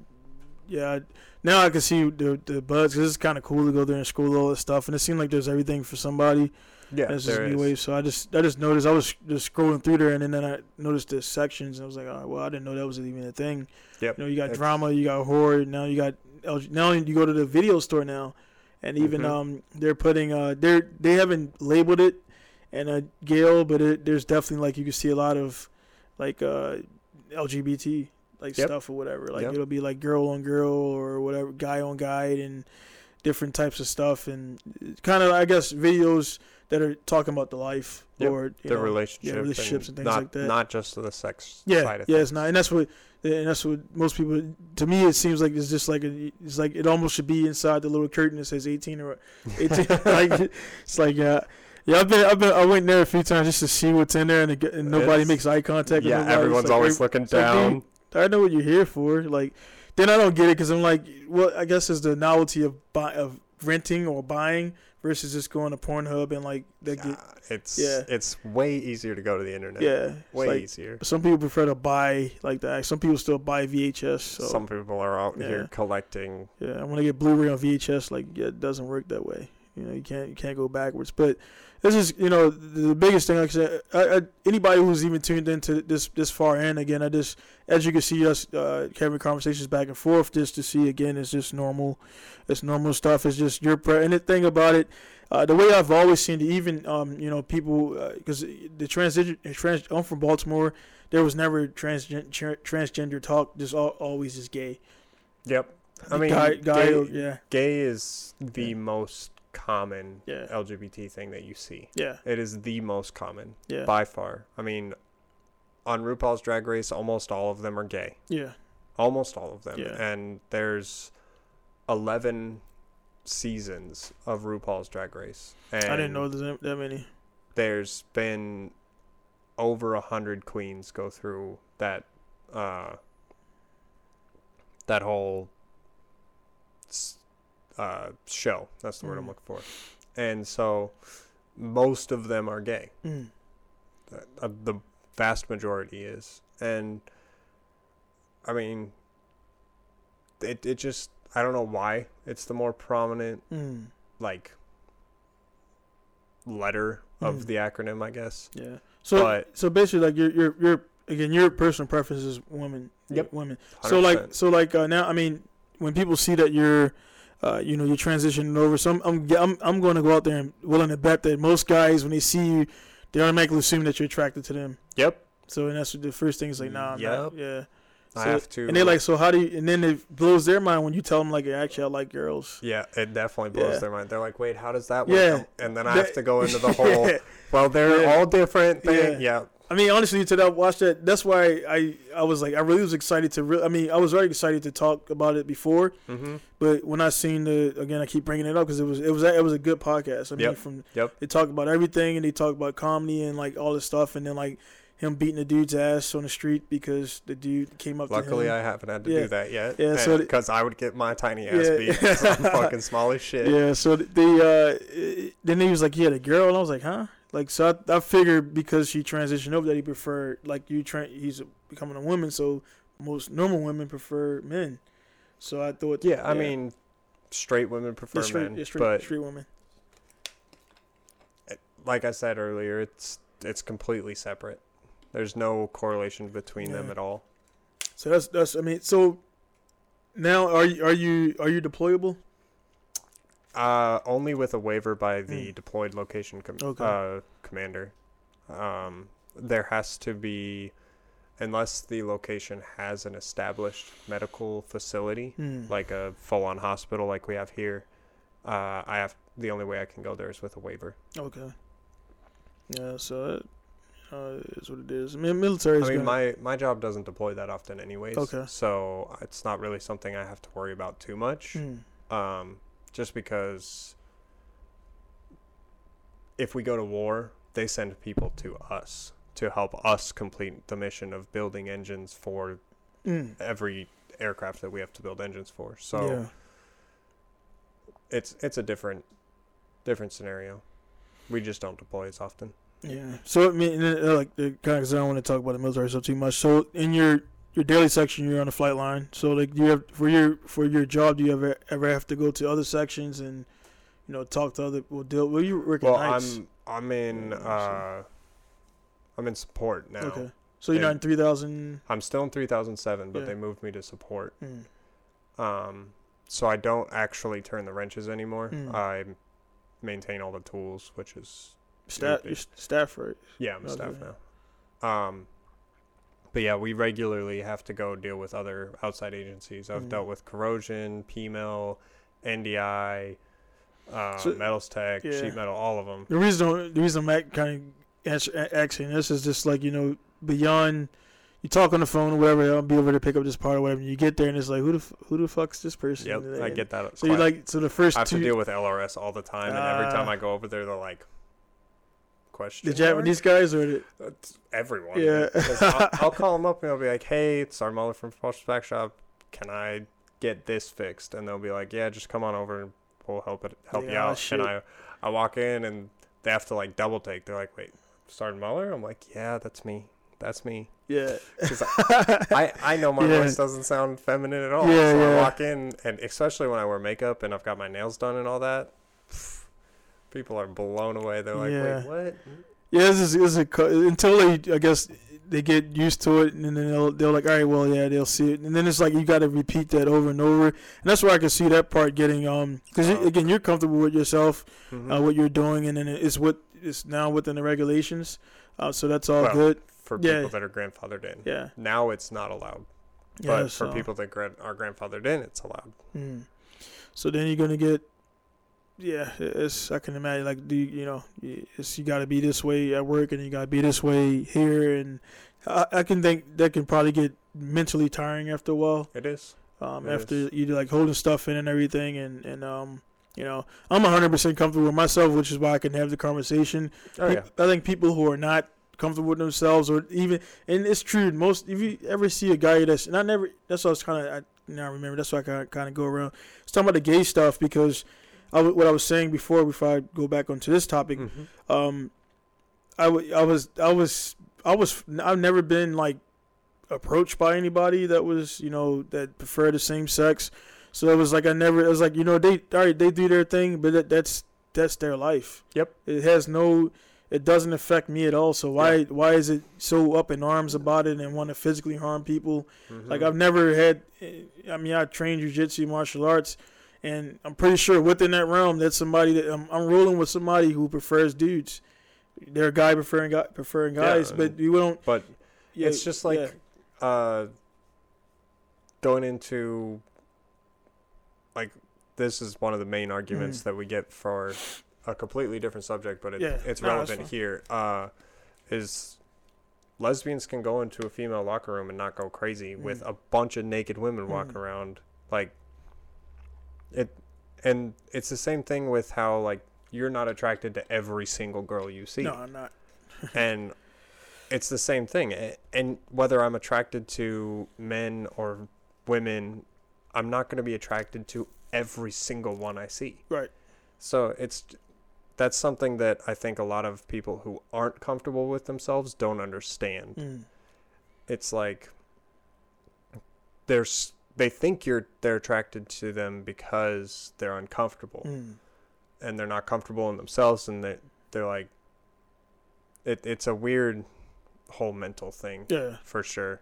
A: yeah. I, now I can see the the buzz because it's kind of cool to go there and school all this stuff, and it seemed like there's everything for somebody.
B: yeah,
A: That's just
B: there
A: new wave. So I just I just noticed I was just scrolling through there, and then, then I noticed the sections, and I was like, oh well, I didn't know that was even a thing.
B: Yep.
A: You know, you got
B: It's-
A: drama, you got horror. Now you got LG, now you go to the video store now, and even
B: Mhm.
A: um they're putting uh they're they haven't labeled it and uh Gale, but it, there's definitely like you can see a lot of like uh LGBT like
B: Yep.
A: stuff or whatever. Like
B: Yep.
A: it'll be like girl on girl or whatever, guy on guy, and different types of stuff, and kind of I guess videos that are talking about the life
B: Yep.
A: or
B: the
A: know,
B: relationship,
A: relationships and things
B: not,
A: like that.
B: Not just the sex
A: yeah,
B: side of things.
A: yeah,
B: things.
A: it's not, and that's what, and that's what most people. To me, it seems like it's just like a, it's like it almost should be inside the little curtain that says eighteen or [laughs] eighteen. [laughs] like it's like yeah, yeah. I've been, I've been, I went there a few times just to see what's in there, and, it, and nobody
B: It's-
A: makes eye contact. with
B: Yeah,
A: nobody.
B: Everyone's
A: like,
B: always looking
A: it's like,
B: down.
A: I know what you're here for. Like, then I don't get it because I'm like, well, I guess it's the novelty of buy, of renting or buying versus just going to Pornhub and like that. Get,
B: it's
A: yeah.
B: it's way easier to go to the internet.
A: yeah,
B: way
A: like,
B: easier.
A: some people prefer to buy like that. Some people still buy VHS. So
B: Some people are out
A: Yeah.
B: here collecting.
A: Yeah, when to get Blu-ray on VHS, like yeah, it doesn't work that way. You know, you can't you can't go backwards. But this is you know the, biggest thing. Like I said, I, I, anybody who's even tuned into this this far in, again, I just as you can see us uh, having conversations back and forth, just to see again, it's just normal. It's normal stuff. It's just your pre- and the thing about it. Uh, the way I've always seen it, even um, you know people, because the transition. trans, I'm from Baltimore. There was never transgen- tra- transgender talk. Just al- always is gay.
B: Yep. I mean,
A: guy, guy,
B: gay,
A: yeah,
B: gay is the most common
A: yeah,
B: LGBT thing that you see.
A: yeah,
B: It is the most common
A: yeah.
B: by far. I mean, on RuPaul's Drag Race, almost all of them are gay.
A: Yeah.
B: Almost all of them.
A: Yeah.
B: And there's 11 seasons of RuPaul's Drag Race. And
A: I didn't know there's that many.
B: there's been over a hundred queens go through that uh that whole uh show that's the word i'm
A: Mhm.
B: looking for and so most of them are gay
A: Mm.
B: uh, the vast majority is and i mean it, it just i don't know why it's the more prominent
A: Mm.
B: like letter of
A: Mhm.
B: the acronym i guess
A: Yeah. So
B: But-
A: so basically, like your your your again your personal preference is women.
B: Yep.
A: Women. So like
B: 100%.
A: so like uh, now I mean when people see that you're. Uh, you know you're transitioning over. So I'm, I'm I'm I'm going to go out there and willing to bet that most guys when they see you, they automatically assume that you're attracted to them.
B: Yep.
A: So and that's what the first thing is like, nah, I'm not.
B: Yep.
A: yeah,
B: I have to.
A: And they're like, so how do you? And then it blows their mind when you tell them like, actually, I like girls.
B: yeah, it definitely blows
A: Yeah.
B: their mind. They're like, wait, how does that work?
A: Yeah.
B: And then I have to go [laughs] into the whole.
A: Yeah.
B: Well, they're
A: Yeah.
B: all different. Thing. Yeah.
A: I mean, honestly, to that watched that, that's why I I was like, I really was excited to. Re- I mean, I was very excited to talk about it before,
B: Mm-hmm.
A: but when I seen the again, I keep bringing it up because it was it was it was a good podcast. I mean,
B: Yep.
A: from
B: Yep.
A: they talk about everything and they talk about comedy and like all this stuff, and then like him beating the dude's ass on the street because the dude came up.
B: Luckily. I haven't had to
A: Yeah.
B: do that yet.
A: Yeah, so
B: because I would get my tiny ass
A: Yeah.
B: beat. I'm [laughs] fucking small as shit.
A: Yeah, so th- they uh then he was like, he had a girl, and I was like, huh? Like, so I, I figured because she transitioned over that he preferred like you. Tra- he's becoming a woman, so most normal women prefer men. So I thought,
B: Yeah, I mean, straight women prefer
A: yeah, straight,
B: men,
A: yeah, straight,
B: but
A: straight women.
B: like I said earlier, it's it's completely separate. There's no correlation between them at all.
A: So that's that's. I mean, so now are you are you are you deployable?
B: Uh, only with a waiver by the
A: Mm.
B: deployed location com-
A: Okay.
B: uh, commander. Um, there has to be, unless the location has an established medical facility,
A: Hmm.
B: like a full-on hospital like we have here. Uh, I have the only way I can go there is with a waiver.
A: Okay. Yeah. So that uh, is what it is. I mean, military.
B: I mean,
A: gonna,
B: my my job doesn't deploy that often, anyways.
A: Okay.
B: So it's not really something I have to worry about too much.
A: Hmm.
B: Um, just because if we go to war, they send people to us to help us complete the mission of building engines for
A: Hmm.
B: every aircraft that we have to build engines for. So
A: yeah.
B: it's it's a different different scenario. We just don't deploy as often.
A: Yeah. So I mean, uh, like the kind of, I don't want to talk about the military stuff too much. So in your your daily section, you're on the flight line. So like, you have for your for your job, do you ever ever have to go to other sections and you know talk to other? Well, deal. Well, you work at
B: Well,
A: nights.
B: I'm I'm in uh I'm in support now.
A: okay. So you're
B: Yeah.
A: not in three thousand.
B: I'm still in 3007, but
A: Yeah.
B: they moved me to support.
A: Mm.
B: Um, so I don't actually turn the wrenches anymore.
A: Mm.
B: I maintain all the tools, which is
A: Staff,
B: be-
A: staff, right?
B: yeah, I'm a staff now. Um, but yeah, we regularly have to go deal with other outside agencies. I've
A: Mm.
B: dealt with corrosion, PMEL, NDI, uh,
A: So-
B: metals tech,
A: yeah.
B: sheet metal, all of them.
A: The reason the reason I'm kind of answer, asking this is just like you know beyond. You talk on the phone or whatever. I'll be over to pick up this part or whatever. And you get there and it's like, who the who the fuck's this person?
B: Yep, I get that.
A: So you like so the first
B: I have
A: two
B: to deal with LRS all the time, and every time
A: Ah.
B: I go over there, they're like, "Question."
A: the Japanese guys or the
B: That's everyone.
A: Yeah. [laughs]
B: I'll, I'll call them up and I'll be like, "Hey, it's our mother from Back Shop. Can I get this fixed?" And they'll be like, "Yeah, just come on over and we'll help it help you out."
A: shit.
B: And I I walk in and they have to like double take. They're like, "Wait, Sergeant Muller?" I'm like, "Yeah, that's me. That's me."
A: yeah.
B: 'Cause I I know my [laughs]
A: Yeah.
B: voice doesn't sound feminine at all.
A: Yeah,
B: so I walk in and especially when I wear makeup and I've got my nails done and all that. People are blown away. They're like,
A: Yeah.
B: "Wait, what?"
A: Yeah, this is, this is a, co- until they, I guess, they get used to it, and then they'll they're like, all right, well, yeah, they'll see it, and then it's like you got to repeat that over and over, and that's where I can see that part getting um, because
B: Oh.
A: again, you're comfortable with yourself,
B: Mhm.
A: uh, what you're doing, and then it's what it's now within the regulations, uh, so that's all
B: Well,
A: good.
B: for
A: Yeah.
B: people that are grandfathered in.
A: Yeah,
B: Now it's not allowed,
A: yeah.
B: but
A: so,
B: for people that are grandfathered in, it's allowed.
A: mm. so then you're gonna get. Yeah, it's I can imagine like do you, you know it's you got to be this way at work and you got to be this way here and I, I can think that can probably get mentally tiring after a while.
B: It is.
A: Um,
B: It
A: after
B: is.
A: you like holding stuff in and everything and and um you know I'm 100 percent comfortable with myself, which is why I can have the conversation.
B: Oh yeah.
A: I think people who are not comfortable with themselves or even and it's true most if you ever see a guy that's and I never that's what I was kind of I now remember that's why I kind of go around. It's talking about the gay stuff because I w- what I was saying before before I go back onto this topic
B: Mhm.
A: um I, w- I was I was I was I've never been like approached by anybody that was you know that preferred the same sex so it was like I never it was like you know they all right they do their thing but that, that's that's their life
B: Yep.
A: it has no it doesn't affect me at all so why why is it so up in arms about it and want to physically harm people like
B: Mhm.
A: I've never had. I mean, I trained jujitsu, martial arts, and I'm pretty sure within that realm, that's somebody that I'm, I'm rolling with somebody who prefers dudes. They're a guy preferring guy, preferring
B: Yeah,
A: guys, but you don't.
B: But
A: Yeah,
B: it's just like,
A: yeah.
B: uh, going into like this is one of the main arguments
A: Mhm.
B: that we get for a completely different subject, but it,
A: Yeah,
B: it's
A: no,
B: relevant here. Uh, is lesbians can go into a female locker room and not go crazy with
A: Mm.
B: a bunch of naked women walking
A: Mhm.
B: around like it and it's the same thing with how like you're not attracted to every single girl you see
A: No, I'm not. [laughs]
B: and it's the same thing and whether i'm attracted to men or women i'm not going to be attracted to every single one i see
A: Right.
B: so it's that's something that i think a lot of people who aren't comfortable with themselves don't understand
A: Mm.
B: it's like there's they think you're they're attracted to them because they're uncomfortable
A: Mm.
B: and they're not comfortable in themselves and they they're like it it's a weird whole mental thing
A: Yeah.
B: for sure.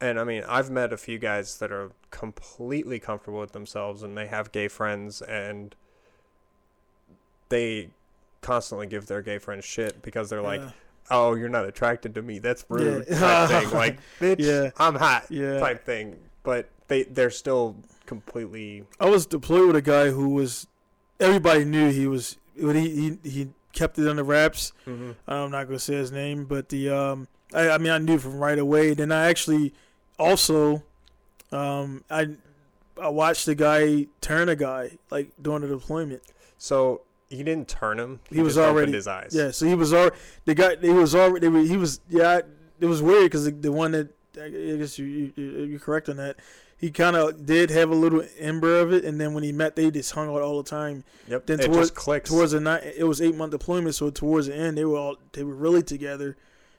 B: And I mean, I've met a few guys that are completely comfortable with themselves and they have gay friends and they constantly give their gay friends shit because they're like,
A: yeah.
B: "Oh, you're not attracted to me. That's rude."
A: Yeah.
B: type thing. [laughs] Like, "Bitch,
A: Yeah.
B: I'm hot."
A: Yeah.
B: type thing. But they they're still completely
A: I was deployed with a guy who was. Everybody knew he was. But he he he kept it under wraps. I'm not gonna say his name, but the um, I, I mean, I knew from right away. Then I actually also, um, I I watched the guy turn a guy like during the deployment.
B: So he didn't turn him.
A: He was
B: just opened
A: already-
B: his eyes.
A: Yeah, so he was already the guy. He was already. He was yeah. It was weird because the, the one that I guess you, you you're correct on that. He kind of did have a little ember of it, and then when he met, they just hung out all the time.
B: Yep.
A: Then
B: it
A: towards-
B: just clicks.
A: Towards the night, it was eight month deployment, so towards the end, they were all they were really together,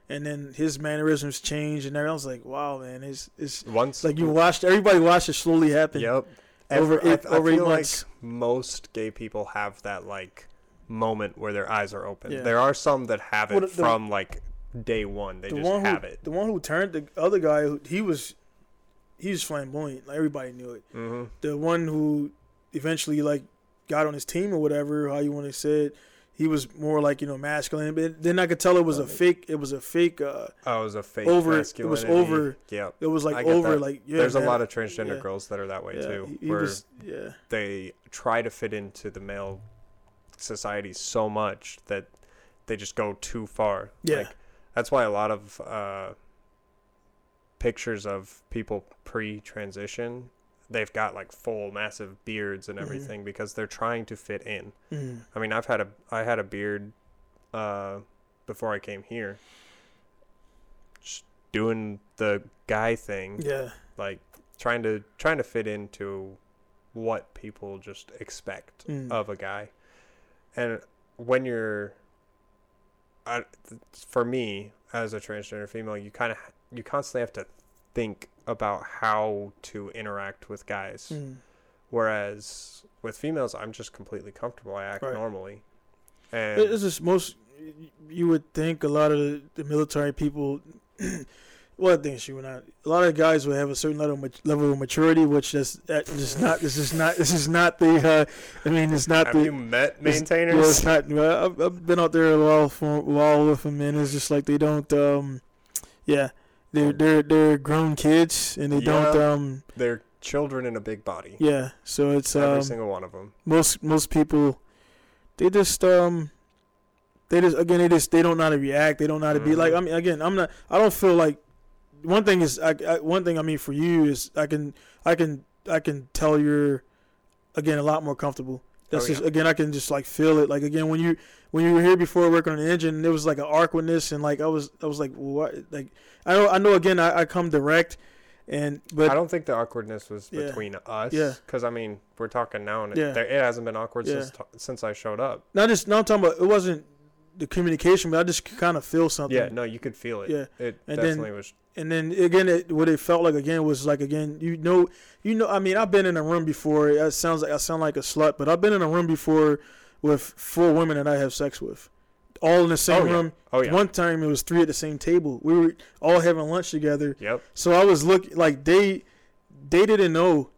A: and then his mannerisms changed, and everything. I was like, wow, man, it's it's
B: once
A: like you watched everybody watched it slowly happen.
B: Yep.
A: Over
B: Every- I-
A: eight-
B: I,
A: over eight
B: feel like
A: months.
B: most gay people have that like moment where their eyes are open.
A: Yeah.
B: There are some that have it
A: Well, the-
B: from like day one. They
A: the
B: just
A: one
B: have
A: who,
B: it.
A: The one who turned the other guy, he was he was flamboyant. Like everybody knew it.
B: hmm
A: the one who eventually like got on his team or whatever, how you want to say it, he was more like you know masculine. But then I could tell it was a fake. It was a fake. Uh,
B: Oh, it was a fake
A: Over- it was over-
B: Yep.
A: it was like over
B: that.
A: like yeah.
B: There's
A: man.
B: a lot of transgender
A: yeah.
B: girls that are that way
A: yeah,
B: too,
A: he- he
B: where
A: was- yeah,
B: they try to fit into the male society so much that they just go too far.
A: Yeah.
B: Like, that's why a lot of uh, pictures of people pre-transition, they've got like full massive beards and
A: Mhm.
B: everything because they're trying to fit in.
A: Mm.
B: I mean, I've had a I had a beard uh, before I came here. Just doing the guy thing
A: yeah,
B: like trying to trying to fit into what people just expect
A: Mm.
B: of a guy and when you're I, for me as a transgender female you kind of you constantly have to think about how to interact with guys
A: Mm.
B: whereas with females i'm just completely comfortable i act
A: Right.
B: normally and
A: It's just most. You would think a lot of the, the military people. [clears throat] well, I think she would not. A lot of guys would have a certain level of, level of maturity, which that's that just not. This is not. This is not the. Uh, I mean, it's not
B: have
A: the.
B: you met maintainers
A: Well, it's not. Well, I've, I've been out there a while for a while with them, and it's just like they don't. Um, yeah, they're they're they're grown kids, and they don't. Um,
B: they're children in a big body
A: yeah, so it's
B: every
A: um,
B: single one of them
A: most most people, they just um, they just again they just they don't know how to react. They don't know how to be
B: Mhm.
A: like. I mean, again, I'm not. I don't feel like. One thing is, I, I one thing I mean for you is I can I can I can tell you're, again a lot more comfortable. That's
B: Oh,
A: just again I can just like feel it. Like again when you when you were here before working on the engine, there was like an awkwardness and like I was I was like what like I know I know again I, I come direct, and but
B: I don't think the awkwardness was
A: Yeah.
B: between us.
A: Yeah.
B: Because I mean, we're talking now, and it, there, it hasn't been awkward
A: Yeah.
B: since t- since I showed up.
A: not just not talking about it wasn't the communication, but I just kind of feel something.
B: Yeah, no, you could feel it.
A: Yeah.
B: It
A: And then-
B: definitely was.
A: and then again it, what it felt like again was like again you know you know i mean i've been in a room before it sounds like i sound like a slut but i've been in a room before with four women that i have sex with all in the same
B: Oh, yeah.
A: room
B: Oh yeah.
A: one time it was three at the same table we were all having lunch together
B: Yep.
A: so i was looking like they they didn't know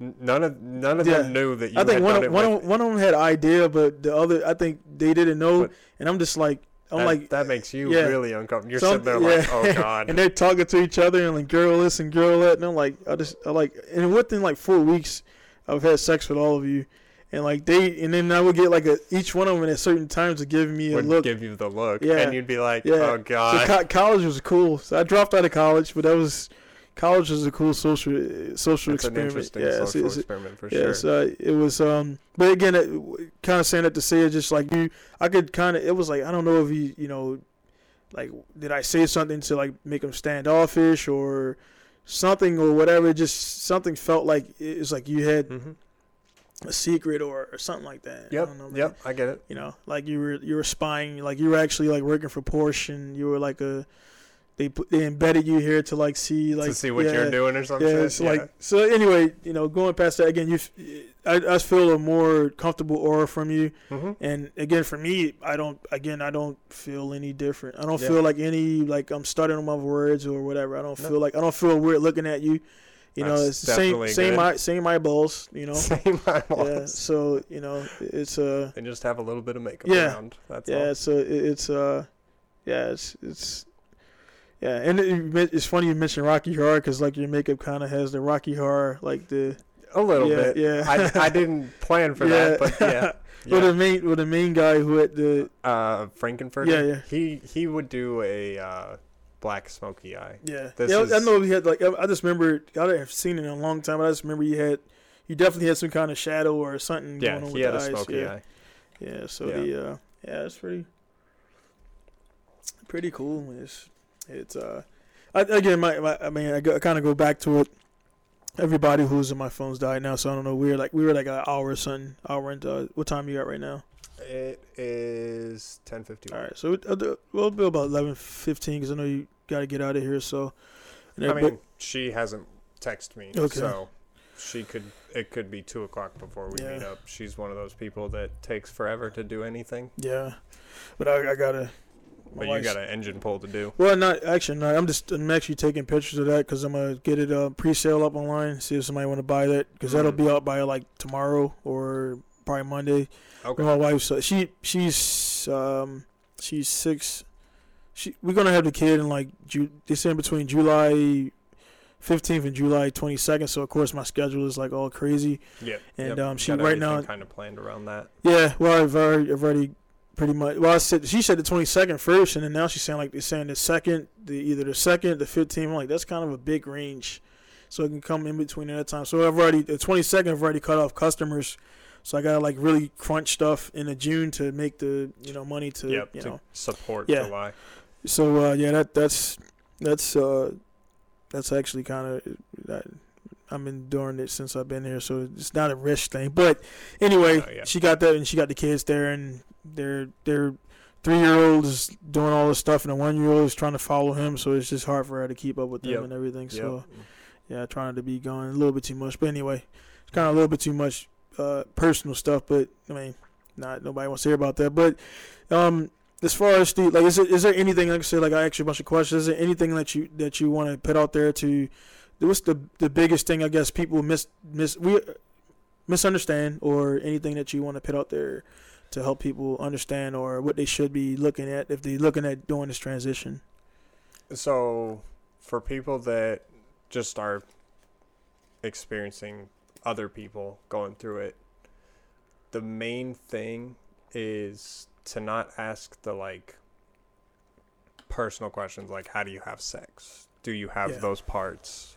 B: N- None of none of
A: Yeah.
B: them knew that you
A: i think
B: had
A: one of, one of, one of them had idea but the other i think they didn't know
B: But-
A: and i'm just like I'm
B: that,
A: like,
B: that makes you
A: yeah.
B: really uncomfortable. You're
A: Some-
B: sitting there like, oh [laughs] god.
A: and they're talking to each other and like girl this and girl that, and I'm like, I just I like, and within like four weeks, I've had sex with all of you, and like they, and then I would get like a each one of them at certain times to give me a
B: would
A: look.
B: give you the look,
A: Yeah.
B: and you'd be like,
A: Yeah.
B: oh
A: So
B: god.
A: co- college was cool. So I dropped out of college, but that was college was a cool social social
B: It's an
A: experiment.
B: interesting
A: yeah,
B: social
A: it's-
B: experiment for
A: yeah,
B: sure.
A: so it was. Um, but again, it, kind of saying that to say it, just like you, I could kind of. It was like I don't know if you, you know, like did I say something to like make them standoffish or something or whatever? Just something felt like it was like you had
B: hmm
A: a secret or, or something like that. I
B: Yep.
A: don't know,
B: yep. I get it.
A: You know, like you were you were spying, like you were actually like working for Porsche, and you were like a. They put, they embedded you here to like see like
B: to see what
A: yeah,
B: you're doing or something.
A: yeah, it's like so. Anyway, you know, going past that again, you, I, I feel a more comfortable aura from you,
B: hmm
A: and again, for me, I don't. Again, I don't feel any different. I don't
B: Yeah.
A: feel like any like I'm stuttering on my words or whatever. I don't
B: No.
A: feel like I don't feel weird looking at you. You know,
B: That's
A: it's same same
B: good.
A: eye, same eyeballs. You know, [laughs]
B: Same
A: yeah.
B: eyeballs.
A: So you know, it's uh,
B: And just have a little bit of makeup
A: Yeah.
B: around. That's
A: yeah.
B: all.
A: So it, it's uh, yeah, it's it's. Yeah, and it, it's funny you mentioned Rocky Horror because like your makeup kind of has the Rocky Horror like the
B: A little
A: yeah,
B: bit.
A: yeah.
B: I, I didn't [laughs] plan for that, but yeah. [laughs] Yeah.
A: the main, well, the main guy who had the
B: uh, Frank-N-Furter.
A: Yeah, yeah.
B: He he would do a uh, black smoky eye.
A: yeah,
B: This
A: yeah. I know he had like I just remember I don't have seen it in a long time. But I just remember he had, he definitely had some kind of shadow or something
B: Yeah,
A: going on
B: he
A: with
B: had
A: the
B: a
A: eyes.
B: smoky
A: yeah.
B: eye.
A: Yeah, so
B: Yeah.
A: the uh, yeah, it's pretty, pretty cool. It's it's uh, I, again, my, my I mean, I, I kind of go back to it. Everybody who's in my phone's died now, so I don't know. We were like we were like an hour or something. Hour into uh what time you got right now?
B: It is ten fifty
A: All
B: one.
A: so it- uh, we'll be about eleven fifteen because I know you got to get out of here. So, and
B: I mean, she hasn't texted me,
A: Okay.
B: so she could. It could be two o'clock before we
A: Yeah.
B: meet up. She's one of those people that takes forever to do anything,
A: yeah, but I, I gotta.
B: But you got an engine pull to do.
A: Well, not actually. No, I'm just I'm actually taking pictures of that because I'm gonna get it uh, pre-sale up online. See if somebody want to buy that because that'll
B: Mhm.
A: be out by like tomorrow or probably Monday.
B: Okay.
A: My wife's uh, she she's um she's six. She we're gonna have the kid in like Ju- they say in between July. 15th and July 22nd, so of course my schedule is like all crazy.
B: Yeah.
A: And, um, she- right now-
B: kind of planned around that.
A: Yeah, well, I've already, I've already pretty much. Well, I said she said the twenty second first, and then now she's saying like they're saying the second, the either the second, the fifteenth. I'm like that's kind of a big range, so it can come in between at that time. So I've already the twenty second. I've already cut off customers, so I gotta like really crunch stuff in the June to make the you know money to
B: yep.
A: you
B: to
A: know.
B: support
A: Yeah.
B: July.
A: So uh, yeah, that that's that's uh that's actually kind of that. I've been doing it since I've been here, so it's not a rich thing. But anyway,
B: No, yeah.
A: she got that, and she got the kids there, and their their three year old is doing all this stuff, and the one year old is trying to follow him. So it's just hard for her to keep up with them
B: Yep.
A: and everything. So
B: Yep.
A: yeah, trying to be going a little bit too much. But anyway, it's kind of a little bit too much uh, personal stuff. But I mean, not nobody wants to hear about that. But um, as far as the like, is it is there anything like I said, like I asked you a bunch of questions? Is there anything that you that you want to put out there to? What's the the biggest thing I guess people miss miss we misunderstand or anything that you want to put out there to help people understand or what they should be looking at if they're looking at doing this transition?
B: So, for people that just are experiencing other people going through it, the main thing is to not ask the like personal questions like how do you have sex? Do you have
A: Yeah.
B: those parts?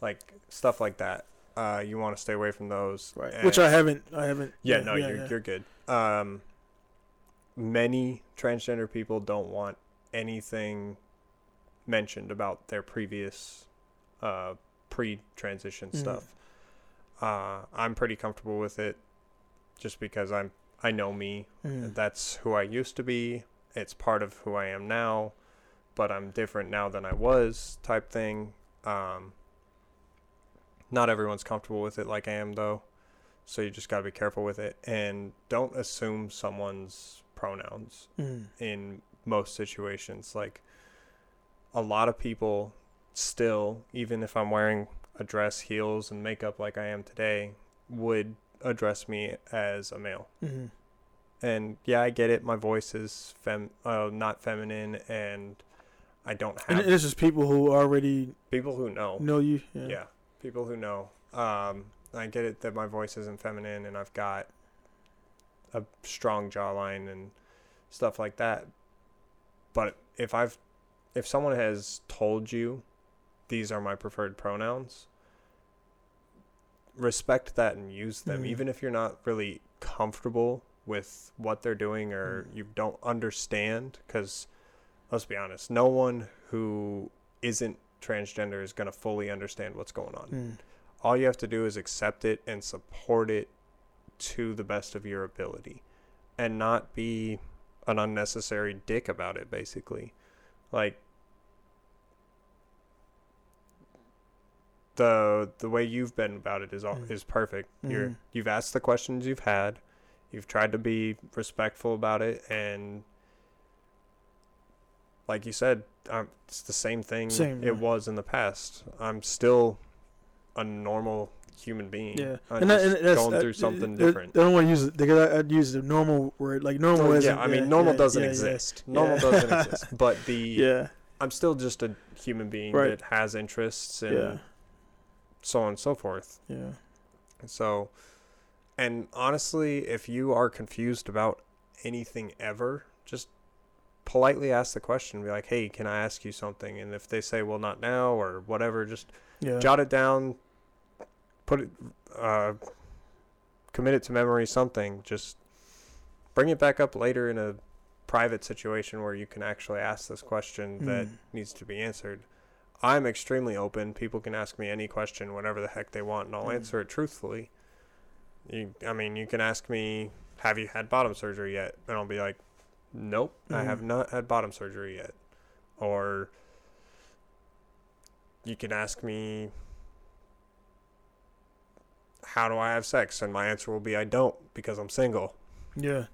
B: Like stuff like that. Uh, you want to stay away from those.
A: Right. Which I haven't. I haven't.
B: Yeah, no,
A: yeah,
B: you're
A: yeah.
B: you're good. Um, many transgender people don't want anything mentioned about their previous uh, pre-transition
A: Mhm.
B: stuff. Uh, I'm pretty comfortable with it, just because I'm I know me.
A: Mm.
B: That's who I used to be. It's part of who I am now, but I'm different now than I was. Type thing. Um, not everyone's comfortable with it like I am though. So you just got to be careful with it and don't assume someone's pronouns
A: Mm.
B: in most situations. Like a lot of people still, even if I'm wearing a dress, heels, and makeup like I am today, would address me as a male.
A: Mm-hmm.
B: And yeah, I get it. My voice is fem, uh, not feminine, and I don't have.
A: And this is people who already
B: people who know.
A: know you.
B: Yeah.
A: Yeah.
B: People who know. Um, I get it that my voice isn't feminine, and I've got a strong jawline and stuff like that. But if I've, if someone has told you, these are my preferred pronouns, respect that and use them,
A: Mhm.
B: even if you're not really comfortable with what they're doing or
A: Mhm.
B: you don't understand. Because let's be honest, no one who isn't transgender is going to fully understand what's going on.
A: Mm.
B: All you have to do is accept it and support it to the best of your ability and not be an unnecessary dick about it basically. Like the the way you've been about it is all,
A: Mm.
B: is perfect. You're
A: Mhm.
B: you've asked the questions you've had. You've tried to be respectful about it and like you said, um, it's the same thing
A: Same,
B: it
A: yeah.
B: was in the past. I'm still a normal human being.
A: Yeah,
B: I'm
A: and, that, and that's
B: going
A: that-
B: through something
A: I-
B: different.
A: I don't want to use it. They gotta, I'd use the normal word, like normal.
B: Yeah, I mean, normal
A: yeah,
B: doesn't
A: yeah, yeah.
B: exist. Normal doesn't [laughs] exist. But the
A: Yeah,
B: I'm still just a human being
A: Right.
B: that has interests and
A: yeah,
B: so on and so forth.
A: yeah.
B: So, and honestly, if you are confused about anything ever, just politely ask the question. Be like, "Hey, can I ask you something?" And if they say, "Well, not now," or whatever, just
A: Yeah.
B: jot it down, put it, uh, commit it to memory. Something. Just bring it back up later in a private situation where you can actually ask this question that
A: Mm.
B: needs to be answered. I'm extremely open. People can ask me any question, whatever the heck they want, and I'll
A: Mm.
B: answer it truthfully. You, I mean, you can ask me, "Have you had bottom surgery yet?" And I'll be like, "Nope, I have
A: Mhm.
B: not had bottom surgery yet." Or you can ask me, "How do I have sex?" And my answer will be, "I don't because I'm single."
A: Yeah.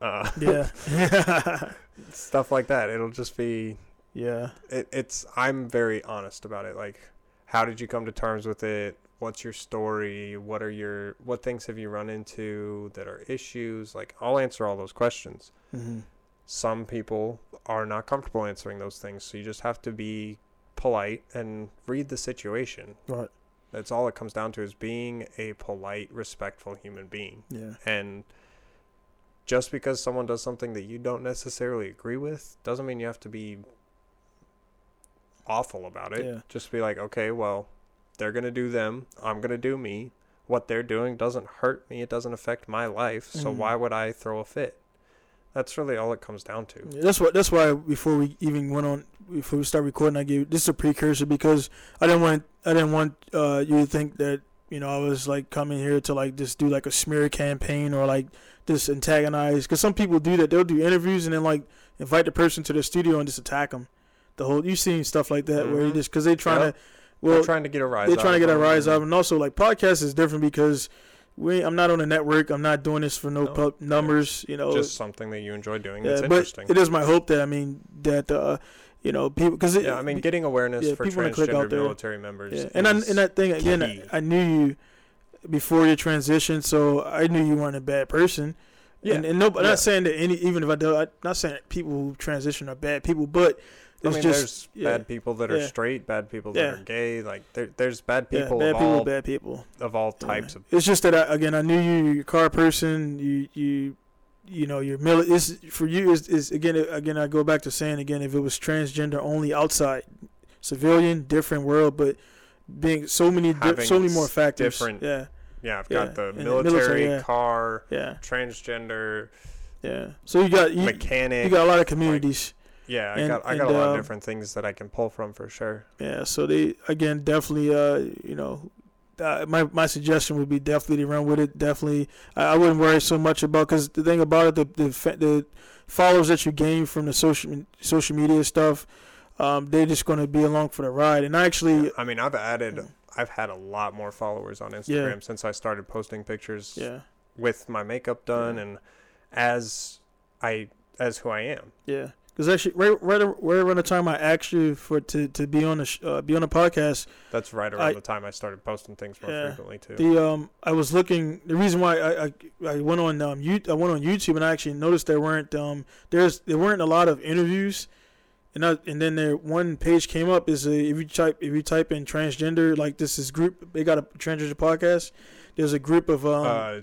B: Uh,
A: Yeah. [laughs]
B: stuff like that. It'll just be
A: yeah.
B: it, it's I'm very honest about it. Like, how did you come to terms with it? What's your story? What are your what things have you run into that are issues? Like, I'll answer all those questions.
A: hmm
B: Some people are not comfortable answering those things, so you just have to be polite and read the situation.
A: Right.
B: That's all it comes down to is being a polite, respectful human being.
A: Yeah.
B: And just because someone does something that you don't necessarily agree with doesn't mean you have to be awful about it.
A: Yeah.
B: Just be like, okay, well, they're going to do them. I'm going to do me. What they're doing doesn't hurt me. It doesn't affect my life. So
A: Mhm.
B: why would I throw a fit? That's really all it comes down to.
A: Yeah, That's what. That's why before we even went on, before we start recording, I gave this is a precursor because I didn't want. I didn't want uh, you to think that you know I was like coming here to like just do like a smear campaign or like just antagonize. Because some people do that. They'll do interviews and then like invite the person to the studio and just attack them. The whole you've seen stuff like that where you
B: Mhm.
A: just because they trying
B: Yep.
A: to. Well,
B: they're trying to get a rise.
A: Up.
B: They're
A: trying to get a rise
B: and-
A: out. And also, like podcast is different because we. I'm not on a network. I'm not doing this for no,
B: No,
A: pub numbers. You know,
B: Just something that you enjoy doing.
A: yeah, but
B: interesting.
A: it is my hope that I mean that uh, you know people because
B: yeah, I mean, getting awareness
A: yeah,
B: for
A: people wanna click out
B: transgender military members.
A: yeah. and I, and that thing again, I. I knew you before your transition, so I knew you weren't a bad person.
B: Yeah.
A: and, and no, I'm
B: Yeah.
A: not saying that any even if I do, I'm not saying that people who transition are bad people, but
B: I
A: it's
B: mean,
A: just
B: there's
A: yeah,
B: bad people that are
A: yeah.
B: straight, bad people that
A: Yeah.
B: are gay. Like there, there's bad people
A: bad
B: of
A: people,
B: all
A: bad people.
B: of all types of.
A: It's just that I, again, I knew you, you're a car person. You, you, you know, your mili- Is for you is is again, again. I go back to saying again, if it was transgender only outside, civilian, different world, but being so many, di- so many more factors.
B: different
A: Yeah,
B: Yeah, I've got the military,
A: military,
B: car,
A: yeah,
B: transgender,
A: yeah. So you got you,
B: mechanic.
A: you got a lot of communities.
B: Yeah, I
A: and-
B: got I got
A: and,
B: a lot
A: um,
B: of different things that I can pull from for sure.
A: Yeah, so they again definitely uh you know uh, my my suggestion would be definitely to run with it. Definitely, I, I wouldn't worry so much about because the thing about it, the the the followers that you gain from the social social media stuff, um, they're just going to be along for the ride. And I actually,
B: I mean, I've added,
A: Yeah.
B: I've had a lot more followers on Instagram since I started posting pictures
A: yeah,
B: with my makeup done
A: Yeah.
B: and as I as who I am.
A: yeah, Because actually, right, right, right around the time I asked you for to, to be on the sh- uh, be on the podcast,
B: That's right around
A: I-
B: the time I started posting things more
A: Yeah.
B: frequently too.
A: the um I was looking. The reason why I I, I went on um you I went on YouTube and I actually noticed there weren't um there's there weren't a lot of interviews, and I, and then there one page came up is a, if you type if you type in transgender like this is group they got a transgender podcast. There's a group of um
B: uh,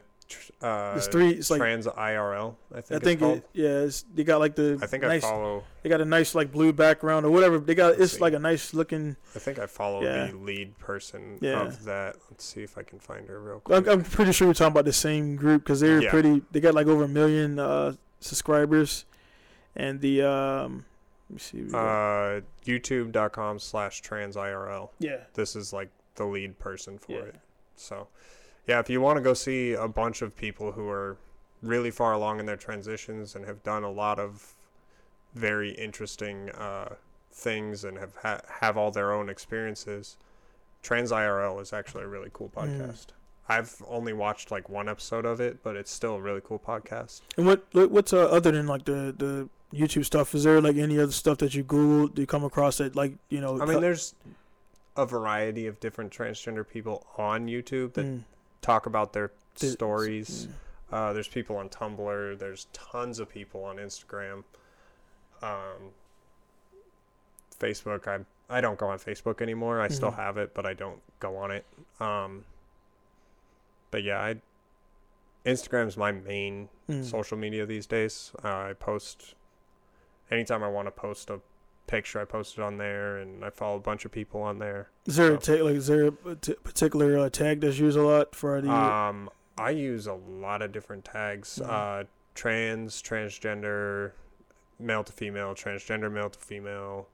B: uh,
A: there's three it's like
B: trans IRL. I
A: I
B: think.
A: think
B: it's
A: it, yeah it's, they got like the
B: I think
A: nice
B: I follow.
A: they got a nice like blue background or whatever they got it's
B: see.
A: like a nice looking
B: I think I follow
A: Yeah.
B: the lead person
A: Yeah.
B: of that. Let's see if I can find her real quick.
A: I'm, I'm pretty sure we're talking about the same group because they're
B: Yeah.
A: pretty. They got like over a million uh, subscribers, and the um, let me see.
B: uh, YouTube.com slash trans IRL.
A: yeah,
B: This is like the lead person for
A: Yeah.
B: it. So, yeah, if you want to go see a bunch of people who are really far along in their transitions and have done a lot of very interesting uh, things and have ha- have all their own experiences, Trans IRL is actually a really cool
A: Mm.
B: podcast. I've only watched like one episode of it, but it's still a really cool podcast.
A: and what what- what's uh, other than like the the YouTube stuff? Is there like any other stuff that you Googled, you come across that like you know?
B: I mean, there's a variety of different transgender people on YouTube that
A: mm,
B: talk about their
A: the-
B: stories.
A: mm.
B: Uh, there's people on Tumblr. There's tons of people on Instagram. Um, Facebook. I I don't go on Facebook anymore. I still
A: Mhm.
B: have it, but I don't go on it. Um, but yeah, I Instagram's my main
A: Mm.
B: social media these days. Uh, I post anytime I want to post a picture. I posted on there, and I follow a bunch of people on there.
A: Is there a
B: so-
A: tag? Like, is there a t- particular uh, tag that's used a lot for the?
B: Um, I use a lot of different tags.
A: Mhm.
B: Uh, trans, transgender, male to female, transgender, male to female.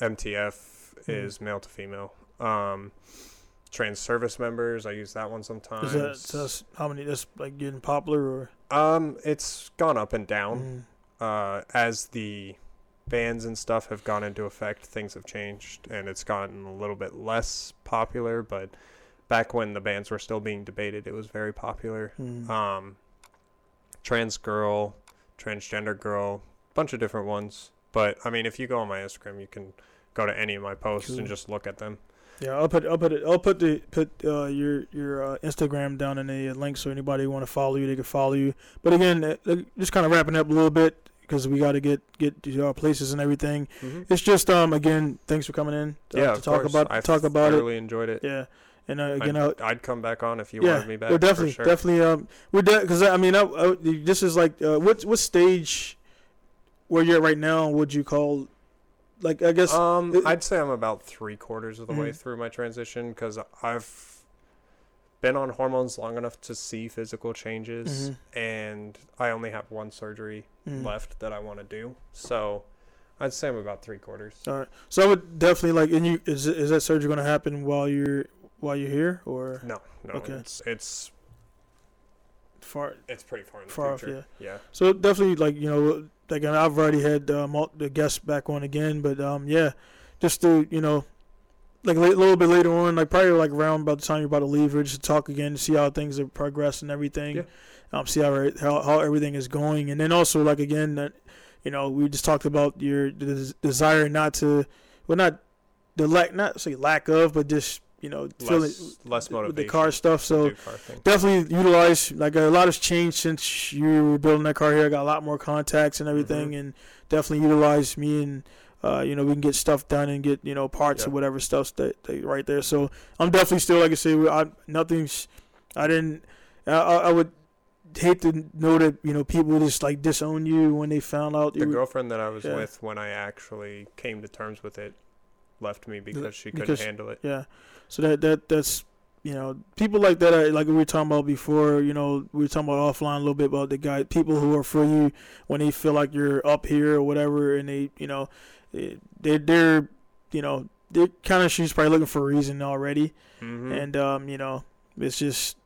B: MTF
A: Mhm.
B: is male to female. Um, trans service members, I use that one sometimes.
A: is that that's how many? That's like getting popular or?
B: um, it's gone up and down.
A: Mm.
B: Uh, as the bans and stuff have gone into effect, things have changed, and it's gotten a little bit less popular. But back when the bans were still being debated, it was very popular.
A: Mm.
B: um, trans girl, transgender girl, bunch of different ones. But I mean, if you go on my Instagram, you can go to any of my posts
A: Cool.
B: and just look at them.
A: Yeah, I'll put I'll put it I'll put the put uh, your your uh, Instagram down in the link so anybody want to follow you they can follow you. But again, uh, uh, just kind of wrapping up a little bit because we got to get get to our places and everything. It's just um again, thanks for coming in uh,
B: yeah,
A: to
B: of
A: talk
B: course.
A: about
B: I
A: talk about it.
B: thoroughly enjoyed it.
A: Yeah, and uh, again,
B: I'd, I'd come back on if you
A: yeah,
B: wanted me back.
A: we're definitely
B: sure.
A: definitely um we're because I mean I, I, this is like uh, what what stage where you're at right now would you call like I guess
B: Um,
A: it-
B: I'd say I'm about three quarters of the way
A: Mhm.
B: through my transition because I've been on hormones long enough to see physical changes,
A: Mhm.
B: and I only have one surgery
A: mm.
B: left that I want to do. So I'd say I'm about three quarters.
A: All right. So I would definitely like. And you is is that surgery going to happen while you're while you're here or
B: No, no,
A: Okay.
B: it's it's
A: far
B: it's pretty far in the
A: far off? Yeah.
B: Yeah.
A: So definitely like you know like I've already had mul- the guests back on again, but um yeah, just to you know. Like a little bit later on, like probably like around about the time you're about to leave, or just to talk again see how things have progressed and everything.
B: Yeah.
A: Um, see how, how how everything is going, and then also like again that, you know, we just talked about your des- desire not to, well, not the lack, not say lack of, but just you know feeling
B: Less, less motivation.
A: with the car stuff. So
B: car
A: definitely utilize like a lot has changed since you were building that car here. I got a lot more contacts and everything,
B: Mhm.
A: and definitely utilize me and uh, you know we can get stuff done and get you know parts
B: Yeah.
A: or whatever stuff that, that right there. So I'm definitely still like I say, I nothing's. I didn't. I, I would hate to know that you know people just like disown you when they found out
B: The girlfriend that I was
A: yeah.
B: with when I actually came to terms with it left me because she couldn't
A: because-
B: handle it.
A: Yeah. So that that that's you know people like that are, like we were talking about before. You know we were talking about offline a little bit about the guy people who are for you when they feel like you're up here or whatever, and they you know they they're, you know they're kind of she's probably looking for a reason already,
B: hmm
A: and um you know it's just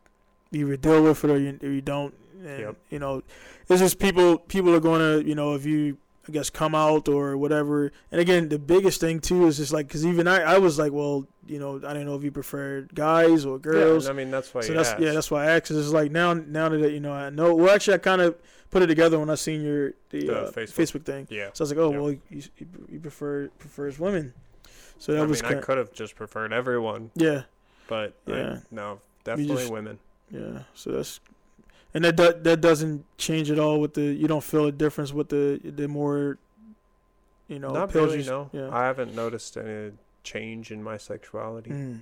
A: you either deal with it or you, or you don't. And,
B: Yep.
A: You know, it's just people. People are going to, you know, if you I guess come out or whatever. And again, the biggest thing too is just like because even I, I was like, well, you know, I didn't know if you preferred guys or girls.
B: Yeah, I mean that's why.
A: so
B: you
A: that's
B: asked.
A: yeah, that's why I asked. It's like now, now that you know, I know. Well, actually, I kind of put it together when I seen your the,
B: The
A: uh,
B: Facebook.
A: Facebook. thing.
B: yeah.
A: So I was like, oh
B: Yeah.
A: well, you, you, prefer prefers women. So that
B: I
A: was
B: mean, I could have just preferred everyone,
A: yeah,
B: but I-
A: Yeah.
B: no, definitely
A: just-
B: women.
A: yeah. So that's and that do, that doesn't change at all with the you don't feel a difference with the the more you know
B: Not
A: pills
B: really.
A: you,
B: No,
A: yeah.
B: I haven't noticed any change in my sexuality.
A: Mm.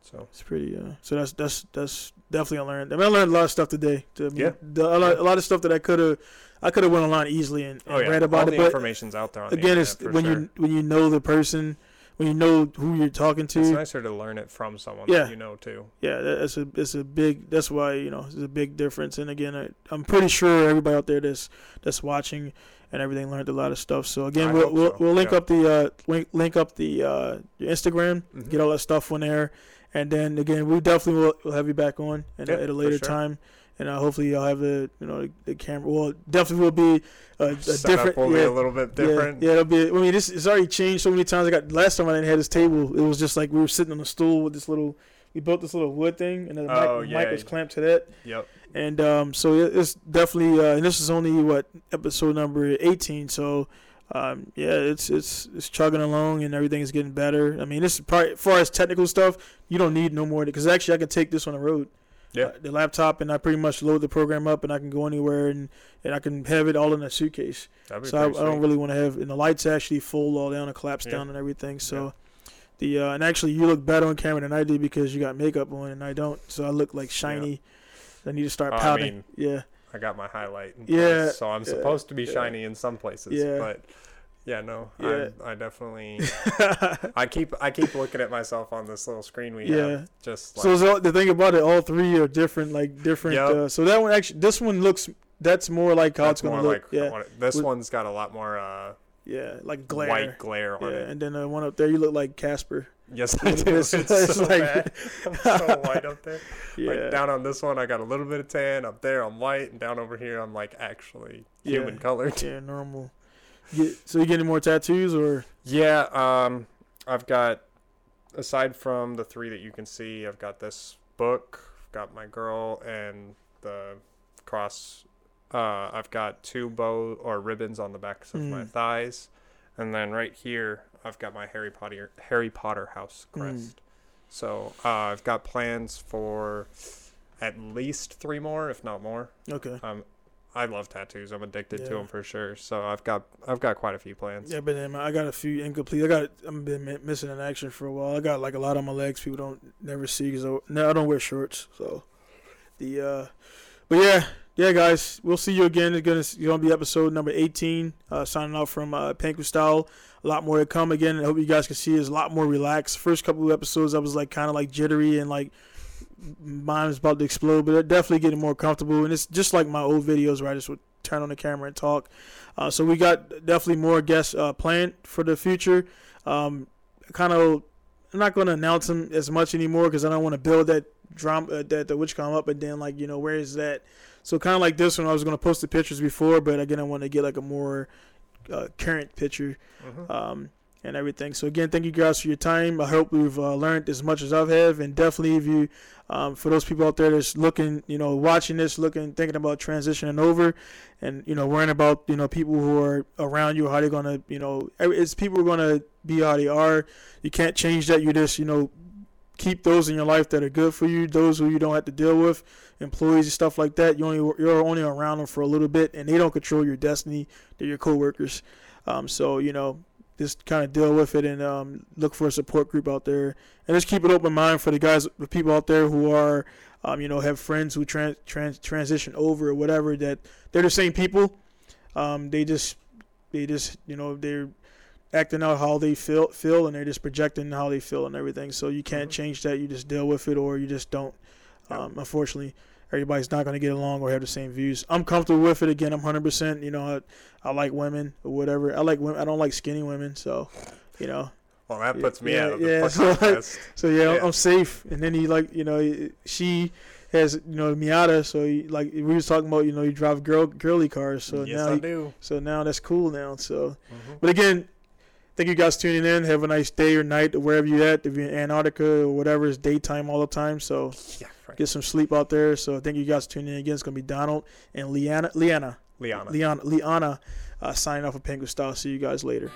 B: So
A: It's pretty. Uh, so that's that's that's definitely I learned. I mean, I learned a lot of stuff today. To,
B: Yeah.
A: the, a, lot, a lot of stuff that I could have, I could have went online easily and, and
B: oh yeah,
A: read
B: all
A: about
B: the
A: it. But
B: information's out there. On the
A: again, it's when
B: sure.
A: you when you know the person, when you know who you're talking to.
B: It's nicer to learn it from someone
A: Yeah.
B: that you know too.
A: Yeah, that's a it's a big. That's why you know it's a big difference. And again, I, I'm pretty sure everybody out there that's that's watching and everything learned a lot of stuff. So again,
B: I
A: we'll we'll,
B: so,
A: we'll link
B: yeah.
A: up the uh link, link up the uh Instagram,
B: Mhm.
A: get all that stuff on there, and then again, we definitely will we'll have you back on at,
B: Yeah,
A: at a later
B: sure.
A: time. And uh, hopefully you'll have the you know the, the camera. Well, definitely will be a, a different.
B: will be
A: yeah,
B: a little bit different.
A: yeah, yeah, it'll be. I mean, this it's already changed so many times. I got last time I didn't have this table. It was just like we were sitting on a stool with this little. We built this little wood thing, and the mic,
B: Oh,
A: the
B: yeah.
A: mic was clamped to that.
B: Yep.
A: And um, so it- it's definitely. Uh, and this is only what episode number eighteen. So um, yeah, it's it's it's chugging along, and everything is getting better. I mean, this is probably as far as technical stuff. You don't need no more because actually I can take this on the road.
B: Yeah.
A: Uh, the laptop, and I pretty much load the program up, and I can go anywhere, and, and I can have it all in a suitcase. So I, I don't really want to have, and the lights actually fold all down and collapse
B: Yeah.
A: down and everything. So, the uh, and actually you look better on camera than I do because you got makeup on and I don't. So I look like shiny. I need to start
B: Oh, I mean,
A: yeah,
B: I got my highlight.
A: Yeah,
B: place, so I'm
A: yeah,
B: supposed to be
A: yeah.
B: shiny in some places.
A: Yeah.
B: But yeah, no,
A: Yeah.
B: I, I definitely. [laughs] I keep I keep looking at myself on this little screen we
A: Yeah.
B: have. Just like,
A: so, so the thing about it, all three are different, like different.
B: Yep.
A: Uh, so that one actually, this one looks. That's more like how
B: that's
A: it's gonna look.
B: like
A: yeah,
B: it- this
A: With-
B: one's got a lot more uh,
A: yeah, like glare.
B: white glare
A: yeah,
B: on it.
A: and then the one up there, you look like Casper.
B: Yes, [laughs] I do.
A: It's-
B: It's,
A: it's
B: so
A: like-
B: bad. [laughs] I'm so white up there.
A: Yeah,
B: Like down on this one, I got a little bit of tan. Up there, I'm white, and down over here, I'm like actually
A: Yeah.
B: human colored.
A: yeah, normal. Get, so you getting more tattoos or?
B: Yeah, um, I've got aside from the three that you can see, I've got this book, I've got my girl, and the cross. Uh, I've got two bow or ribbons on the backs of my
A: Mm.
B: thighs, and then right here I've got my Harry Potter Harry Potter house
A: Mm.
B: crest. So uh, I've got plans for at least three more, if not more.
A: Okay.
B: Um, I love tattoos. I'm addicted to them for sure. So I've got I've got quite a few plans.
A: Yeah, but I got a few incomplete. I got I've been missing in action for a while. I got like a lot on my legs. People don't never see because I, no, I don't wear shorts. So the uh, but yeah, yeah, guys, we'll see you again. It's gonna it's gonna be episode number eighteen. Uh, signing off from uh, Pinku Style. A lot more to come again. I hope you guys can see it's a lot more relaxed. First couple of episodes, I was like kind of like jittery and like mine was about to explode, but definitely getting more comfortable. And it's just like my old videos where I just would turn on the camera and talk. Uh, so we got definitely more guests uh, planned for the future. Um, kind of, I'm not going to announce them as much anymore because I don't want to build that drama uh, that the witch come up and then like you know where is that? So kind of like this one, I was going to post the pictures before, but again, I want to get like a more uh, current picture
B: Mhm.
A: um, and everything. So again, thank you guys for your time. I hope we've uh, learned as much as I've have, and definitely if you, um, for those people out there that's looking, you know, watching this, looking, thinking about transitioning over, and you know, worrying about you know people who are around you, how they're gonna, you know, it's people are gonna be how they are. You can't change that. You just, you know. Keep those in your life that are good for you. Those who you don't have to deal with, employees and stuff like that. You only you're only around them for a little bit, and they don't control your destiny. They're your coworkers. Um, so you know, just kind of deal with it and um, look for a support group out there, and just keep an open mind for the guys, the people out there who are, um, you know, have friends who trans, trans transition over or whatever. That they're the same people. Um, they just, they just, you know, they're acting out how they feel, feel, and they're just projecting how they feel and everything. So you can't
B: Mhm.
A: change that. You just deal with it, or you just don't. Um, unfortunately, everybody's not going to get along or have the same views. I'm comfortable with it. Again, I'm 100%. You know, I, I like women or whatever. I like women. I don't like skinny women. So, you know,
B: Well, that puts me
A: yeah,
B: out of the
A: yeah, so,
B: contest.
A: so yeah,
B: Yeah.
A: I'm safe. And then he like, you know, she has you know Miata. So he, like we was talking about, you know, you drive girl girly cars. So
B: yes,
A: now
B: I
A: he-
B: do.
A: so now that's cool now. So,
B: Mhm.
A: but again, thank you guys tuning in. Have a nice day or night or wherever you at. If you're in Antarctica or whatever, it's daytime all the time. So
B: Yeah, right.
A: get some sleep out there. So thank you guys for tuning in again. It's gonna be Donald and Leanna, Leanna,
B: Liana.
A: Leanna, Liana, uh, signing off of Pinku Style. See you guys later.